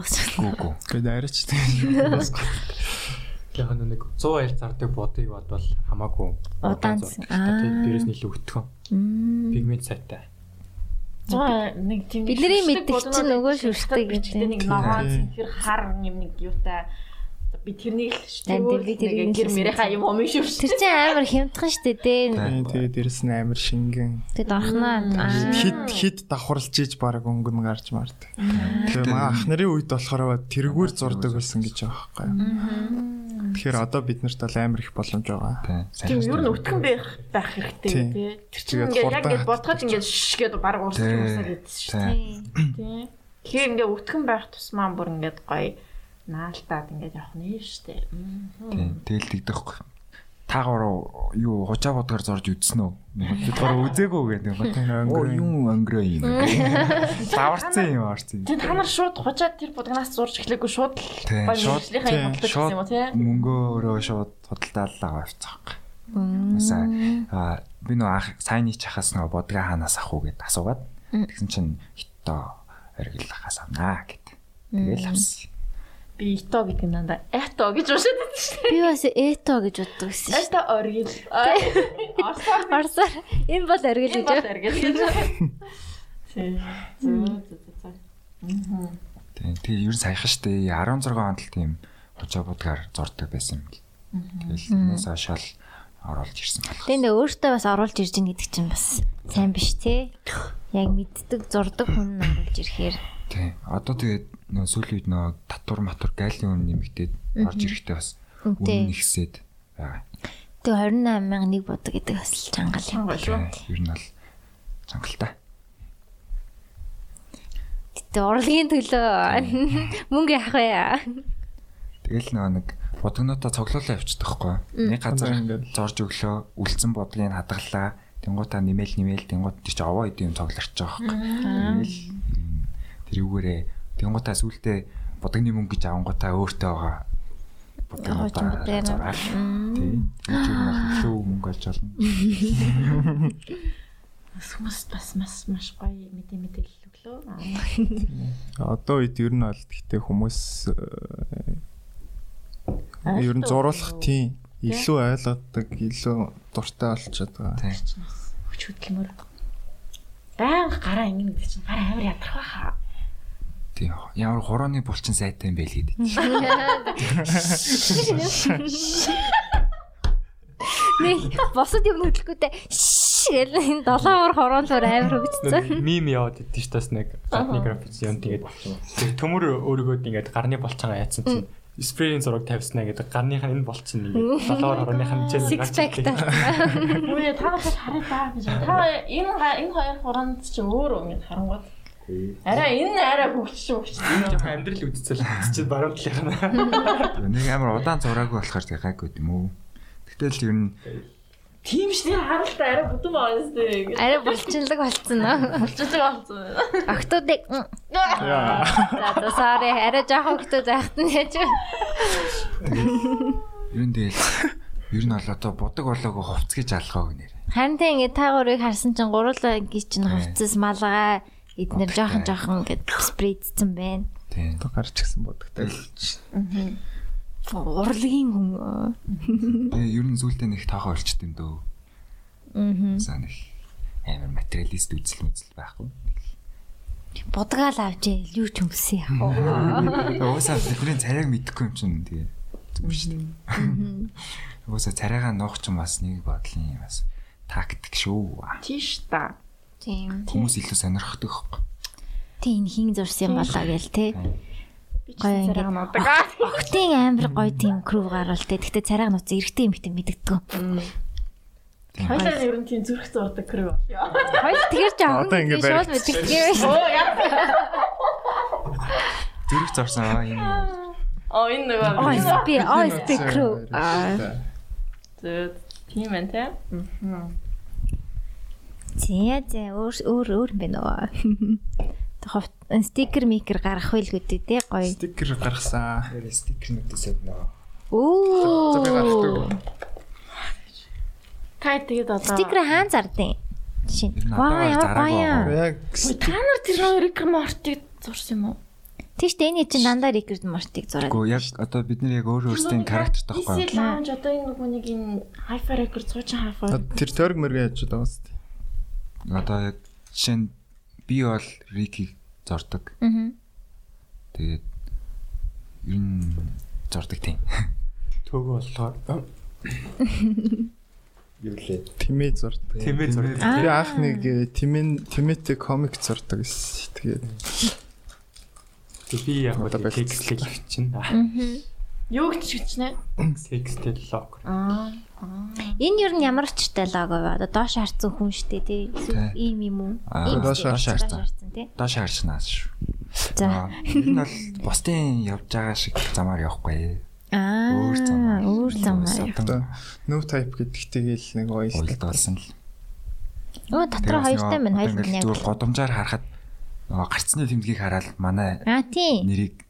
гүү. гээд арайч тийм. Яг нэг 100 зардаг бодыг бодвол хамаагүй Удаан. Аа. Дээрээс нь илүү өтгөн. Пигмент сайтай. Нэг тийм Бидний мэддэг чинь нөгөө бичгтээ гэдэг. нэг ногоон цэнхэр хар юм нэг юутай би тэрнийг л шүү би тэрийг гэр мэрийнхаа юм омын шүршдэг. Тэр чинь амар хямдхан штэ дээ. Тийм тэгээд дээрэс нь амар шингэн. Тэгэд орхноо. Аа. Хид хид давхарлж иж баг өнгөн гарч мардаг. Тэгээ маа ах нарын үед болохоор тэргүүр зурдаг байсан гэж байгаа байхгүй. Тэгэхээр одоо бид нарт бол амар их боломж байгаа. Тийм ер нь өтгөн байх байх хэрэгтэй Тийм. тий. Тэр чинь Тэгээд ингээд яг ингээд бодгож ингээд шш гэдэг баг уурсаж Тий. уурсаа гэдэг шүү дээ. Тий. Тэгэхээр ингээд өтгөн байх тусмаа бүр ингээд гоё наалтаад ингээд явах нь. Тийм тэгэл тэгдэхгүй. Та гурав юу хужаа бодгаар зорж үзсэн үү? Бид гурав үзээгүй гэдэг юм. Оо юм өнгөрөө юм. Даварцсан юм арцсан. Тий та нар шууд хужаад тэр будгнаас зурж эхлэхгүй шууд мэржлийнхаа юм гэсэн юм уу тий? Мөнгөөрөө шууд худалдаалаа авчихсан. Маса а би нөө ах сайны чахаас нөө бодгаа хаанаас авах уу гэд асуугаад тэгсэн чинь хитто оргилахаас авнаа гэд. Тэгэл авсан. Би ито гэдэг юм даа. Ето гэж уншаад байдаг шүү дээ. Би бас ето гэж боддог гэсэн шүү. Ето оргил. Орсоор Орсоор энэ бол оргил гэж гэж. бол оргил гэж. Тийм тэгээ ер нь саяхан штэ 16 онд л тийм хужаа бодгаар зордог байсан юм. Тэгэл энэс хашаал оруулж ирсэн болох. Тэнд өөртөө бас оруулж ирж гин гэдэг чинь бас сайн биш те. Яг мэддэг зурдаг хүн нь оруулж ирэхээр Тийм. Одоо тэгээд сүүлийн үед нөө татвар матур галийн үн нэмэгдээд орж ирэхдээ бас үнэн ихсээд байгаа. тэг 28 мянга нэг бодог гэдэг бас л чангал юм. Чанга шүү. Ер нь бол цангалтай. Гэтэ урлагийн төлөө мөнгө яах вэ? Тэгэл нөө нэг бодгонуудаа цоглуулаа явчихдаг хгүй. Нэг газар Ингээд. зорж өглөө үлдсэн бодлыг хадгаллаа. Тэнгуутаа нэмэл нэмэл тэнгуут тийч овоо идэм цоглорч байгаа хгүй. Тэгэл тэрүүгээрээ тэнгуутаа сүултээ бодгоны мөнгө гэж авангуудаа өөртөө байгаа. Бодгонуудаа. зураал. Тийм. Илүү мөнгө олж олно. Хүмүүс бас маш маш гоё мэдээ мэдээлэл өглөө. Одоо үед ер нь бол гэхдээ хүмүүс э, ер нь зуруулах тийм илүү ойлгодог, илүү дуртай болчиход байгаа. Тийм. Хүч хөдөлмөр. Баян гараа ингэн гэдэг чинь гараа амар ядрах байхаа. Тийм. Ямар хурооны булчин сайтай юм бэ л гэдэг. Нэг босод юм хөдлөхгүйтэй гэл энэ долоовор хороолоор амар хөгжсөн. Мим яваад идэв ш тас нэг гадны графикс юм тэгээд тэр төмөр өөригөө ингээд гарны болцоогоо яатсан чинь спрейн зураг тавьснаа гэдэг гарныхаа энэ болцсон нэг хорооныхаа хэмжээнд Six pack та. Үгүй та бас харъя даа гэж. Та энэ энэ хоёр хуранд чинь өөр ингэ харангууд. Араа энэ араа хөвчш хөвчш. жоохон амьдрал үдцэл чи баруун талынхаа Нэг амар удаан зураагүй болохоор тэг гайгүй юм уу? Тэгтэл ер нь Тийм ш тийм харалтаа араа бүдэн байгаа юм Арай булчинлаг болцсон нөө. Болчихж байгаа болсон. Октодыг Яа. За sorry арай жоохон октод байхад нь яаж вэ? ер нь тэгэл ер нь бол одоо будаг болоог хувц гэж алхаа гэнэ. Харин тэ ингээд та гурыг харсан чинь гурлаа гэж чинь хувцас малгай эднэр жоохон жоохон ингээд спрейдсэн байна. Тийм. Одоо гарч гисэн бодогтай. Урлагийн хүн. Тэгээ ер нь зүйлдээ нэг таахаа олчт юм дөө. Аа. За нэг амар материалист үзэл үзэл байхгүй. Будгаал авч юу ч өмсөн яах вэ? Уусаа бидний царайг мэдэхгүй юм чинь тэгээ зүг шүү дээ. Уусаа царайгаа нуух чинь бас нэг бодлын бас тактик шүү. Тийш та. Тийм. Хүмүүс илүү сонирхдаг байхгүй. Тийм хин зурсан юм болоо гээл те. Гоё ингээд. Охтын амир гоё тийм крүү гарвал те. Гэтэ царайг нууц эргэтэй юм битэн мэддэггүй. Хойлоо ер нь тийм зүрх зурдаг крүү болё. Хоёр тэгэр жоохон Одоо ингээд шууд мэддэггүй. Оо яа. Зүрх зорсон аа юм. Оо энэ нөгөө. Ой би крүү. Аа. Зөө тийм ээ те. Зэ зэ өөр өөр өөр юм байна уу? Ховт стикер микер гаргах байлгүй дээ гоё. Стикер гаргасан. Тэр стикернүүдээс өгнө. За би гаргадаг. Оо. Кай тэгээд одоо Стикер хаан зардیں۔ Жишээ. Ваа ямар гоё. Яг та нар тэр Рик Мортиг зурсан юм уу? Тийш дээ энэ чинь дандаа Рикерд Мортиг зураад. Гэхдээ яг одоо бид нар яг өөр өөрсдийн характер таахгүй. Исэл лаунж одоо энэ нөгөө нэг энэ Hyper Record суучин хафа. тэр тойрог мэрэг яаж байгаа юм бэ? Одоо яг жишээ нь би бол Рикийг зордог. Аа. Тэгээд энэ зордог тийм. Төөгөө болохоор юу лээ. Тимээ зурд. Тэмээ зураг. Би анх нэг тимэн тимэтэй комик зурдаг гэсэн. Тэгээд Би яг Одоо текстлэг чинь. Юу гэж гिचнэ? Текстэл лог. Аа. Энэ юу нь ямар ч диалог вэ? Одоо доош харцсан хүн штэ тий. Ийм юм уу? Ийм доош харцсан. тий. Доош харчнаас шүү. За. Энэ бол бусдын явж байгаа шиг замаар явахгүй. Аа. Өөр замаар. Өөр замаар. одоо no type гэдэгтэйгээл нэг ойлтой. Уйлдуулсан л. Өө дотор хоёртай мань хоёр нь яг. Зүгээр годомжаар харахад гарцны тэмдгийг хараад манай нэрийг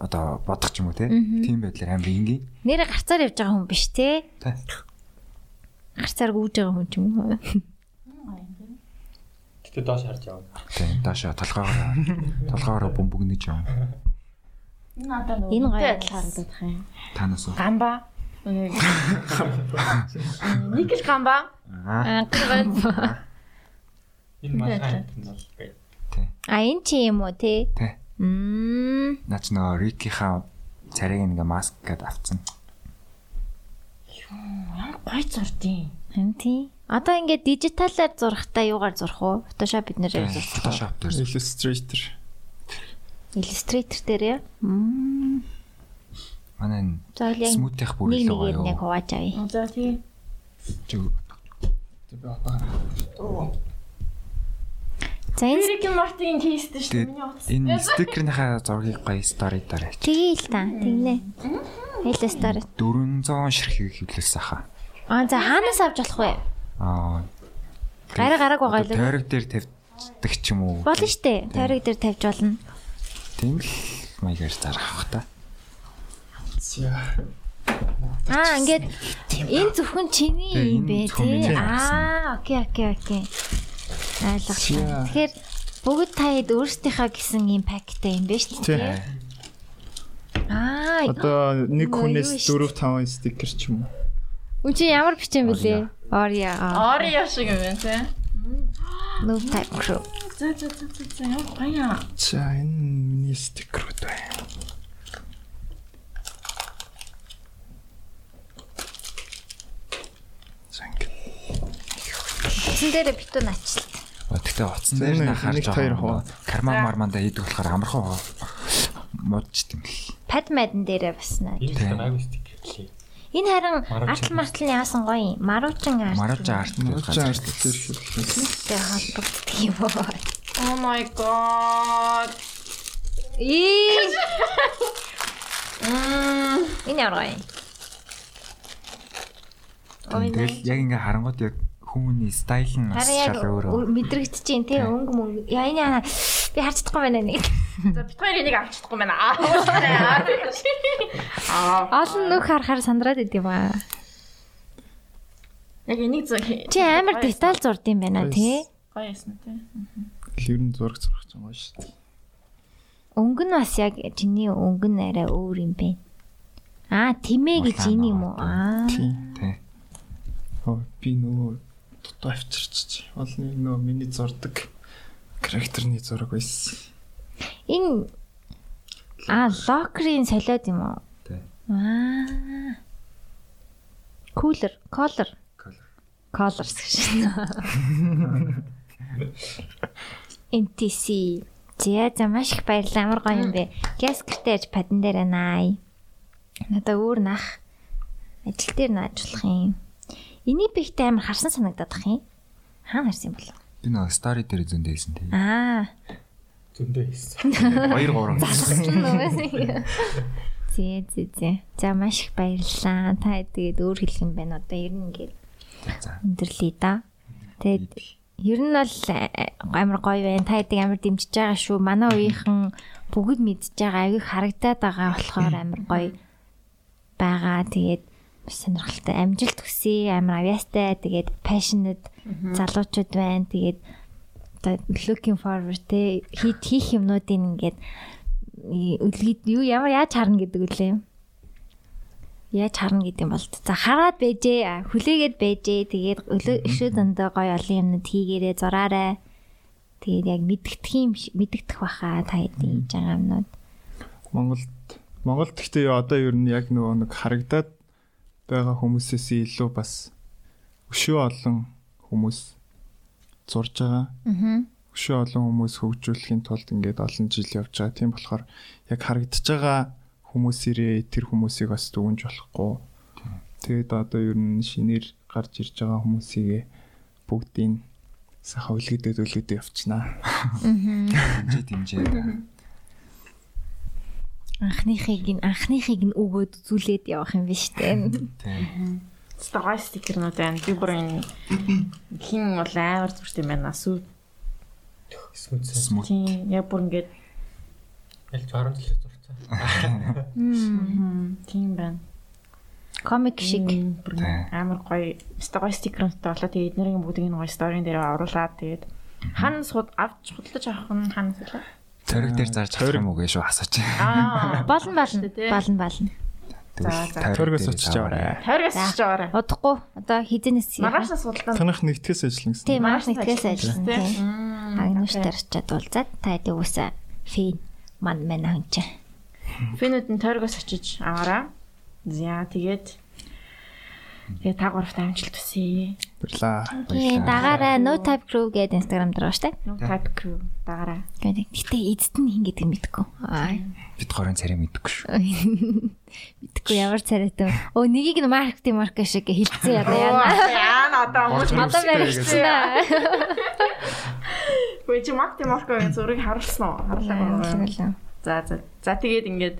одоо бодох ч юм уу те. Тийм байдлаар амар ингийн. Нэрэ гарцаар явж байгаа хүн биш те. Гарцаар гүйж байгаа хүн ч юм уу? Гэтэ доош харж явна. Тийм доошо толгоогоор толгоогоор бөмбөгнөж юм. Энэ одоо нөгөө Энэ гоё үнэтэй адил харагдах юм. Танаас уу. Гамба. Никл гамба. Аа. Энэ бол бай. А энэ чи юм уу те? Тэ. Мм. Наач нөгөө Рикийнхаа царийг ингээ маск гэд авцсан. Ямар гоё зурдیں۔ Харин тий. Одоо ингээд дижиталаар зурхтаа юугаар зурх уу? Photoshop бид нэр зурх. Photoshop дээр. Illustrator. Illustrator дээр яа. Мм. Манай смутих бүр нэг илүү нэгээр нэг гоё. хувааж авъя. За тий. Чиг За энэ Рик Мортигийн кейстэй шүү дээ. Миний утас. энэ стикерийнхаа зургийг гоё стори авчих. тгий л та. Тэгнэ. Хэлэстээр. 400 ширхэг хөвлөсөн хаа. Аа за хаанаас авч болох вэ? Аа. Гараа гарааг байгаа л. Тойрог дээр тавьдаг ч юм уу. Болно штэ. Тойрог дээр тавьж болно. Тийм л маягаар зарах бах та. Аа ингээд энэ зөвхөн чиний юм бэ тий. Аа окей окей окей. Ойлголоо. Яа. Тэгэхээр бүгд таад өөрсдийнхаа гэсэн юм пактай юм байна шүү дээ. Аа Одоо нэг хүнээс юу 4 5 стикер ч юм уу. үн чи ямар бичэн бэлээ? Ория. Ория шиг юм байна тий. No type crew. За за за за за ямар гоё. За энэ миний стикерүүд байна. Ингэ. Утсан дээр битүү начлаа. Тэгтээ утсан дээр нэг- нь харж байгаа. Карман марманда идэх болохоор амархан модч юм л. Пад мэдэн дээрээ бас наа. Энэ харин артл мартл яасан гоё юм. Маруучин арт. Маража арт газар арт дээр хэлсэн. Тэ холбогддог юм уу? Oh my god. Ий. Мм. Энэ ямар гоё юм? Ой, Тэгэл яг ингээ харангууд яг хүмүүний стайл нь бас шал өөрөө. мэдрэгдэж чинь тий өнгө мөнгө. Яа энэ яа би харж чадахгүй байна нэг. За бит хоёрыг нэг авч чадахгүй байна. Аа. Олон нүх харахаар сандраад идэв юм аа. Яг энийг зөв. Чи амар деталь зурд юм байна тий. Гоё ясна тий. Ер нь зураг зурах гэж байгаа шүү дээ. Өнгө нь бас яг чиний өнгө нь арай өөр юм бэ. Аа тимээ гэж энэ юм уу? Аа. Тийм. Тий. Оо би нөгөө дутуу авчирч. Олон нөгөө миний зурдаг характерны зураг байсан. Энэ аа локрийн солиод юм уу? Тий. Аа. Кулер, колер, Color. колерс гэж. NTC. Зя за маш их баярлалаа. Амар гоё юм бэ. Гаскэртэж падан дээр байна. Надаа өөр нах ажил дээр наажуулах юм. Эний бихтэй амар харсан санагдаад бах юм. Хаана харсан юм бол? Би нэг стори дээр зөндөөсэн тий. Аа. Зөндөө хийсэн. 2 3 Зэ зэ зэ. За маш их баярлалаа. Та тэгээд өөр хэлэх юм байна. Одоо ер нь ингээд өндөрлөе да. Тэгээд ер нь бол э, амар гоё байна. Та хэдийг амар дэмжиж байгаа шүү. Манай үеийнхэн бүгд мэдж байгаа аягүй харагдаад байгаа болохоор амар гоё байгаа. Тэгээд сонирхолтой. Амжилт хүсье. Амар авьяастай. Тэгээд passionate залуучууд байна. Тэгээд looking forward те хийх юмнуудыг ингээд үлгийд юу ямар яаж харна гэдэг үлээ? Яаж харна гэдэг юм бол за хараад байжээ хүлээгээд байжээ. Тэгээд өшөө дандаа гоё олон юмнууд хийгээрээ зураарай. Тэгээд яг мэддэх юм мэддэх баха та хэдийн хийж байгаа юмнууд. Монголд Монголд гэхдээ одоо ер нь яг нөгөө нэг харагдаад байгаа хүмүүсээс илүү бас өшөө олон хүмүүс зурж байгаа. Аа. Өшөө олон хүмүүс хөгжүүлэхийн тулд ингээд олон жил явж байгаа. Тийм болохоор яг харагдаж байгаа хүмүүсээрээ тэр хүмүүсийг бас дүгнж болохгүй. Тэгээд одоо ер нь шинээр гарч ирж байгаа хүмүүсийг бүгдийг сайхан үлгэдэд үлгэдэд явчихнаа. Дэмжээ дэмжээ. Анхныхыг нь анхныхыг нь өгөөд үзүүлээд явах юм биш үү? Тийм. Стогой стикернүүд байна. Би бүр энэ хин бол амар зүрт юм байна. Сүү. Смүц. Смут. Тийм. Яг бүр ингээд 10 жилээ зурцсан. Мм. Тийм байна. Комик шиг. Бүр амар гоё стогой стикернүүд болоо тэгээд эднэрийн бүгдийг нь гоё сторийн дээр оруулаад тэгээд хан суд авч худалдаж авах нь хан судлаа. Цориг дээр зарж авах юм уу гэж шүү асууж. Аа. Болно болно. Болно болно. Тойргоос очиж аваарай. Тойргоос ч аваарай. Удахгүй одоо хизэнээс Маргаашнаас судалдан. Танах нэгтгэс ажиллана гэсэн. Тийм маш нэгтгэс ажиллана. Мм. Агнууштай очиад уулзаад та хэдий уусаа фин ман мэн ханчаа. Финүүд нь тойргоос очиж аваарай. За тэгээд тэгээ та гуравт амжилт хүсье. Баярлаа. Тийм дагаараа no type crew гэдэг инстаграм дээр байна штэ. No type crew дагаарай. Гэтэ эзэд нь хин гэдэг мэдэхгүй. Аа. Бид горын царай мэдгүй шүү. Мэдхгүй ямар царайтай. Өө нэгийг нь маркетинг марка шиг хилцээ яа яана. Яана одоо хүмүүс Одоо баригдсан. Үгүй чи маркетинг маркагийн зургийг харуулсан уу? Харлаа. За за. За тэгээд ингээд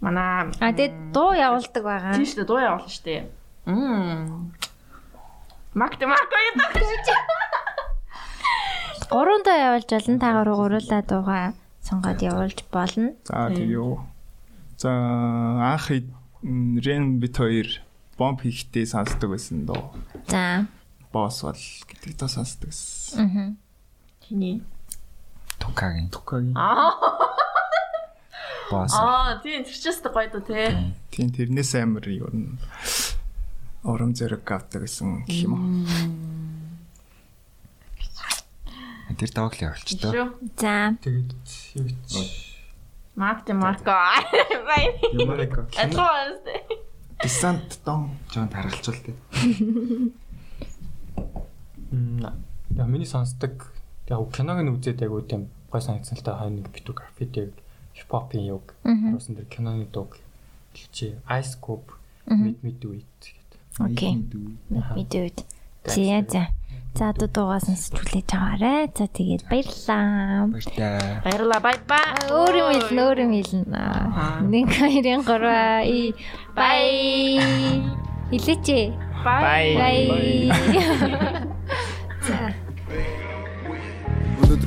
манай А тэгээд дуу явуулдаг байгаа. тийм шүү дээ дуу явуулна шүү дээ. Мм. Маркетинг маркагийн Гурван дуу явуулж болно. Та гурав гуруулаа дуугаа сонгоод явуулж болно. За тийм. За анх Рен бит хоёр бомб хийхдээ сонсдог байсан доо. За. Босс бол гэдэг доо сонсдог байсан. Аа. Хиний. Тукагийн Тукагийн. Аа. босс. Аа тийм тэр ч өстө гоё доо те. Тийм тэрнээс амар юу н ором зэрэг авдаг гэсэн гэх юм уу. Тэр явуулчихдаг. Шүү. За. Тэгээд юу ч Маркетинг марка. Бай. Юмарэг. Атрос. Десант дон Жон таргалчул тээ. Мм. Яг миний сонсдог яг киног нь үзээд яг үт юм гой санагдсан л та нэг битүү граффитиг хипхопын юг харуулсан дэр киноны дуг гэлчээ Ice Cube Mid Mid Do It гэдэг. Окей. Мэдээд. За за. За одоо дуугаа сонсч хүлээж аваарай. За тэгээд баярлалаа. Баярлалаа. Бай бай. Өөр юм хэлнэ, өөр юм хэлнэ. Нэг хоёрын гурваа и бай. Илээч. Бай. Бай.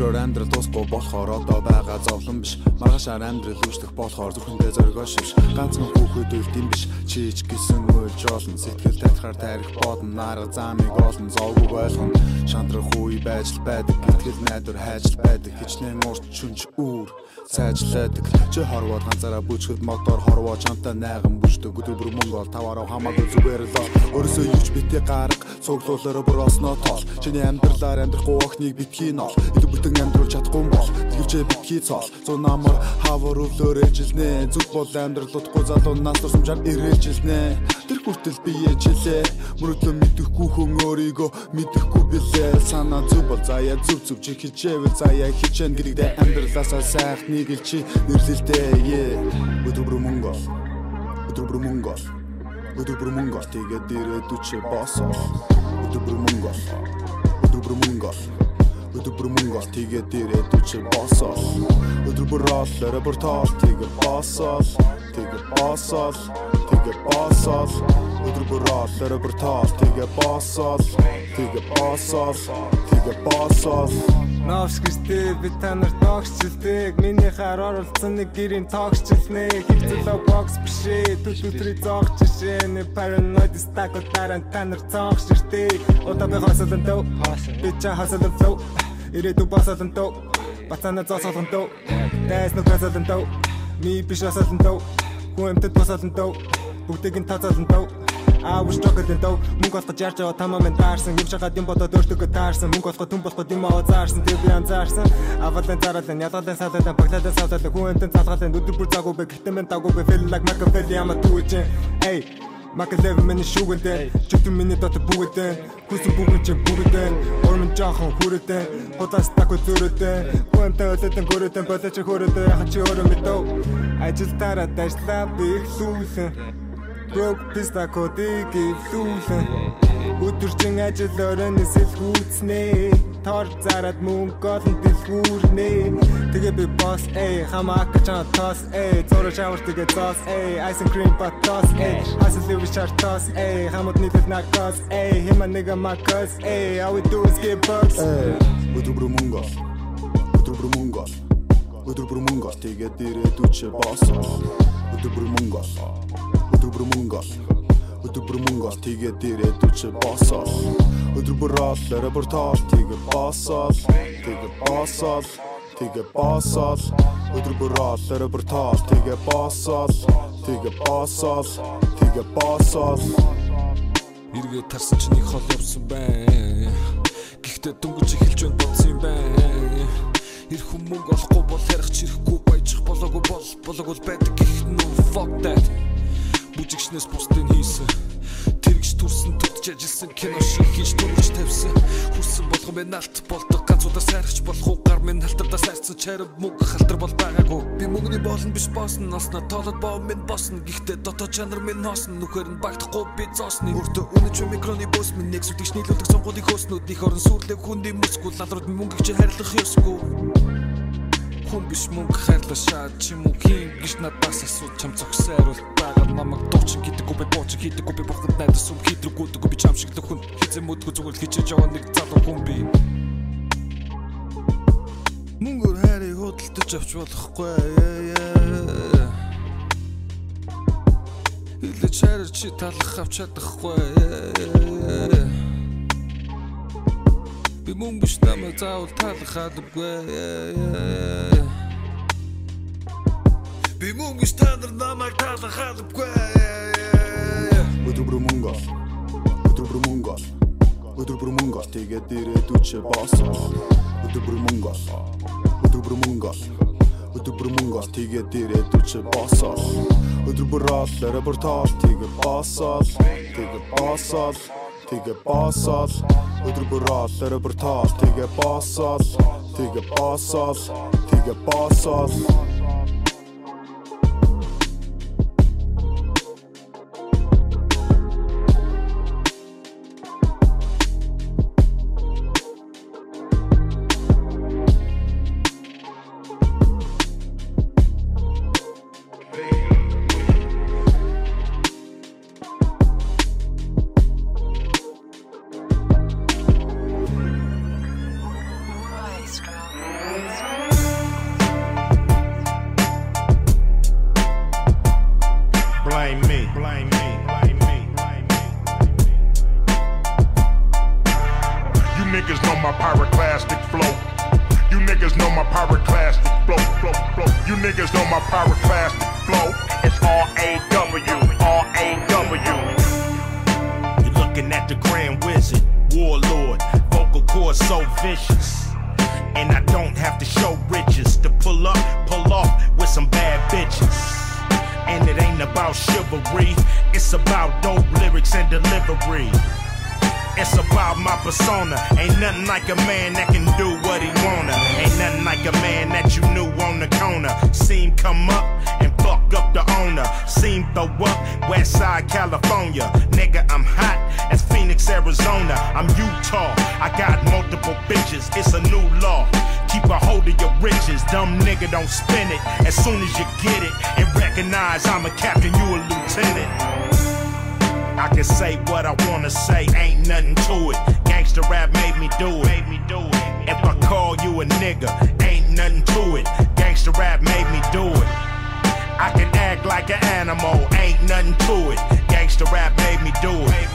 Өнөөдрөөр амьдрал дуусгүй болохоор одоо байгаа зовлон биш. Маргаашаар амьдрал үүсдэх болохоор зүрхэндээ зоргоо шивш Ганцхан хүүхэд үлдэм биш. Чийч гисэн уйлж олон Сэтгэл татхаар тарих бодон Нарга замыг олон зовгүй ойлгон Шантрах үе байж л байдаг. Гэтгэл найдвар хайж л байдаг. Хичнээн урт шүнж үүр сайжлаадаг. Чи хорвоод ганцаараа бүжгэд мотор хорвоо чамтай найган бүждэг. Өдөр бүр мөнгө ол таваараа хамаагүй зүгээр л өрөөсөө юуч битээ гарга цуглуулаараа бүр осноо тоол чиний амьдралаар амьдрахгүй охиныг битгий нол илүү бүтэн амьдруулж чадахгүй бол тэгвчээ битгий цоол зун намар хавар өвлөөр ээжилнэ зүг бол амьдрал утгүй залуу нас тусамжаар ирээжилнэ тэр хүртэл бие жилээ мөрөдлөө мэдэхгүй хүн өөрийгөө мэдэхгүй билээ. Санаа зүг бол заяа зүг зүг чи хичээвэл заяа хичээн гэрэгдээ амьдралаасаа сайхныг ил чи нэрлэлтэй. Өдөр бүр мөнгө өдөр бүр мөнгө өдөр бүр мөнгө тэгээд дээрээ дүчээ босоо. Өдөр бүр мөнгө өдөр бүр мөнгө өдөр бүр мөнгө тэгээд дээрээ дүчээ босоо өдөр бүр рол репортаж тэгээд босоо тэгээд босоо тэгээ босоод өдөр бүрөө лэрбэр тоо тэгээ босоод тэгээ босоод тэгээ босоод Новс гэртээ би та нар тогсчлдэг Миний хаар оролцсон нэг гэрийн тогсчлнэ Хилцэлөө бокс бишээ. Түтүтрий зоогч жишээ Нэ параноид стак отаран та нар зоогч иртээ Удаа би хасалан. Дөө Би ча хасалан дөө Ирээдү басалан дөө Бацана зоосолон дөө Дайс нүг хасалан дөө Ми биш хасалан дөө Хүн эмтэд басалан дөө Бүгдийг нь тацалан дөө I was struggling though мөнгө олгож ярьж байгаа тамаа минь таарсан. Юм шахаад юм бодоод өөртөө таарсан. Мөнгө олгох түн болоход юм аваа заарсан тэр би анзаарсан аваалын зараалын ялгаалын саалын баглаалын саалын хүн амтэн залгаалын өдөр бүр загуу бэ гэтэн мен дагуу бэ feel like Machiavelli I'm a doing hey Макалев миний шүүгэнтэй чөтөн миний дот бүгдэн хүсэн бүгэн чи бүгдэн ормон жоохон хүрэтэн худаас тако зөрөтэн хүнтэй өлөтэн гөрөтэн болооч хөрөтэн хачи өөрөө мэдөө ажил тараа дайслаа би их лүүлэн broke pista кодыг ивлүүлэн өдөржин ажил өрөөний сэлгүүцнээ тор зарад мөнгө олон дэлгүүрнэ. Тэгээ би босс эй хамаак чана тос эй. Зураг шавар тэгээ зос эй. Ice cream but toss эй. Хасал ливи шар тос эй. Хамт нийлэл накос эй. Хима нэга макос эй. All we do is get bucks. Өдөр бүр мөнгө өдөр бүр мөнгө өдөр бүр мөнгө. Тэгээд ирээд үчи босоо. Өдөр бүр мөнгө. Өдөр бүр мөнгө. Өдөр бүр мөнгө. Тэгээд ирээд үчи босоо. Өдөр бүр бүр тоо тэгээд босоо. Тэгээд босоо. Тэгээд босоо. Өдөр бүр бүр тоо тэгээд босоо. Тэгээд босоо. Тэгээд босоо. Иргээ тарсан чинь их хол явсан байна Гэхдээ дөнгөж эхэлж байна мөнгө олохгүй бол ярих чирэхгүй баяжих болоогүй бол болоогүй байдаг гэх нь fuck that. Бүжигчнээс бусдын хийсэн. Тэрэгч төрсөн төдж ажилласан кино шиг хийж төрж тавьсан. Хүссэн болгон бэ наалт болдог ганцудаа сайрахч болох уу? Гар минь халтардаа сайрсан чарав мөнгө халтар бол байгаагүй. Би мөнгөний болно биш боосно носно тоолоод боо минь босно Гэхдээ дотоод чанар минь носно нүхээр нь багтахгүй би зоосны. Өөртөө үнэж микроны бос минь нэг сүтгч нийлүүлдэг сонгуудыг хөөснүүд них орон сүрлэг хүндийн мөсгөл лалрууд мөнгө чи харилцах ёсгүй хүн биш мөнгө хайрлаа шаад ч юм уу хин гэж надаас асууж чам зогсойр бол байгаа. Намайг дууч гэдэггүй би бууч гэдэггүй би бурханд найдас юм хийдрэггүйдэггүй би чам шиг хүн. Хизээ мөдгөө зүгээр хичээж яваа нэг залуу хүн би. Мөнгөөр хайрыг худалдаж авч болохгүй Илэж хайр чи талах авч чадахгүй Мөнгө биш намайг заавал талах албагүй Би мөнгө биш та нар намайг талах албагүй өдөр бүр мөнгө өдөр бүр мөнгө өдөр бүр мөнгө тэгээд ирээд үчи босоо өдөр бүр мөнгө өдөр бүр мөнгө өдөр бүр мөнгө тэгээд ирээд үчи босоо өдөр бүр бүр тоо тэгээд босоо тэгээд босоо тэгээд босоо өдөр бүр роллер бүр тоо тэгээд босоо тэгээд босоо тэгээд босоо animal, ain't nothing to it. Gangsta rap made me do it.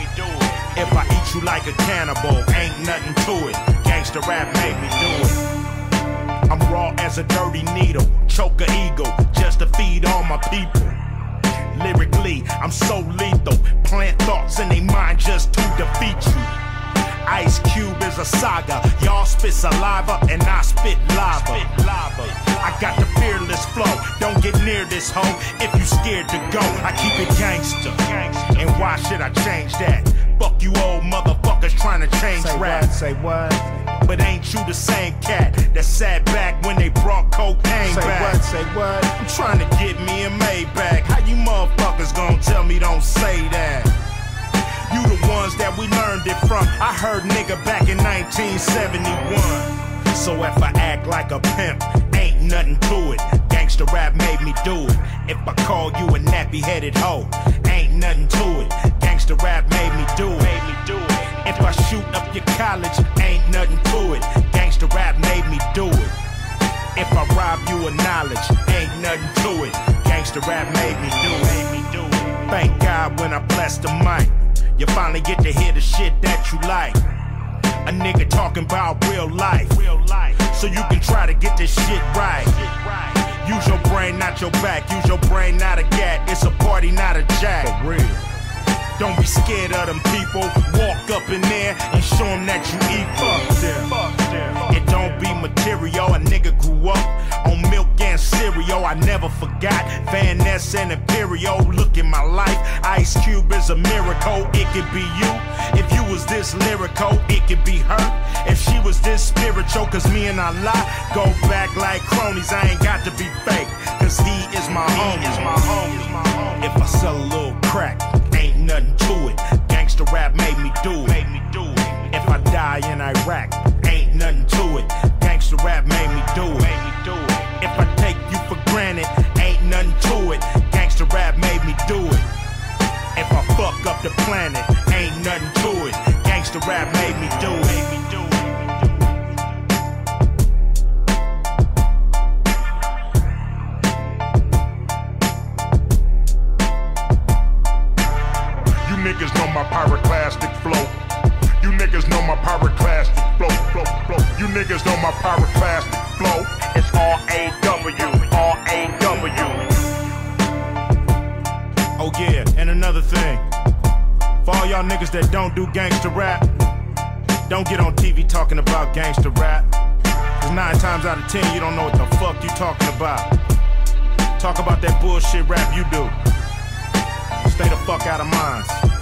If I eat you like a cannibal, ain't nothing to it. Gangsta rap made me do it. I'm raw as a dirty needle, choke a eagle just to feed all my people. Lyrically, I'm so lethal. Plant thoughts in their mind just to defeat you. Ice Cube is a saga. Y'all spit saliva and I spit lava. I got the fearless flow. Don't get near this hoe if you scared to go. I keep it gangster. And why should I change that? Fuck you old motherfuckers trying to change Say rap. what? Say what? But ain't you the same cat that sat back when they brought cocaine Say back? what? Say what? I'm trying to get me a Maybach. How you motherfuckers gonna tell me don't say that? You the ones that we learned it from. I heard nigga back in 1971. So if I act like a pimp, ain't nothing to it. Gangsta rap made me do it. If I call you a nappy headed hoe, ain't nothing to it. Gangsta rap made me do it. Made me do it. If I shoot up your college, ain't nothing to it. Gangsta rap made me do it. If I rob you of knowledge, ain't nothing to it. Gangsta rap made me do it. Made me do it. Thank God when I bless the mic, you finally get to hear the shit that you like. A nigga talking about real life, real life. So you can try to get this shit right. Use your brain, not your back. Use your brain, not a gat. It's a party, not a jack. For real. Don't be scared of them people. Walk up in there and show them that you equal. Fuck them. It don't be material. A nigga grew up on milk and cereal. I never forgot Van Ness and Imperial. Look in my life. Ice Cube is a miracle. It could be you. If you was this lyrical, it could be her. If she was this spiritual, cause me and I Allah go back like cronies. I ain't got to be fake. Cause he is my homie. Is my homie. If I sell a little crack, ain't nothing to it. Gangsta rap made me do it. Made me do it. If I die in Iraq, ain't nothing to it. Gangsta rap made me do it. Made me do it. If I take you for granted, ain't nothing to it. Gangsta rap made me do it. If I fuck up the planet, ain't nothing to it. Gangsta rap made me do it. Made me do it. You niggas know my pyroclastic flow. You niggas know my pyroclastic flow, flow, flow. You niggas know my pyroclastic flow. It's R A W, R A W. Oh yeah, and another thing. For all y'all niggas that don't do gangster rap, don't get on TV talking about gangster rap. Cause nine times out of ten you don't know what the fuck you talking about. Talk about that bullshit rap you do. Stay the fuck out of mine.